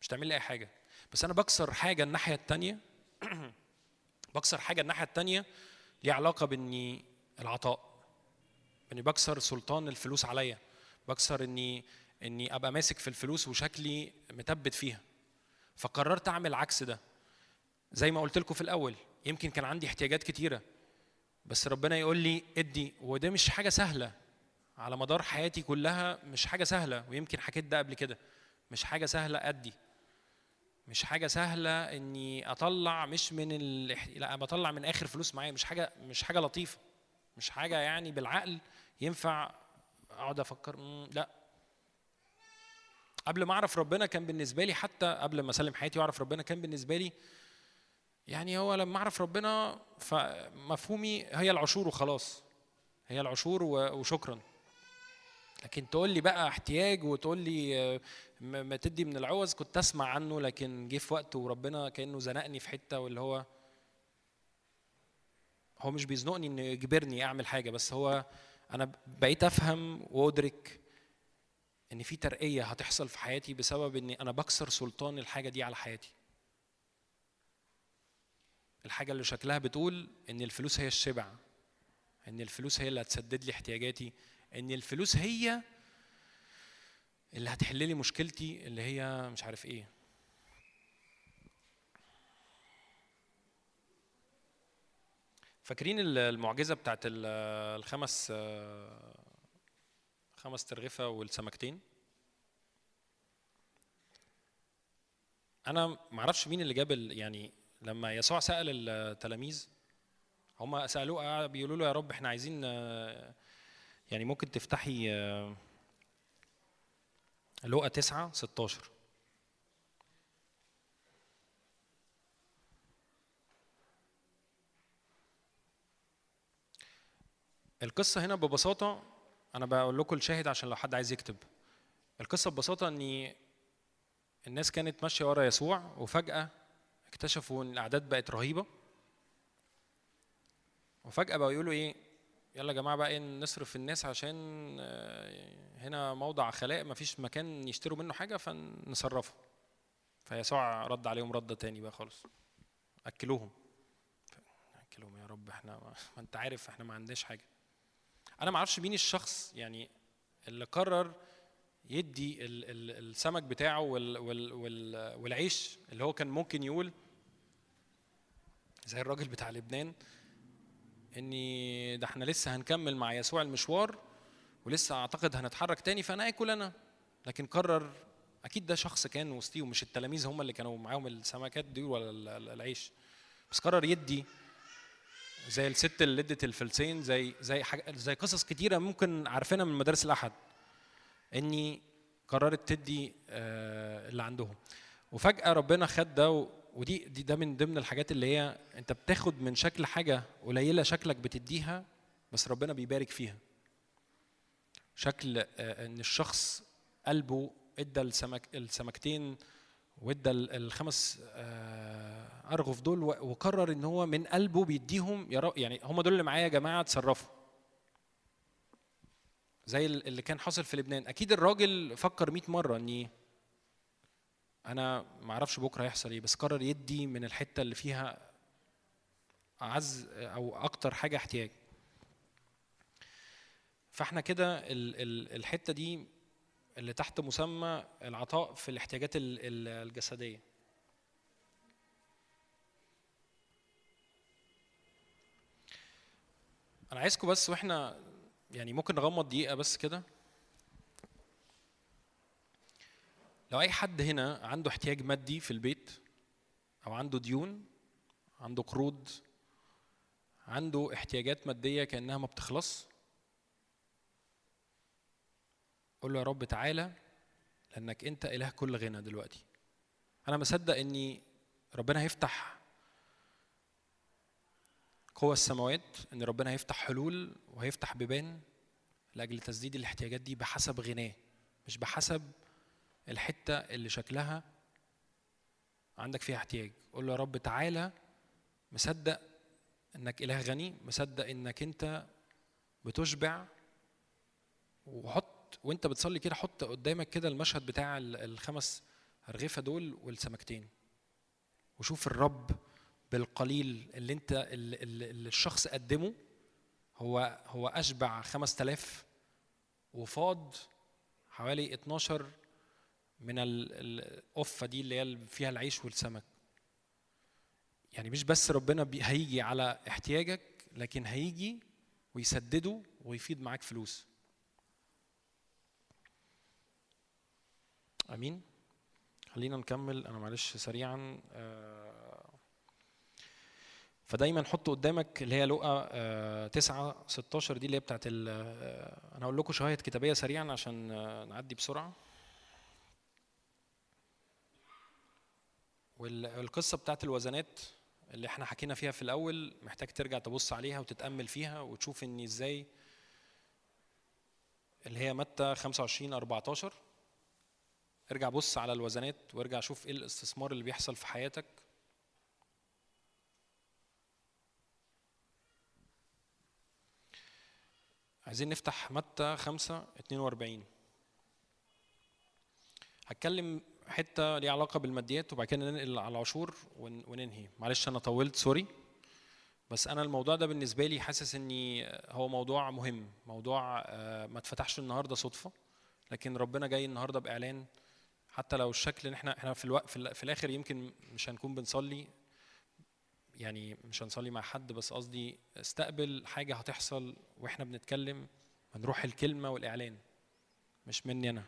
مش تعمل لي أي حاجة. بس أنا بكسر حاجة الناحية التانية. بكسر حاجة الناحية التانية ليها علاقة بإني العطاء. إني بكسر سلطان الفلوس عليا. بكسر إني إني أبقى ماسك في الفلوس وشكلي متبت فيها. فقررت أعمل عكس ده. زي ما قلت لكم في الأول يمكن كان عندي احتياجات كتيرة بس ربنا يقول لي ادي وده مش حاجة سهلة. على مدار حياتي كلها مش حاجة سهلة ويمكن حكيت ده قبل كده. مش حاجة سهلة أدي. مش حاجة سهلة إني أطلع مش من ال... لا بطلع من آخر فلوس معايا. مش حاجة مش حاجة لطيفة. مش حاجة يعني بالعقل ينفع أقعد أفكر لا. قبل ما أعرف ربنا كان بالنسبة لي حتى قبل ما أسلم حياتي وأعرف ربنا كان بالنسبة لي يعني هو لما أعرف ربنا فمفهومي هي العشور وخلاص. هي العشور وشكرا. لكن تقول لي بقى احتياج وتقول لي ما تدي من العوز كنت أسمع عنه لكن جه في وقت وربنا كأنه زنقني في حتة واللي هو هو مش بيزنقني انه يجبرني أعمل حاجة بس هو أنا بقيت أفهم وأدرك إن في ترقية هتحصل في حياتي بسبب إني أنا بكسر سلطان الحاجة دي على حياتي. الحاجة اللي شكلها بتقول إن الفلوس هي الشبع إن الفلوس هي اللي هتسدد لي احتياجاتي إن الفلوس هي اللي هتحل لي مشكلتي اللي هي مش عارف إيه. فاكرين ال- المعجزة بتاعت ال- الخمس خمس ترغفه والسمكتين؟ أنا ما أعرفش مين اللي جاب يعني لما يسوع سأل التلاميذ هم سألوه بيقولوا له يا رب إحنا عايزين آه، يعني ممكن تفتحي لقا 9 16 القصة هنا ببساطة أنا بقول لكم الشاهد عشان لو حد عايز يكتب. القصة ببساطة إن الناس كانت ماشية ورا يسوع وفجأة اكتشفوا إن الأعداد بقت رهيبة. وفجأة بقوا يقولوا إيه يلا يا جماعة بقى إيه نصرف الناس عشان آه، هنا موضع خلاء مفيش مكان يشتروا منه حاجة فنصرفه. فيسوع رد عليهم ردة تاني بقى خالص. أكلوهم. أكلوهم يا رب إحنا ما ما أنت عارف إحنا ما عندناش حاجة. أنا ما أعرفش مين الشخص يعني اللي قرر يدي ال ال السمك بتاعه وال وال وال والعيش اللي هو كان ممكن يقول زي الراجل بتاع لبنان إني ده إحنا لسه هنكمل مع يسوع المشوار ولسه أعتقد هنتحرك تاني فأنا آكل أنا. لكن قرر أكيد ده شخص كان وسطيهم مش التلاميذ هم اللي كانوا معاهم السمكات دي ولا ال- ال- العيش. بس قرر يدي زي الست اللي ادت الفلسين زي زي زي قصص كتيرة ممكن عارفينها من مدارس الأحد. اني قررت تدي آه، اللي عندهم. وفجأة ربنا خد ده ودي دي ده من ضمن الحاجات اللي هي انت بتاخد من شكل حاجة قليلة شكلك بتديها بس ربنا بيبارك فيها. شكل آه، إن الشخص قلبه إدى السمك السمكتين وإدى ال- الخمس آه، أرغف دول وقرر إن هو من قلبه بيديهم يا رب يعني هم دول اللي معايا يا جماعة اتصرفوا. زي ال- اللي كان حاصل في لبنان. أكيد الراجل فكر 100 مرة إني أنا ما أعرفش بكرة هيحصل إيه بس قرر يدي من الحتة اللي فيها أعز أو أكتر حاجة احتياج. فإحنا كده ال- ال- الحتة دي اللي تحت مسمى العطاء في الاحتياجات ال- ال- الجسدية. أنا عايزكم بس وإحنا يعني ممكن نغمض دقيقة بس كده. لو أي حد هنا عنده احتياج مادي في البيت أو عنده ديون عنده قروض عنده احتياجات مادية كأنها ما بتخلص قول له يا رب تعالى لأنك أنت إله كل غنى دلوقتي. أنا مصدق إني ربنا هيفتح قوى السماوات إن ربنا هيفتح حلول وهيفتح بيبان لأجل تسديد الاحتياجات دي بحسب غناه مش بحسب الحتة اللي شكلها عندك فيها احتياج. قول له يا رب تعالى مصدق إنك إله غني مصدق إنك أنت بتشبع وحط وأنت بتصلي كده حط قدامك كده المشهد بتاع ال- الخمس أرغفة دول والسمكتين وشوف الرب بالقليل اللي انت اللي الشخص قدمه هو هو أشبع 5000 وفاض حوالي 12 من ال- ال- القفة دي اللي هي فيها العيش والسمك. يعني مش بس ربنا هيجي على احتياجك لكن هيجي ويسدده ويفيض معاك فلوس. أمين؟ خلينا نكمل. أنا معلش سريعا آه، فدايما حط قدامك اللي هي لقا آه، 9 16 دي اللي هي بتاعت آه، أنا هقول لكم شواهد كتابية سريعا عشان آه، نعدي بسرعة. والقصة بتاعت الوزنات اللي إحنا حكينا فيها في الأول محتاج ترجع تبص عليها وتتأمل فيها وتشوف إن إزاي اللي هي متى 25 14 ارجع بص على الوزنات وارجع شوف إيه الاستثمار اللي بيحصل في حياتك. عايزين نفتح متى 5 42 هتكلم حتة ليها علاقة بالماديات وبعد كده ننقل على العشور ون- وننهي. معلش أنا طولت سوري. بس أنا الموضوع ده بالنسبة لي حاسس إني هو موضوع مهم موضوع آه، ما اتفتحش النهارده صدفة لكن ربنا جاي النهارده بإعلان. حتى لو الشكل إن إحنا إحنا في الوقت في, ال- في الآخر يمكن مش هنكون بنصلي يعني مش هنصلي مع حد بس قصدي استقبل حاجة هتحصل وإحنا بنتكلم من روح الكلمة والإعلان مش مني أنا.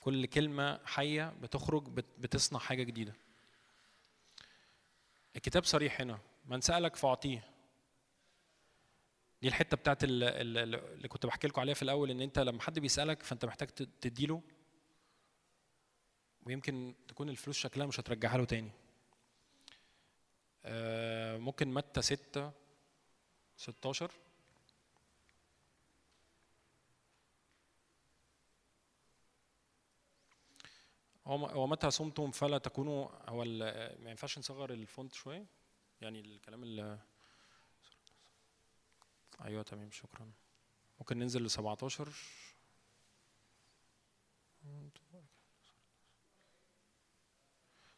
كل كلمة حية بتخرج بت- بتصنع حاجة جديدة. الكتاب صريح هنا من سألك فأعطيه. دي الحتة بتاعت ال- ال- اللي كنت بحكي لكم عليها في الأول إن أنت لما حد بيسألك فأنت محتاج تديله ويمكن تكون الفلوس شكلها مش هترجعها له تاني. ممكن متى 6 16 هو هو متى صمتم فلا تكونوا هو ما ينفعش نصغر الفونت شوية؟ يعني الكلام اللي أيوه تمام شكرا. ممكن ننزل ل 17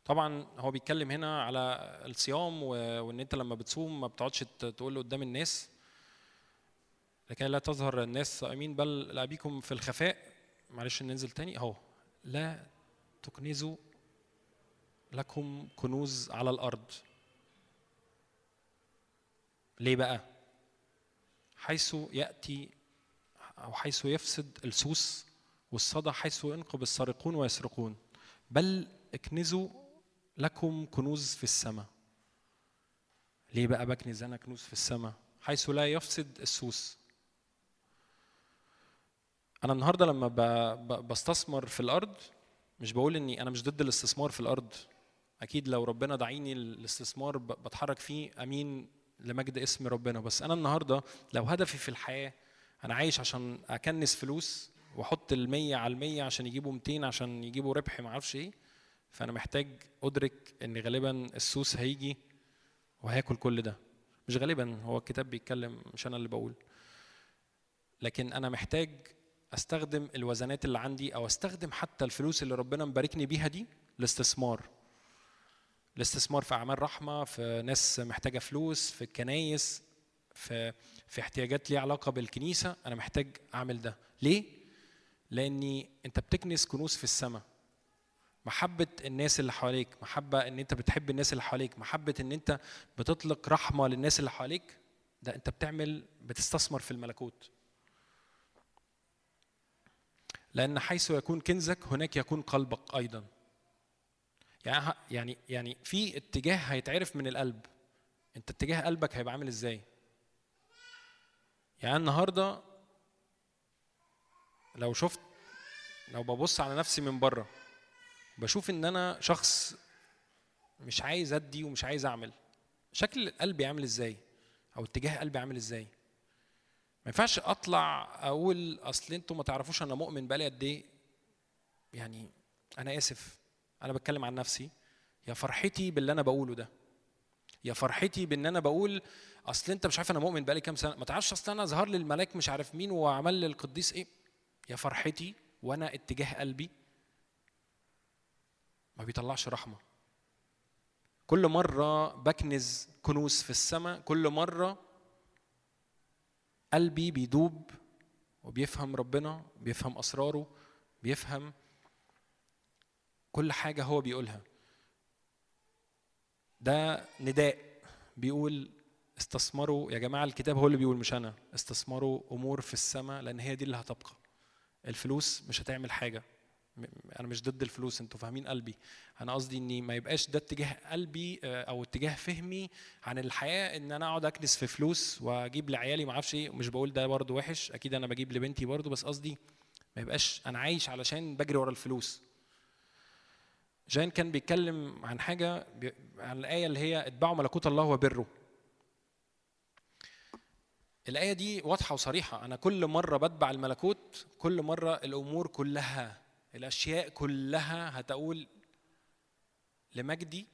طبعا هو بيتكلم هنا على الصيام وإن أنت لما بتصوم ما بتقعدش تقول قدام الناس. لكي لا تظهر الناس صائمين بل لابيكم في الخفاء. معلش ننزل تاني. أهو. لا تكنزوا لكم كنوز على الأرض. ليه بقى؟ حيث يأتي أو حيث يفسد السوس والصدى حيث ينقب السارقون ويسرقون. بل اكنزوا لكم كنوز في السماء. ليه بقى بكنز أنا كنوز في السماء؟ حيث لا يفسد السوس. أنا النهارده لما بستثمر في الأرض مش بقول إني أنا مش ضد الاستثمار في الأرض. أكيد لو ربنا دعيني الاستثمار بتحرك فيه أمين لمجد اسم ربنا. بس أنا النهارده لو هدفي في الحياة أنا عايش عشان أكنس فلوس وأحط المية على المية عشان يجيبوا 200 عشان يجيبوا ربح ما أعرفش إيه. فأنا محتاج أدرك إن غالبا السوس هيجي وهياكل كل ده. مش غالبا هو الكتاب بيتكلم مش أنا اللي بقول. لكن أنا محتاج أستخدم الوزنات اللي عندي أو أستخدم حتى الفلوس اللي ربنا مباركني بيها دي لاستثمار. الاستثمار في أعمال رحمة في ناس محتاجة فلوس في الكنايس في في احتياجات ليها علاقة بالكنيسة. أنا محتاج أعمل ده. ليه؟ لأني أنت بتكنس كنوز في السماء. محبة الناس اللي حواليك محبة إن أنت بتحب الناس اللي حواليك محبة إن أنت بتطلق رحمة للناس اللي حواليك ده أنت بتعمل بتستثمر في الملكوت. لأن حيث يكون كنزك هناك يكون قلبك أيضا. يعني يعني يعني في اتجاه هيتعرف من القلب. أنت اتجاه قلبك هيبقى عامل إزاي؟ يعني النهارده لو شفت لو ببص على نفسي من بره بشوف إن أنا شخص مش عايز أدي ومش عايز أعمل. شكل قلبي عامل إزاي؟ أو اتجاه قلبي عامل إزاي؟ ما ينفعش أطلع أقول أصل أنتوا ما تعرفوش أنا مؤمن بقالي قد إيه. يعني أنا آسف. أنا بتكلم عن نفسي. يا فرحتي باللي أنا بقوله ده. يا فرحتي بإن أنا بقول أصل أنت مش عارف أنا مؤمن بقالي كام سنة. ما تعرفش أصل أنا ظهر لي الملاك مش عارف مين وعمل لي القديس إيه. يا فرحتي وأنا اتجاه قلبي ما بيطلعش رحمة. كل مرة بكنز كنوز في السماء كل مرة قلبي بيدوب وبيفهم ربنا بيفهم أسراره بيفهم كل حاجة هو بيقولها. ده نداء. بيقول استثمروا يا جماعة الكتاب هو اللي بيقول مش أنا. استثمروا أمور في السماء لأن هي دي اللي هتبقى. الفلوس مش هتعمل حاجة. أنا مش ضد الفلوس أنتوا فاهمين قلبي. أنا قصدي اني ما يبقاش ده اتجاه قلبي آه، أو اتجاه فهمي عن الحياة ان أنا اقعد اكنس في فلوس واجيب لعيالي ما أعرفش إيه. مش بقول ده برضه وحش أكيد أنا بجيب لبنتي برضه بس قصدي ما يبقاش أنا عايش علشان بجري ورا الفلوس. جان كان بيتكلم عن حاجة عن الآية اللي هي اتبعوا ملكوت الله وبره الآية دي واضحة وصريحة. أنا كل مرة بتبع الملكوت كل مرة الأمور كلها الأشياء كلها هتقول لمجدي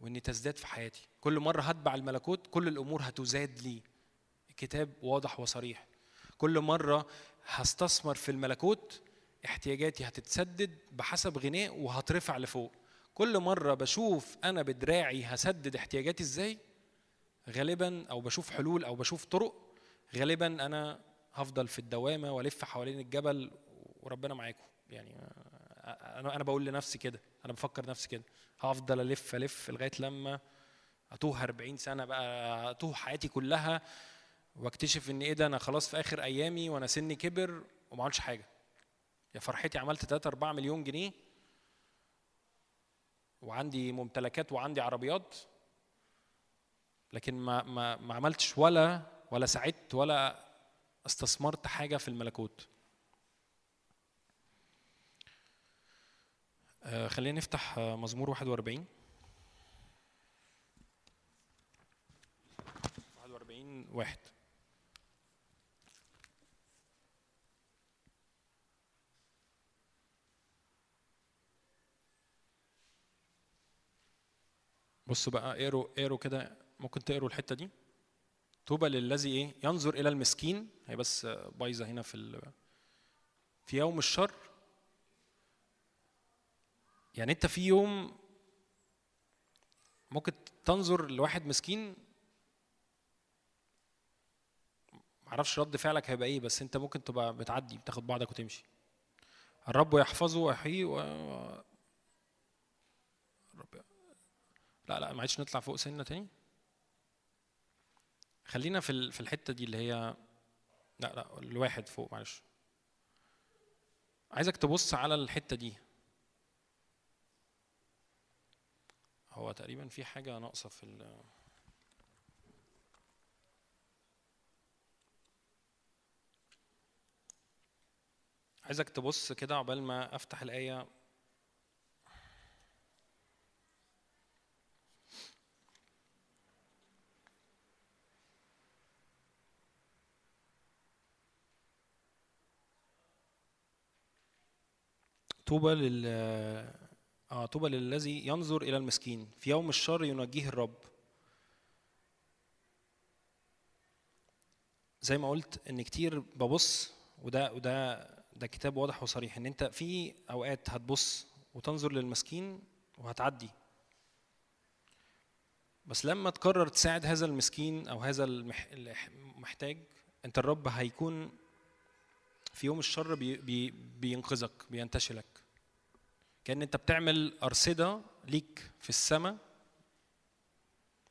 وإني تزداد في حياتي. كل مرة هتبع الملكوت كل الأمور هتزاد لي. الكتاب واضح وصريح. كل مرة هستثمر في الملكوت احتياجاتي هتتسدد بحسب غناء وهترفع لفوق. كل مرة بشوف أنا بدراعي هسدد احتياجاتي إزاي؟ غالبا أو بشوف حلول أو بشوف طرق غالبا أنا هفضل في الدوامة والف حوالين الجبل وربنا معاكم. يعني أنا أنا بقول لنفسي كده أنا بفكر نفسي كده. هفضل ألف ألف لغاية لما أتوه 40 سنة بقى أتوه حياتي كلها وأكتشف إن إيه ده أنا خلاص في آخر أيامي وأنا سني كبر وما عملتش حاجة. يا فرحتي عملت 3 4 مليون جنيه وعندي ممتلكات وعندي عربيات لكن ما ما ما عملتش ولا ولا ساعدت ولا استثمرت حاجة في الملكوت. خلينا نفتح آه، مزمور 41 41 واحد بصوا بقى اقروا اقروا كده ممكن تقروا الحتة دي. طوبى للذي إيه؟ ينظر إلى المسكين. هي بس بايظة هنا في ال... في يوم الشر. يعني انت في يوم ممكن تنظر لواحد مسكين معرفش رد فعلك هيبقى إيه بس انت ممكن تبقى بتعدي بتاخد بعضك وتمشي. الرب يحفظه ويحييه و... رب لا لا معلش نطلع فوق سنة تاني. خلينا في في الحتة دي اللي هي لا لا الواحد فوق معلش. عايزك تبص على الحتة دي. هو تقريبا في حاجة ناقصة في ال عايزك تبص كده عقبال ما أفتح الآية. طوبى لل آه طوبى للذي ينظر إلى المسكين. في يوم الشر ينجيه الرب. زي ما قلت إن كتير ببص وده وده ده كتاب واضح وصريح إن أنت في أوقات هتبص وتنظر للمسكين وهتعدي. بس لما تقرر تساعد هذا المسكين أو هذا المح- المحتاج أنت الرب هيكون في يوم الشر بي بي بينقذك بينتشلك. كأن أنت بتعمل أرصدة ليك في السماء.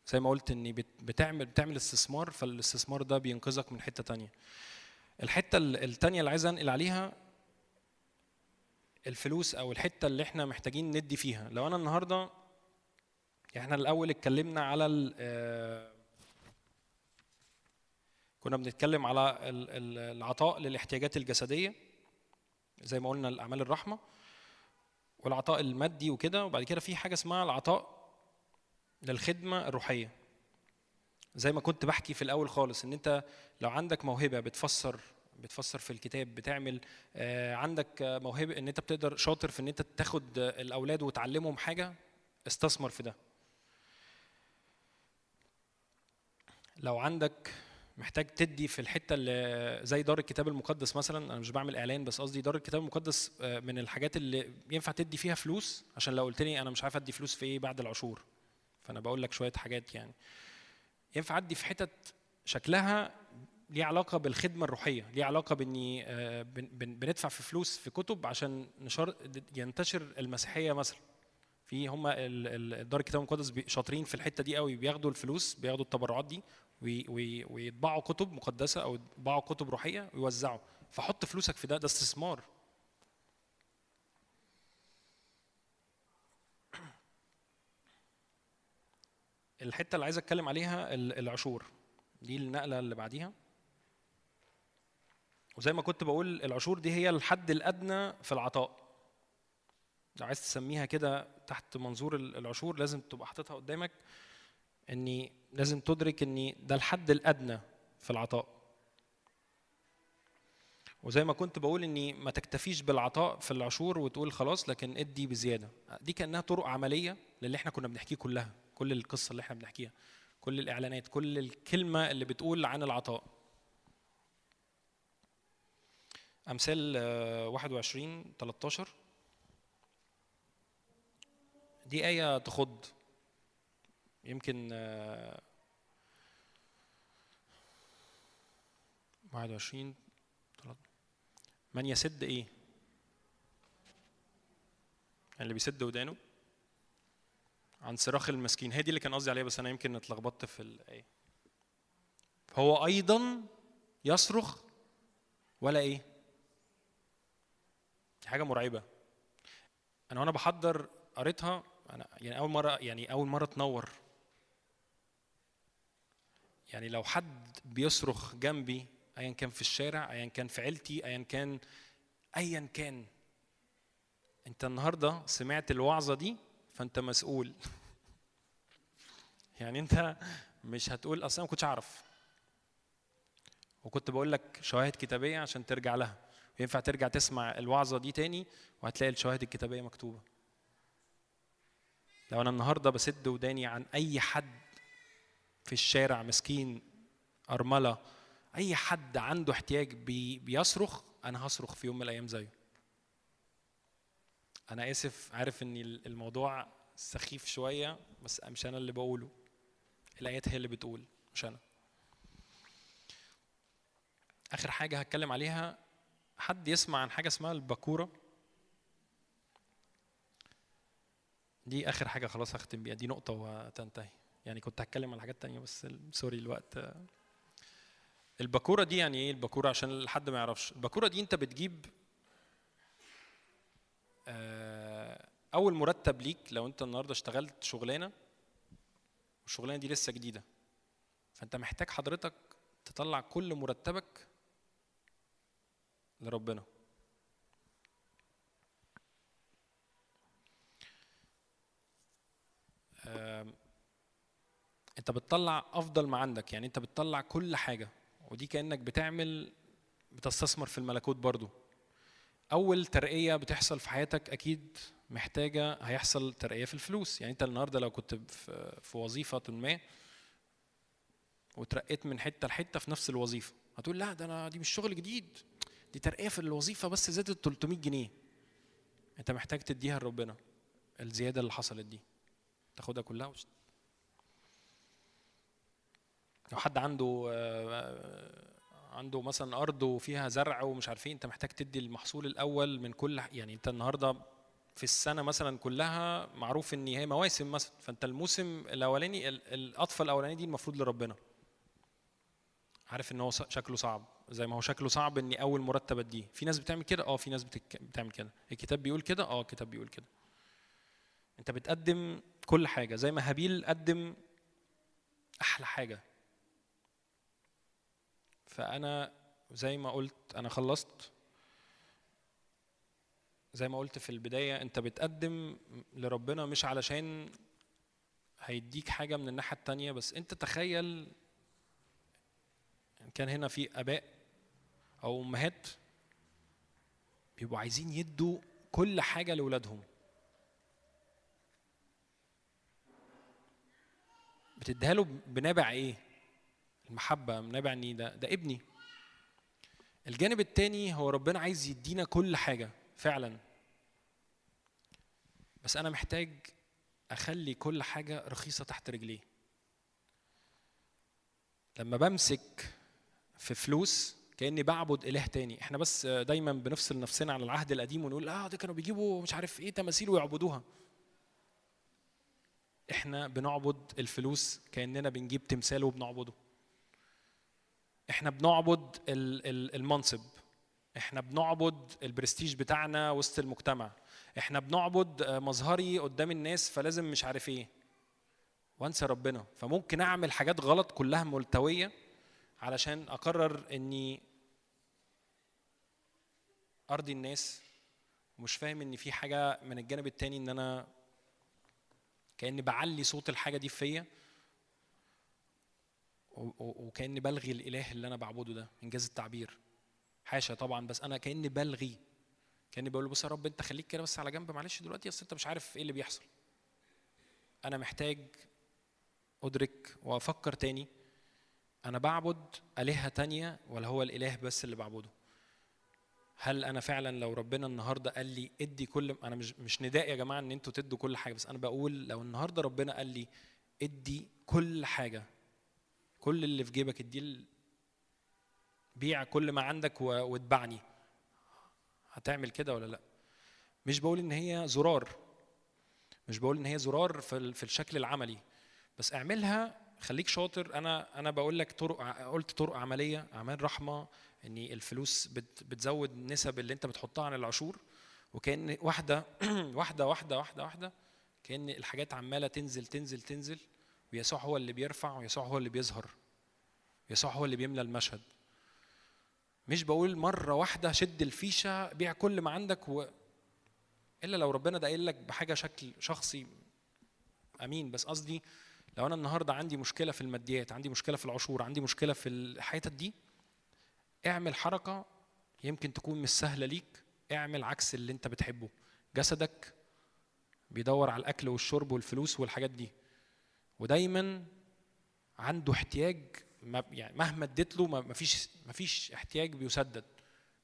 زي ما قلت اني بت- بتعمل بتعمل استثمار فالاستثمار ده بينقذك من حتة تانية. الحتة ال- التانية اللي عايز أنقل عليها الفلوس أو الحتة اللي إحنا محتاجين ندي فيها. لو أنا النهارده إحنا الأول اتكلمنا على آه، كنا بنتكلم على ال- ال- العطاء للاحتياجات الجسدية. زي ما قلنا الأعمال الرحمة. والعطاء المادي وكده وبعد كده في حاجة اسمها العطاء للخدمة الروحية. زي ما كنت بحكي في الأول خالص إن أنت لو عندك موهبة بتفسر بتفسر في الكتاب بتعمل آه، عندك موهبة إن أنت بتقدر شاطر في إن أنت تاخد الأولاد وتعلمهم حاجة استثمر في ده. لو عندك محتاج تدي في الحتة اللي زي دار الكتاب المقدس مثلا أنا مش بعمل إعلان بس قصدي دار الكتاب المقدس آه، من الحاجات اللي ينفع تدي فيها فلوس عشان لو قلت لي أنا مش عارف أدي فلوس في إيه بعد العشور. فأنا بقول لك شوية حاجات يعني. ينفع أدي في حتت شكلها ليه علاقة بالخدمة الروحية ليه علاقة بإني آه، بن- بن- بندفع في فلوس في كتب عشان نشر ينتشر المسيحية مثلا في هم دار الكتاب المقدس شاطرين في الحتة دي قوي بياخدوا الفلوس بياخدوا التبرعات دي ويطبعوا كتب مقدسة أو يطبعوا كتب روحية ويوزعوا. فحط فلوسك في ده ده استثمار. الحتة اللي عايز أتكلم عليها ال- العشور. دي النقلة اللي بعديها. وزي ما كنت بقول العشور دي هي الحد الأدنى في العطاء. لو عايز تسميها كده تحت منظور ال- العشور لازم تبقى حاططها قدامك. إني لازم تدرك إني ده الحد الأدنى في العطاء. وزي ما كنت بقول إني ما تكتفيش بالعطاء في العشور وتقول خلاص لكن ادي بزيادة. دي كأنها طرق عملية للي إحنا كنا بنحكيه كلها كل القصة اللي إحنا بنحكيها كل الإعلانات كل الكلمة اللي بتقول عن العطاء. أمثال آه، 21 13 دي آية تخض. يمكن آه، 21 13. من يسد إيه؟ اللي بيسد ودانه؟ عن صراخ المسكين. هي دي اللي كان قصدي عليها بس أنا يمكن اتلخبطت في الايه هو أيضا يصرخ ولا إيه؟ دي حاجة مرعبة. أنا وأنا بحضر قريتها أنا يعني أول مرة يعني أول مرة تنور. يعني لو حد بيصرخ جنبي ايا كان في الشارع ايا كان في عيلتي ايا كان ايا كان أنت النهارده سمعت الوعظة دي فأنت مسؤول. يعني أنت مش هتقول أصلا ما كنتش أعرف. وكنت بقول لك شواهد كتابية عشان ترجع لها. وينفع ترجع تسمع الوعظة دي تاني وهتلاقي الشواهد الكتابية مكتوبة. لو أنا النهارده بسد وداني عن أي حد في الشارع مسكين أرملة أي حد عنده احتياج بي بيصرخ أنا هصرخ في يوم من الأيام زيه. أنا آسف عارف إن الموضوع سخيف شوية بس مش أنا اللي بقوله. الآيات هي اللي بتقول مش أنا. آخر حاجة هتكلم عليها حد يسمع عن حاجة اسمها الباكورة؟ دي آخر حاجة خلاص هختم بيها دي نقطة وتنتهي. يعني كنت هتكلم على حاجات تانية بس sorry الوقت. الباكورة دي يعني إيه الباكورة؟ عشان حد ما يعرفش. الباكورة دي أنت بتجيب آه، أول مرتب ليك لو أنت النهارده اشتغلت شغلانة والشغلانة دي لسه جديدة. فأنت محتاج حضرتك تطلع كل مرتبك لربنا. انت بتطلع افضل ما عندك يعني انت بتطلع كل حاجة ودي كأنك بتعمل بتستثمر في الملكوت برضو. أول ترقية بتحصل في حياتك أكيد محتاجة هيحصل ترقية في الفلوس. يعني أنت النهارده لو كنت في وظيفة ما وترقيت من حتة لحتة في نفس الوظيفة هتقول لا ده أنا دي مش شغل جديد دي ترقية في الوظيفة بس زادت 300 جنيه. أنت محتاج تديها لربنا الزيادة اللي حصلت دي. تاخدها كلها. لو حد عنده آه، عنده مثلا أرض وفيها زرع ومش عارف إيه أنت محتاج تدي المحصول الأول من كل يعني أنت النهارده في السنة مثلا كلها معروف إن هي مواسم مثلا فأنت الموسم الأولاني ال- القطفه الاولانيه دي المفروض لربنا. عارف إن هو شكله صعب زي ما هو شكله صعب إني أول مرتب أديه. في ناس بتعمل كده؟ آه في ناس. بتعمل كده. الكتاب بيقول كده؟ آه الكتاب بيقول كده. أنت بتقدم كل حاجة زي ما هابيل قدم أحلى حاجة. فأنا زي ما قلت أنا خلصت. زي ما قلت في البداية أنت بتقدم لربنا مش علشان هيديك حاجة من الناحية التانية بس أنت تخيل إن كان هنا في آباء أو أمهات بيبقوا عايزين يدوا كل حاجة لاولادهم بتديها له بنابع إيه؟ المحبة بنابع ان ده ده ابني. الجانب التاني هو ربنا عايز يدينا كل حاجة فعلا. بس أنا محتاج أخلي كل حاجة رخيصة تحت رجليه. لما بمسك في فلوس كأني بعبد إله تاني. إحنا بس دايما بنفصل نفسنا عن العهد القديم ونقول آه ده كانوا بيجيبوا مش عارف إيه تماثيل ويعبدوها. إحنا بنعبد الفلوس كأننا بنجيب تمثال وبنعبده. إحنا بنعبد ال- ال- المنصب. إحنا بنعبد البرستيج بتاعنا وسط المجتمع. إحنا بنعبد مظهري قدام الناس فلازم مش عارف إيه. وأنسى ربنا. فممكن أعمل حاجات غلط كلها ملتوية علشان أقرر إني أرضي الناس. ومش فاهم إن في حاجة من الجانب التاني إن أنا كأني بعلي صوت الحاجة دي فيا. وكأني بلغي الإله اللي أنا بعبده ده إنجاز التعبير. حاشا طبعا بس أنا كأني بلغي. كأني بقول له بص يا رب أنت خليك كده بس على جنب معلش دلوقتي أصل أنت مش عارف إيه اللي بيحصل. أنا محتاج أدرك وأفكر تاني. أنا بعبد آلهة تانية ولا هو الإله بس اللي بعبده؟ هل أنا فعلا لو ربنا النهارده قال لي إدي كل أنا مش مش نداء يا جماعة إن أنتوا تدوا كل حاجة بس أنا بقول لو النهارده ربنا قال لي إدي كل حاجة كل اللي في جيبك اديه ل- بيع كل ما عندك واتبعني. هتعمل كده ولا لأ؟ مش بقول إن هي زرار. مش بقول إن هي زرار في ال- في الشكل العملي. بس اعملها خليك شاطر. أنا أنا بقول لك طرق قلت طرق عملية أعمال رحمة إن الفلوس بت بتزود النسب اللي أنت بتحطها عن العشور. وكأن واحدة واحدة واحدة واحدة واحدة كأن الحاجات عمالة تنزل تنزل تنزل. ويسوع هو اللي بيرفع ويسوع هو اللي بيظهر. يسوع هو اللي بيملى المشهد. مش بقول مرة واحدة شد الفيشة بيع كل ما عندك و... إلا لو ربنا ده قايل لك بحاجة شكل شخصي. آمين. بس قصدي لو أنا النهارده عندي مشكلة في الماديات عندي مشكلة في العشور عندي مشكلة في الحتت دي اعمل حركة يمكن تكون مش سهلة ليك. اعمل عكس اللي أنت بتحبه. جسدك بيدور على الأكل والشرب والفلوس والحاجات دي. ودايما عنده احتياج يعني مهما اديت له ما فيش ما فيش احتياج بيسدد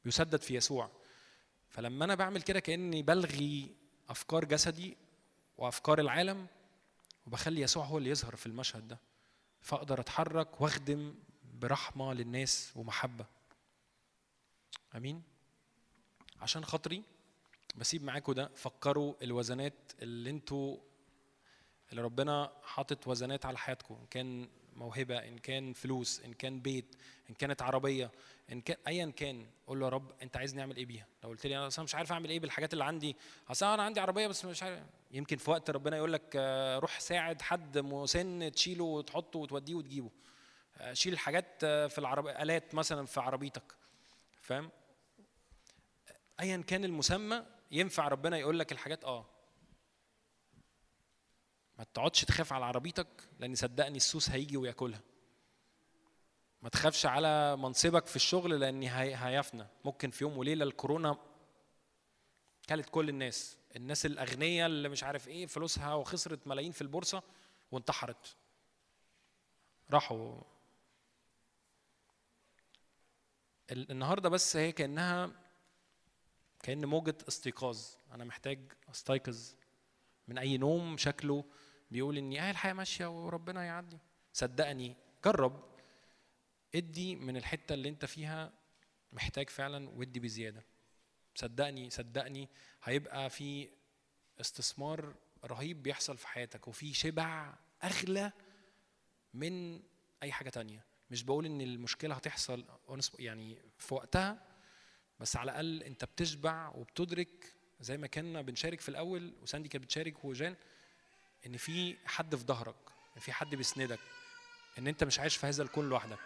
بيسدد في يسوع. فلما أنا بعمل كده كأني بلغي أفكار جسدي وأفكار العالم وبخلي يسوع هو اللي يظهر في المشهد ده فأقدر أتحرك وأخدم برحمة للناس ومحبة. آمين؟ عشان خاطري بسيب معاكم ده فكروا الوزنات اللي أنتوا اللي ربنا حاطط وزنات على حياتكم إن كان موهبة إن كان فلوس إن كان بيت إن كانت عربية إن كان ايا كان قول له يا رب أنت عايز نعمل إيه بيها؟ لو قلت لي أنا أصلا مش عارف أعمل إيه بالحاجات اللي عندي اصل أنا عندي عربية بس مش عارف. يمكن في وقت ربنا يقول لك آه، روح ساعد حد مسن تشيله وتحطه وتوديه وتجيبه. آه، شيل حاجات آه، في العربيه آلات مثلا في عربيتك. فاهم؟ ايا كان المسمى ينفع ربنا يقول لك الحاجات؟ آه. ما تقعدش تخاف على عربيتك لأن صدقني السوس هيجي وياكلها. ما تخافش على منصبك في الشغل لأن هي- هيفنى. ممكن في يوم وليلة الكورونا كلت كل الناس. الناس الاغنياء اللي مش عارف إيه فلوسها وخسرت ملايين في البورصة وانتحرت. راحوا. ال- النهارده بس هي كأنها كأن موجة استيقاظ. أنا محتاج أستيقظ من أي نوم شكله بيقول اني آه الحياة ماشية وربنا يعدي. صدقني جرب ادي من الحتة اللي انت فيها محتاج فعلا وادي بزيادة. صدقني صدقني هيبقى في استثمار رهيب بيحصل في حياتك وفي شبع أغلى من أي حاجة تانية. مش بقول إن المشكلة هتحصل يعني في وقتها بس على الأقل أنت بتشبع وبتدرك زي ما كنا بنشارك في الأول وساندي كانت بتشارك وجان إن في حد في ظهرك إن في حد بيسندك إن أنت مش عايش في هذا الكون لوحدك.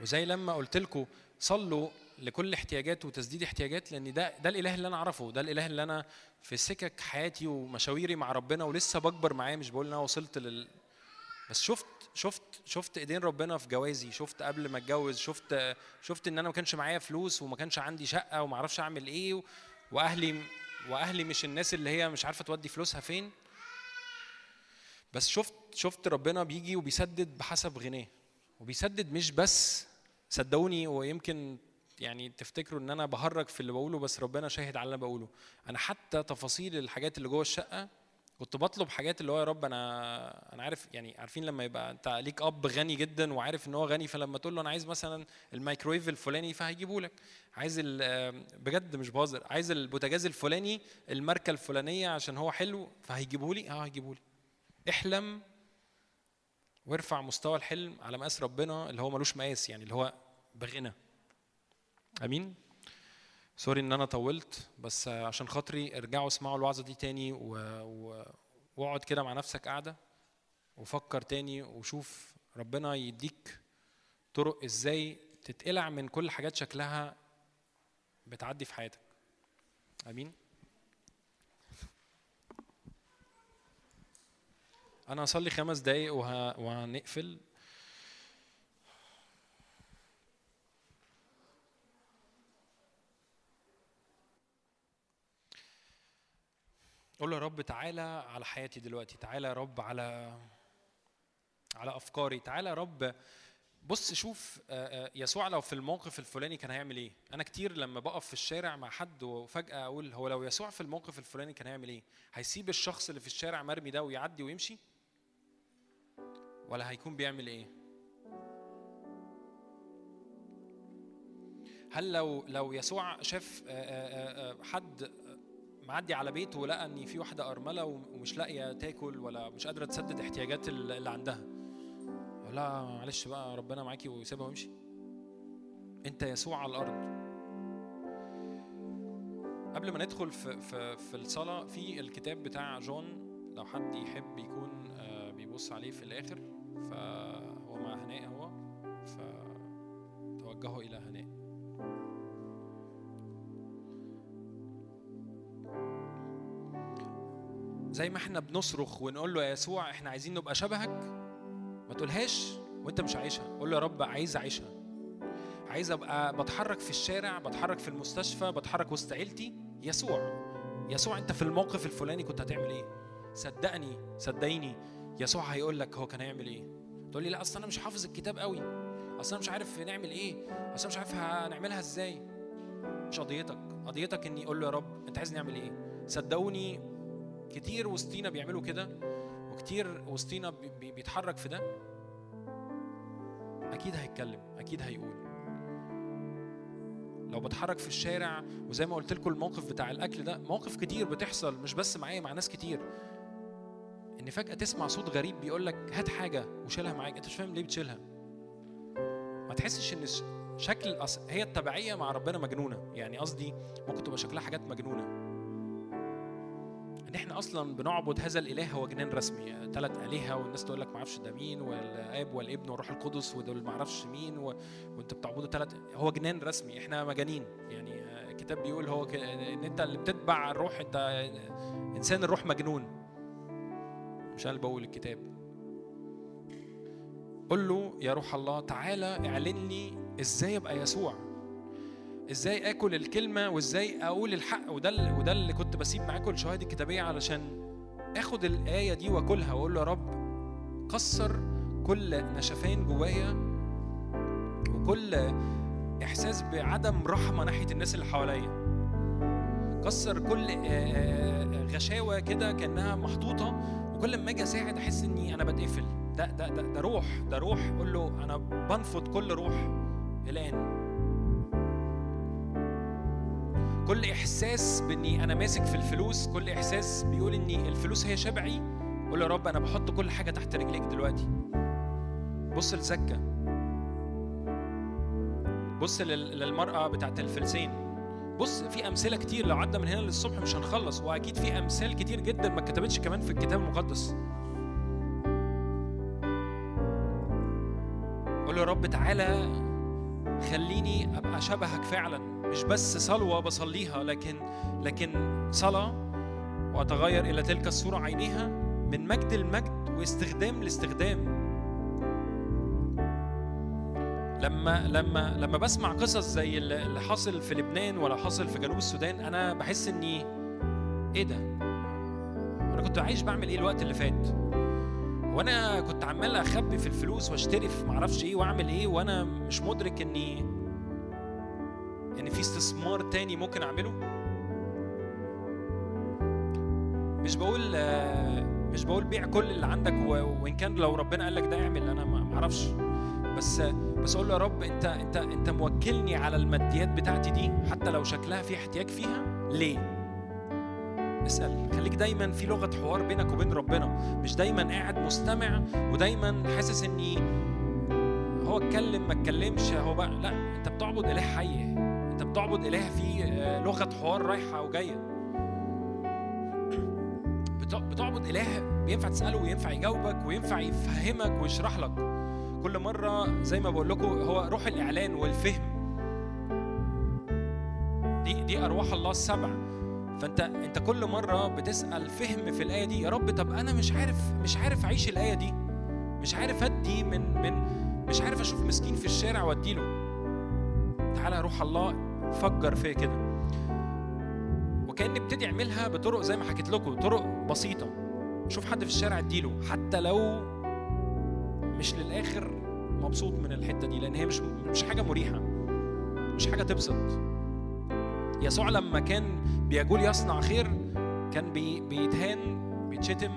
وزي لما قلت لكم صلوا لكل احتياجات وتسديد احتياجات لأن ده ده الإله اللي أنا أعرفه ده الإله اللي أنا في سكك حياتي ومشاويري مع ربنا ولسه بكبر معاه مش بقول إن أنا وصلت لل بس شفت شفت شفت إيدين ربنا في جوازي شفت قبل ما أتجوز شفت شفت إن أنا ما كانش معايا فلوس وما كانش عندي شقة وما أعرفش أعمل إيه وأهلي وأهلي مش الناس اللي هي مش عارفة تودي فلوسها فين. بس شفت شفت ربنا بيجي وبيسدد بحسب غناه. وبيسدد مش بس صدقوني ويمكن يعني تفتكروا إن أنا بهرج في اللي بقوله بس ربنا شاهد على اللي أنا بقوله. أنا حتى تفاصيل الحاجات اللي جوه الشقة كنت بطلب حاجات اللي هو يا رب أنا أنا عارف يعني عارفين لما يبقى أنت ليك أب غني جدا وعارف إن هو غني فلما تقول له أنا عايز مثلا الميكرويف الفلاني فهيجيبه لك. عايز بجد مش بهزر عايز البوتاجاز الفلاني الماركة الفلانية عشان هو حلو فهيجيبه لي؟ آه هيجيبه لي. احلم وارفع مستوى الحلم على مقاس ربنا اللي هو ملوش مقاس يعني اللي هو بغنى. آمين؟ سوري إن أنا طولت بس عشان خاطري ارجعوا اسمعوا الوعظة دي تاني. واقعد كده مع نفسك قاعدة وفكر تاني وشوف ربنا يديك طرق إزاي تتقلع من كل حاجات شكلها بتعدي في حياتك. آمين؟ أنا هصلي خمس دقايق وه... وهنقفل. قول له يا رب تعالى على حياتي دلوقتي تعالى يا رب على على أفكاري تعالى يا رب. بص شوف يسوع لو في الموقف الفلاني كان هيعمل إيه؟ أنا كتير لما بقف في الشارع مع حد وفجأة أقول هو لو يسوع في الموقف الفلاني كان هيعمل إيه؟ هيسيب الشخص اللي في الشارع مرمي ده ويعدي ويمشي؟ ولا هيكون بيعمل إيه؟ هل لو لو يسوع شاف آه، آه، آه، حد معدي على بيت ولقى إن في واحدة أرملة ومش لاقية تاكل ولا مش قادرة تسدد احتياجات ال- اللي عندها لها معلش بقى ربنا معاكي ويسيبها ويمشي. أنت يسوع على الأرض. قبل ما ندخل في في في الصلاة في الكتاب بتاع جون لو حد يحب يكون بيبص عليه في الآخر. فهو مع هناء هو فتوجهوا إلى هناء. زي ما إحنا بنصرخ ونقول له يا يسوع إحنا عايزين نبقى شبهك ما تقولهاش وأنت مش عايشها. قول له يا رب عايز أعيشها. عايز أبقى بتحرك في الشارع بتحرك في المستشفى بتحرك وسط عيلتي. يسوع يسوع أنت في الموقف الفلاني كنت هتعمل إيه؟ صدقني صدقيني. يسوع هيقول لك هو كان هيعمل إيه. تقول لي لا أصل أنا مش حافظ الكتاب قوي أصل أنا مش عارف نعمل إيه. أصل أنا مش عارف هنعملها إزاي. مش قضيتك. قضيتك إني أقول له يا رب أنت عايز نعمل إيه؟ صدقوني كتير وسطينا بيعملوا كده وكتير وسطينا بي- بي- بيتحرك في ده. أكيد هيتكلم أكيد هيقول. لو بتحرك في الشارع وزي ما قلت لكم الموقف بتاع الأكل ده مواقف كتير بتحصل مش بس معايا مع ناس كتير. إن فجأة تسمع صوت غريب بيقول لك هات حاجة وشيلها معاك. أنت مش فاهم ليه بتشيلها. ما تحسش إن شكل. هي التبعية مع ربنا مجنونة. يعني قصدي ممكن تبقى شكلها حاجات مجنونة. إن إحنا أصلا بنعبد هذا الإله هو جنان رسمي. ثلاث آلهة والناس تقول لك ما أعرفش ده مين والآب والابن والروح القدس ودول ما أعرفش مين و... وأنت بتعبدوا ثلاث هو جنان رسمي. إحنا مجانين. يعني الكتاب بيقول هو ك... إن أنت اللي بتتبع الروح أنت إنسان الروح مجنون. مش اللي بقول الكتاب. قل له يا روح الله تعالى اعلن لي إزاي أبقى يسوع. إزاي آكل الكلمة وإزاي أقول الحق. وده اللي وده اللي كنت بسيب معاكم الشواهد الكتابية علشان آخد الآية دي وآكلها وأقول له يا رب كسر كل نشفان جوايا وكل إحساس بعدم رحمة ناحية الناس اللي حواليا. كسر كل آه، آه، غشاوة كده كأنها محطوطة وكل ما أجي اساعد احس اني أنا بتقفل. ده ده ده, ده روح. ده روح قول له أنا بنفض كل روح الآن. كل احساس باني أنا ماسك في الفلوس كل احساس بيقول اني الفلوس هي شبعي قول يا رب أنا بحط كل حاجة تحت رجليك دلوقتي. بص لزكا بص لل- للمرأة بتاعت الفلسين. بص في أمثلة كتير لو عدى من هنا للصبح مش هنخلص وأكيد في أمثال كتير جدا ما اتكتبتش كمان في الكتاب المقدس. قول يا رب تعالى خليني أبقى شبهك فعلا مش بس صلوة بصليها لكن لكن صلاة وأتغير إلى تلك الصورة عينيها من مجد لمجد واستخدام لاستخدام. لما لما لما بسمع قصص زي اللي حاصل في لبنان ولا حاصل في جنوب السودان أنا بحس إني إيه ده؟ أنا كنت عايش بعمل إيه الوقت اللي فات؟ وأنا كنت عمال أخبي في الفلوس وأشتري في معرفش إيه وأعمل إيه وأنا مش مدرك إني إن في استثمار تاني ممكن أعمله؟ مش بقول مش بقول بيع كل اللي عندك وإن كان لو ربنا قال لك ده اعمل أنا ما أعرفش. بس بس أقول له يا رب أنت أنت أنت موكلني على الماديات بتاعتي دي حتى لو شكلها في احتياج فيها؟ ليه؟ اسأل. خليك دايما في لغة حوار بينك وبين ربنا. مش دايما قاعد مستمع ودايما حاسس إني هو اتكلم ما اتكلمش هو بقى لا أنت بتعبد إله حي أنت بتعبد إله في آه، لغة حوار رايحة وجاية. بتع- بتعبد إله بينفع تسأله وينفع يجاوبك وينفع يفهمك ويشرح لك. كل مرة زي ما بقول لكم هو روح الإعلان والفهم. دي دي أرواح الله السبع. فانت أنت كل مرة بتسأل فهم في الآية دي يا رب طب أنا مش عارف مش عارف أعيش الآية دي. مش عارف أدي من من مش عارف أشوف مسكين في الشارع واديله تعالى روح الله فجر فيا كده. وكان نبتدي اعملها بطرق زي ما حكيت لكم طرق بسيطة. شوف حد في الشارع اديله حتى لو مش للآخر مبسوط من الحتة دي لأن هي مش مش حاجة مريحة مش حاجة تبسط. يسوع لما كان بيقول يصنع خير كان بي بيتهان بيتشتم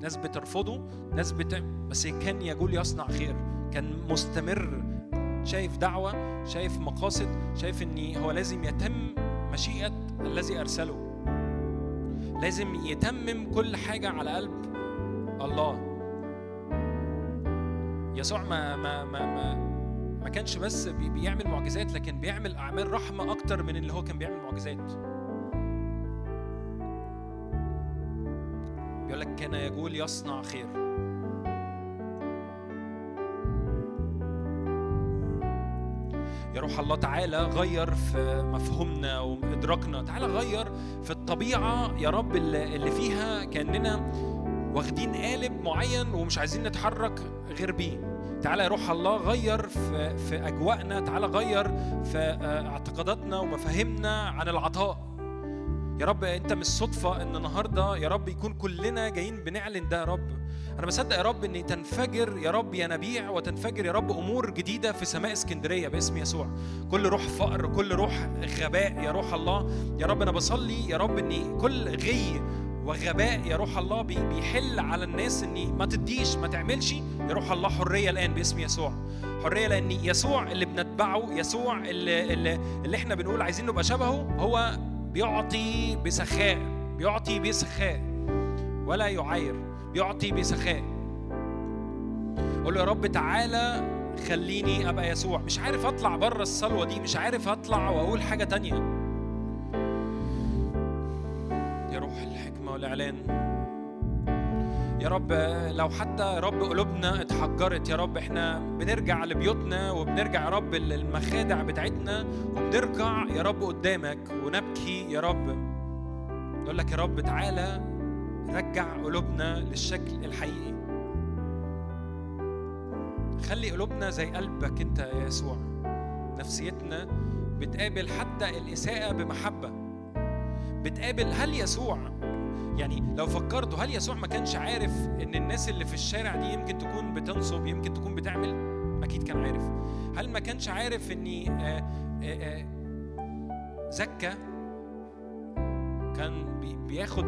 ناس بترفضه ناس بت... بس كان يقول يصنع خير. كان مستمر شايف دعوة شايف مقاصد شايف إن هو لازم يتم مشيئة الذي أرسله. لازم يتمم كل حاجة على قلب الله. يسوع ما ما ما ما ما كانش بس بي- بيعمل معجزات لكن بيعمل أعمال رحمة أكتر من اللي هو كان بيعمل معجزات. بيقول لك كان يقول يصنع خير. يا روح الله تعالى غير في مفهومنا وإدراكنا. تعالى غير في الطبيعة يا رب اللي فيها كأننا واخدين قالب معين ومش عايزين نتحرك غير بيه. تعالى يا روح الله غير في في أجواءنا تعالى غير في آه، اعتقاداتنا ومفاهيمنا عن العطاء. يا رب أنت مش صدفة إن النهارده يا رب يكون كلنا جايين بنعلن ده يا رب. أنا بصدق يا رب إن تنفجر يا رب ينابيع وتنفجر يا رب أمور جديدة في سماء اسكندرية باسم يسوع. كل روح فقر كل روح غباء يا روح الله. يا رب أنا بصلي يا رب ان كل غي وغباء يا روح الله بي- بيحل على الناس إني ما تديش ما تعملش. يا روح الله حرية الآن باسم يسوع. حرية لأن يسوع اللي بنتبعه يسوع اللي, اللي, اللي إحنا بنقول عايزين نبقى شبهه هو بيعطي بسخاء. بيعطي بسخاء. ولا يعاير. بيعطي بسخاء. قول له يا رب تعالى خليني أبقى يسوع. مش عارف أطلع بره الصلوة دي مش عارف أطلع وأقول حاجة تانية. يا روح الحكمه والاعلان يا رب لو حتى يا رب قلوبنا اتحجرت يا رب إحنا بنرجع لبيوتنا وبنرجع يا رب المخادع بتاعتنا وبنرجع يا رب قدامك ونبكي يا رب. نقول لك يا رب تعالى رجع قلوبنا للشكل الحقيقي. خلي قلوبنا زي قلبك انت يا يسوع. نفسيتنا بتقابل حتى الإساءة بمحبة. بتقابل هل يسوع يعني لو فكرتوا هل يسوع ما كانش عارف إن الناس اللي في الشارع دي يمكن تكون بتنصب يمكن تكون بتعمل؟ أكيد كان عارف. هل ما كانش عارف إني آه، آه، آه، زكا كان بي- بياخد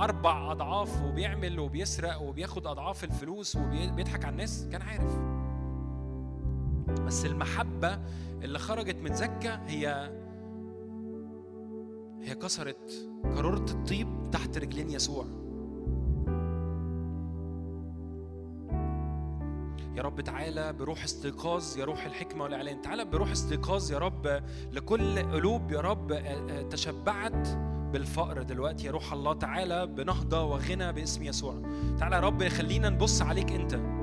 أربع أضعاف وبيعمل وبيسرق وبياخد أضعاف الفلوس وبيضحك على الناس؟ كان عارف. بس المحبة اللي خرجت من زكا هي هي كسرت قارورة الطيب تحت رجلين يسوع. يا رب تعالى بروح استيقاظ يا روح الحكمة والإعلان. تعالى بروح استيقاظ يا رب لكل قلوب يا رب تشبعت بالفقر دلوقتي يا روح الله. تعالى بنهضة وغنى باسم يسوع. تعالى يا رب خلينا نبص عليك أنت.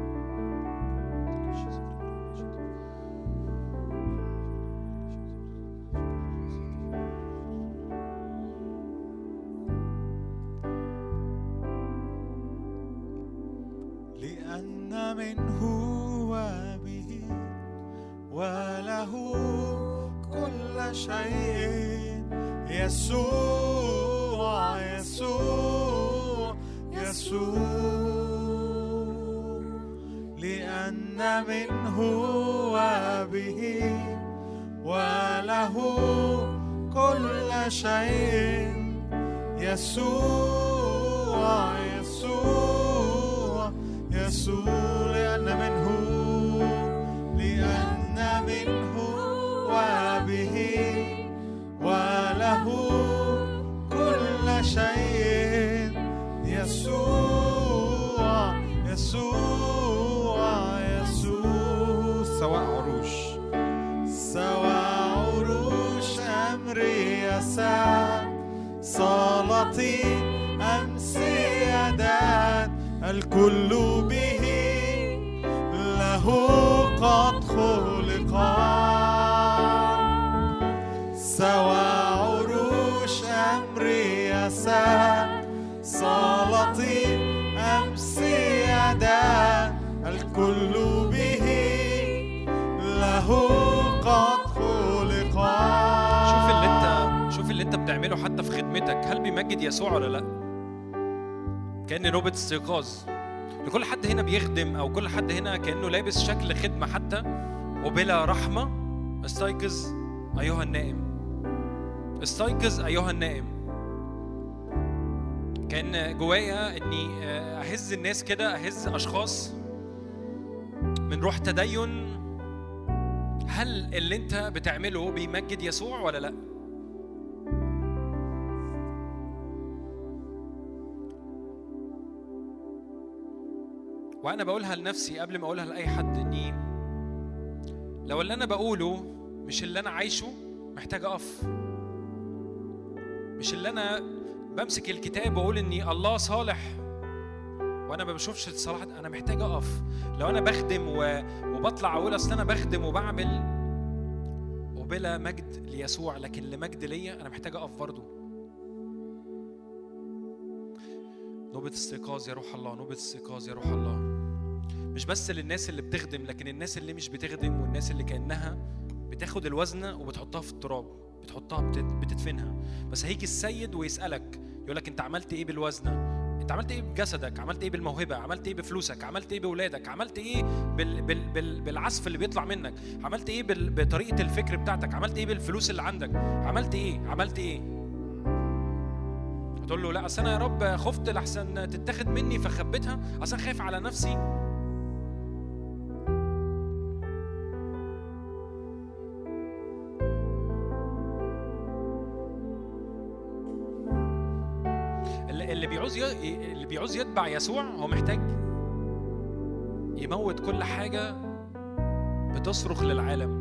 استيقاظ لكل حد هنا بيخدم أو كل حد هنا كأنه لابس شكل خدمة حتى وبلا رحمة. استيقظ أيها النائم. استيقظ أيها النائم. كأن جوايا إني أهز الناس كده أهز أشخاص من روح تدين. هل اللي أنت بتعمله بيمجد يسوع ولا لأ؟ وأنا بقولها لنفسي قبل ما أقولها لأي حد إني لو اللي أنا بقوله مش اللي أنا عايشه محتاج أقف مش اللي أنا بمسك الكتاب وأقول إني الله صالح وأنا ما بشوفش الصلاح أنا محتاج أقف لو أنا بخدم. وبطلع أقول أصل أنا بخدم وبعمل وبلا مجد ليسوع لكن لمجد ليا أنا محتاج أقف برضه نوبة استيقاظ يا روح الله نوبة استيقاظ يا روح الله. مش بس للناس اللي بتخدم لكن الناس اللي مش بتخدم والناس اللي كأنها بتاخد الوزنة وبتحطها في التراب بتحطها بتدفنها. بس هيجي السيد ويسألك يقول لك انت عملت إيه بالوزنة انت عملت إيه بجسدك؟ عملت إيه بالموهبة؟ عملت إيه بفلوسك؟ عملت إيه بولادك؟ عملت إيه بال بال بال بالعزف اللي بيطلع منك؟ عملت إيه بال بطريقة الفكر بتاعتك؟ عملت إيه بالفلوس اللي عندك؟ عملت إيه؟ عملت إيه؟ تقول له لا أصل أنا يا رب خفت لحسن تتاخد مني فخبيتها أصل أنا خايف على نفسي. اللي بيعوز اللي بيعوز يتبع يسوع هو محتاج يموت كل حاجة بتصرخ للعالم.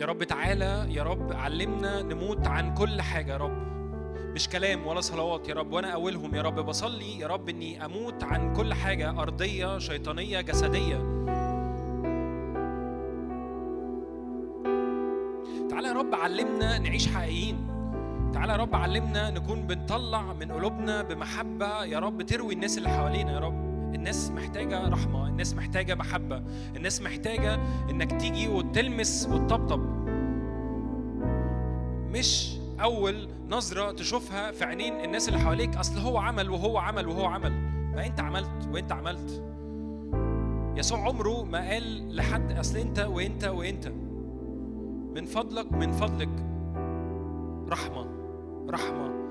يا رب تعالى يا رب علمنا نموت عن كل حاجة يا رب. مش كلام ولا صلوات يا رب وأنا اولهم يا رب. بصلي يا رب إني أموت عن كل حاجة أرضية شيطانية جسدية. تعالى يا رب علمنا نعيش حقيقيين. تعالى يا رب علمنا نكون بنطلع من قلوبنا بمحبة يا رب تروي الناس اللي حوالينا يا رب. الناس محتاجة رحمة الناس محتاجة محبة الناس محتاجة إنك تيجي وتلمس وتطبطب. مش أول نظرة تشوفها في عينين الناس اللي حواليك أصل هو عمل وهو عمل وهو عمل. ما أنت عملت وأنت عملت. يسوع عمره ما قال لحد أصل أنت وأنت وأنت. من فضلك من فضلك. رحمة رحمة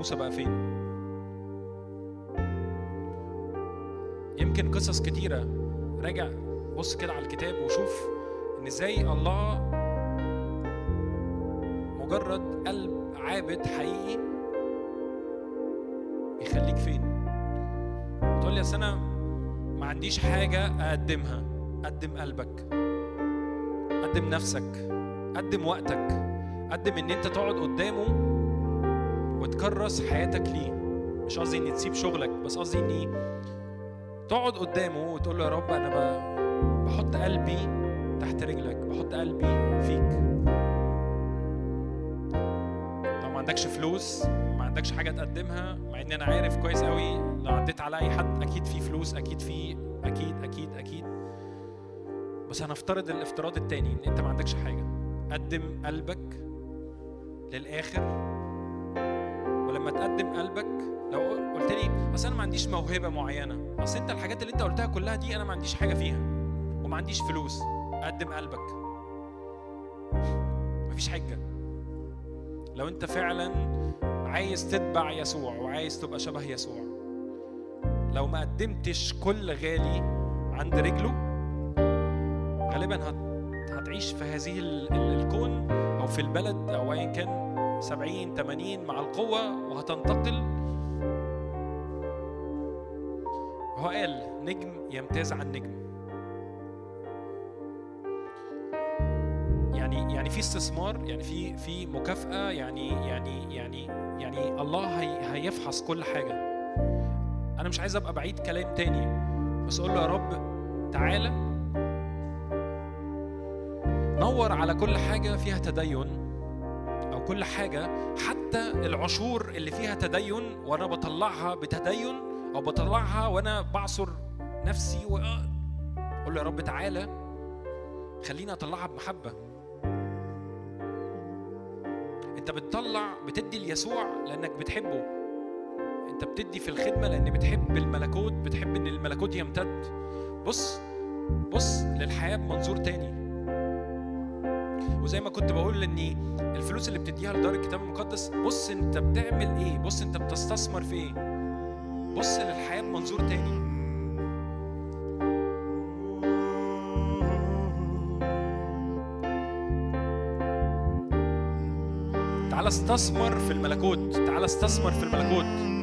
موسى بقى فين؟ يمكن قصص كتيرة. راجع بص كده على الكتاب وشوف إن إزاي الله مجرد قلب عابد حقيقي يخليك فين؟ تقول لي أنا ما عنديش حاجة أقدمها. قدم قلبك. قدم نفسك. قدم وقتك. قدم إن أنت تقعد قدامه وتكرس حياتك ليه. مش قصدي إني تسيب شغلك بس قصدي إني تقعد قدامه وتقول له يا رب أنا بحط قلبي تحت رجلك بحط قلبي فيك. لو ما عندكش فلوس ما عندكش حاجة تقدمها مع ان أنا عارف كويس قوي لو عديت على أي حد أكيد في فلوس أكيد في أكيد أكيد أكيد. بس هنفترض الافتراض التاني إن أنت ما عندكش حاجة. قدم قلبك للآخر. ولما تقدم قلبك لو قلت لي أصل أنا ما عنديش موهبة معينة أصل أنت الحاجات اللي أنت قلتها كلها دي أنا ما عنديش حاجة فيها وما عنديش فلوس قدم قلبك. مفيش حجة. لو أنت فعلا عايز تتبع يسوع وعايز تبقى شبه يسوع لو ما قدمتش كل غالي عند رجله غالبا هت- هتعيش في هذه ال- ال- الكون أو في البلد أو ايا كان. 70 80 مع القوة وهتنتقل. هو قال نجم يمتاز عن نجم. يعني يعني في استثمار يعني في في مكافأة يعني يعني يعني يعني الله هي هيفحص كل حاجة. أنا مش عايز أبقى بعيد كلام تاني بس أقول له يا رب تعالى. نور على كل حاجة فيها تدين. كل حاجة حتى العشور اللي فيها تدين وأنا بطلعها بتدين أو بطلعها وأنا بعصر نفسي وأقول له يا رب تعالى خليني أطلعها بمحبة. أنت بتطلع بتدي ليسوع لأنك بتحبه. أنت بتدي في الخدمة لأن بتحب الملكوت بتحب إن الملكوت يمتد. بص بص للحياة بمنظور تاني. وزي ما كنت بقول إن الفلوس اللي بتديها لدار الكتاب المقدس بص أنت بتعمل إيه؟ بص أنت بتستثمر في إيه؟ بص للحياة بمنظور تاني. تعال استثمر في الملكوت تعال استثمر في الملكوت.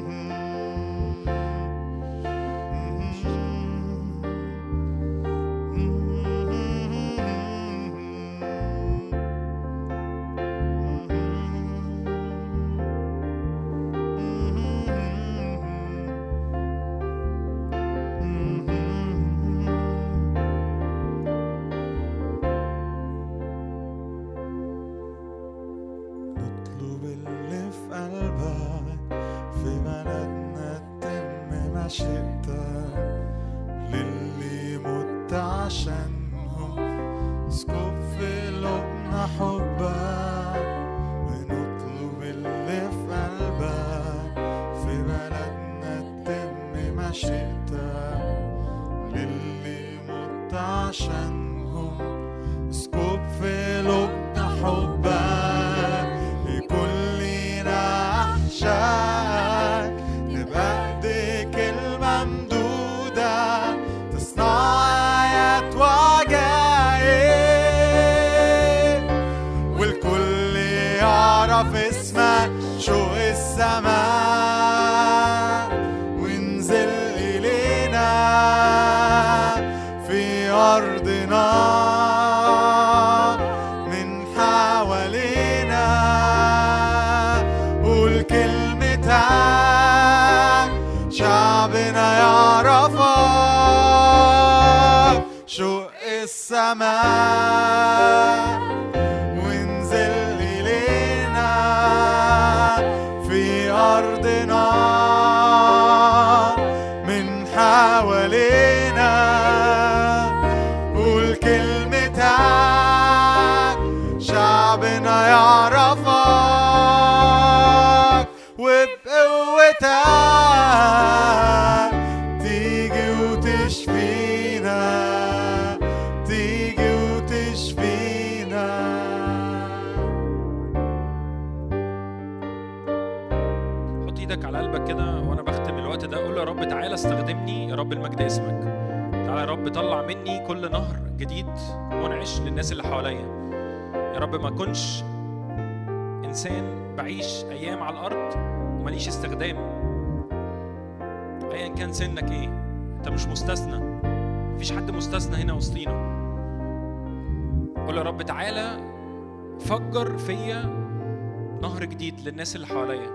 للناس اللي حواليا.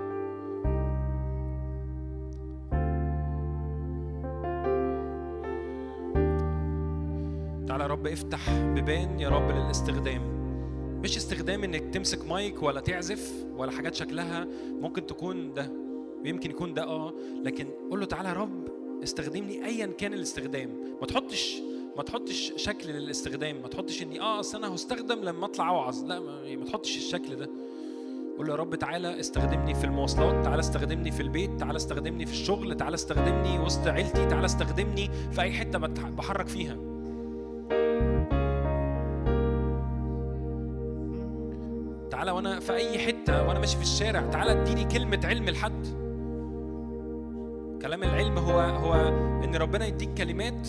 تعالى يا رب افتح بيبان يا رب للاستخدام. مش استخدام انك تمسك مايك ولا تعزف ولا حاجات شكلها ممكن تكون ده ويمكن يكون ده آه لكن قول له تعالى يا رب استخدمني ايا كان الاستخدام. ما تحطش ما تحطش شكل للاستخدام. ما تحطش إني آه أصل أنا هستخدم لما أطلع أوعظ. لا ما تحطش الشكل ده. قول له يا رب تعالى استخدمني في المواصلات تعالى استخدمني في البيت تعالى استخدمني في الشغل تعالى استخدمني وسط عيلتي تعالى استخدمني في حتة بتح- بحرك فيها. تعالى وأنا في أي حتة وأنا ماشي في الشارع تعالى اديني كلمة علم لحد. كلام العلم هو هو إن ربنا يديك كلمات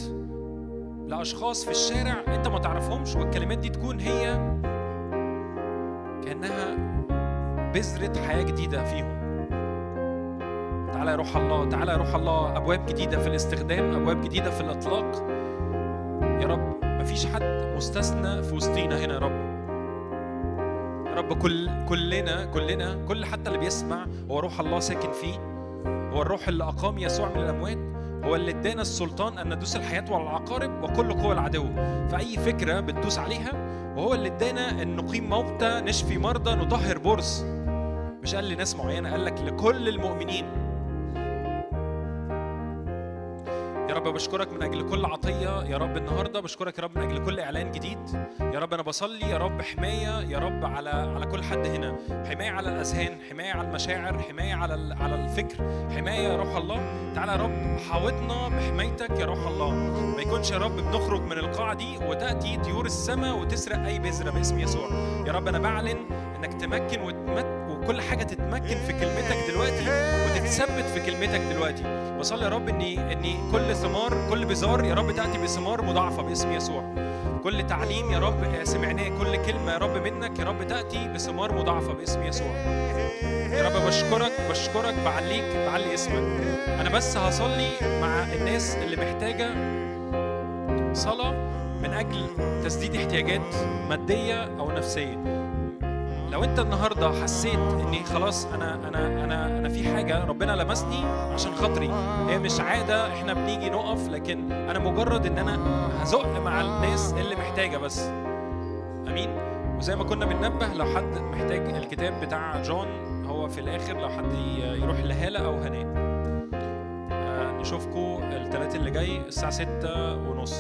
لأشخاص في الشارع أنت ما تعرفهمش والكلمات دي تكون هي كأنها بذرة حياة جديدة فيهم. تعالى يا روح الله تعالى يا روح الله. أبواب جديدة في الاستخدام أبواب جديدة في الإطلاق. يا رب مفيش حد مستثنى في وسطينا هنا يا رب. يا رب كل كلنا كلنا كل حتى اللي بيسمع هو روح الله ساكن فيه. هو الروح اللي أقام يسوع من الأموات. هو اللي ادانا السلطان أن ندوس الحياة والعقارب وكل قوى العدو. فأي فكرة بتدوس عليها وهو اللي ادانا أن نقيم موتى نشفي مرضى نطهر برص مش قال لناس معينة قال لك لكل المؤمنين. يا رب بشكرك من أجل كل عطية يا رب النهارده بشكرك يا رب من أجل كل إعلان جديد. يا رب أنا بصلي يا رب حماية يا رب على على كل حد هنا. حماية على الأذهان حماية على المشاعر حماية على على الفكر. حماية يا روح الله. تعالى يا رب حاوطنا بحمايتك يا روح الله. ما يكونش يا رب بنخرج من القاعة دي وتأتي طيور السماء وتسرق أي بذرة باسم يسوع. يا رب أنا بعلن إنك تمكن وتمت وكل حاجة تتمكن في كلمتك دلوقتي وتتثبت في كلمتك دلوقتي. بصلي يا رب اني إني كل ثمار كل بزار يا رب تأتي بثمار مضاعفة باسم يسوع. كل تعليم يا رب سمعناه. كل كلمة يا رب منك يا رب تأتي بثمار مضاعفة باسم يسوع. يا رب بشكرك بشكرك بعليك بعلي اسمك. أنا بس هصلي مع الناس اللي محتاجة صلاة من أجل تسديد احتياجات مادية أو نفسية. لو انت النهارده حسيت إني خلاص أنا أنا أنا أنا في حاجة ربنا لمسني عشان خاطري هي مش عادة إحنا بنيجي نقف لكن أنا مجرد إن أنا هزق مع الناس اللي محتاجة بس. آمين. وزي ما كنا بننبه لو حد محتاج الكتاب بتاع جون هو في الآخر لو حد يروح لهالة أو هناء آه، نشوفكم الثلاث اللي جاي الساعة ستة ونص.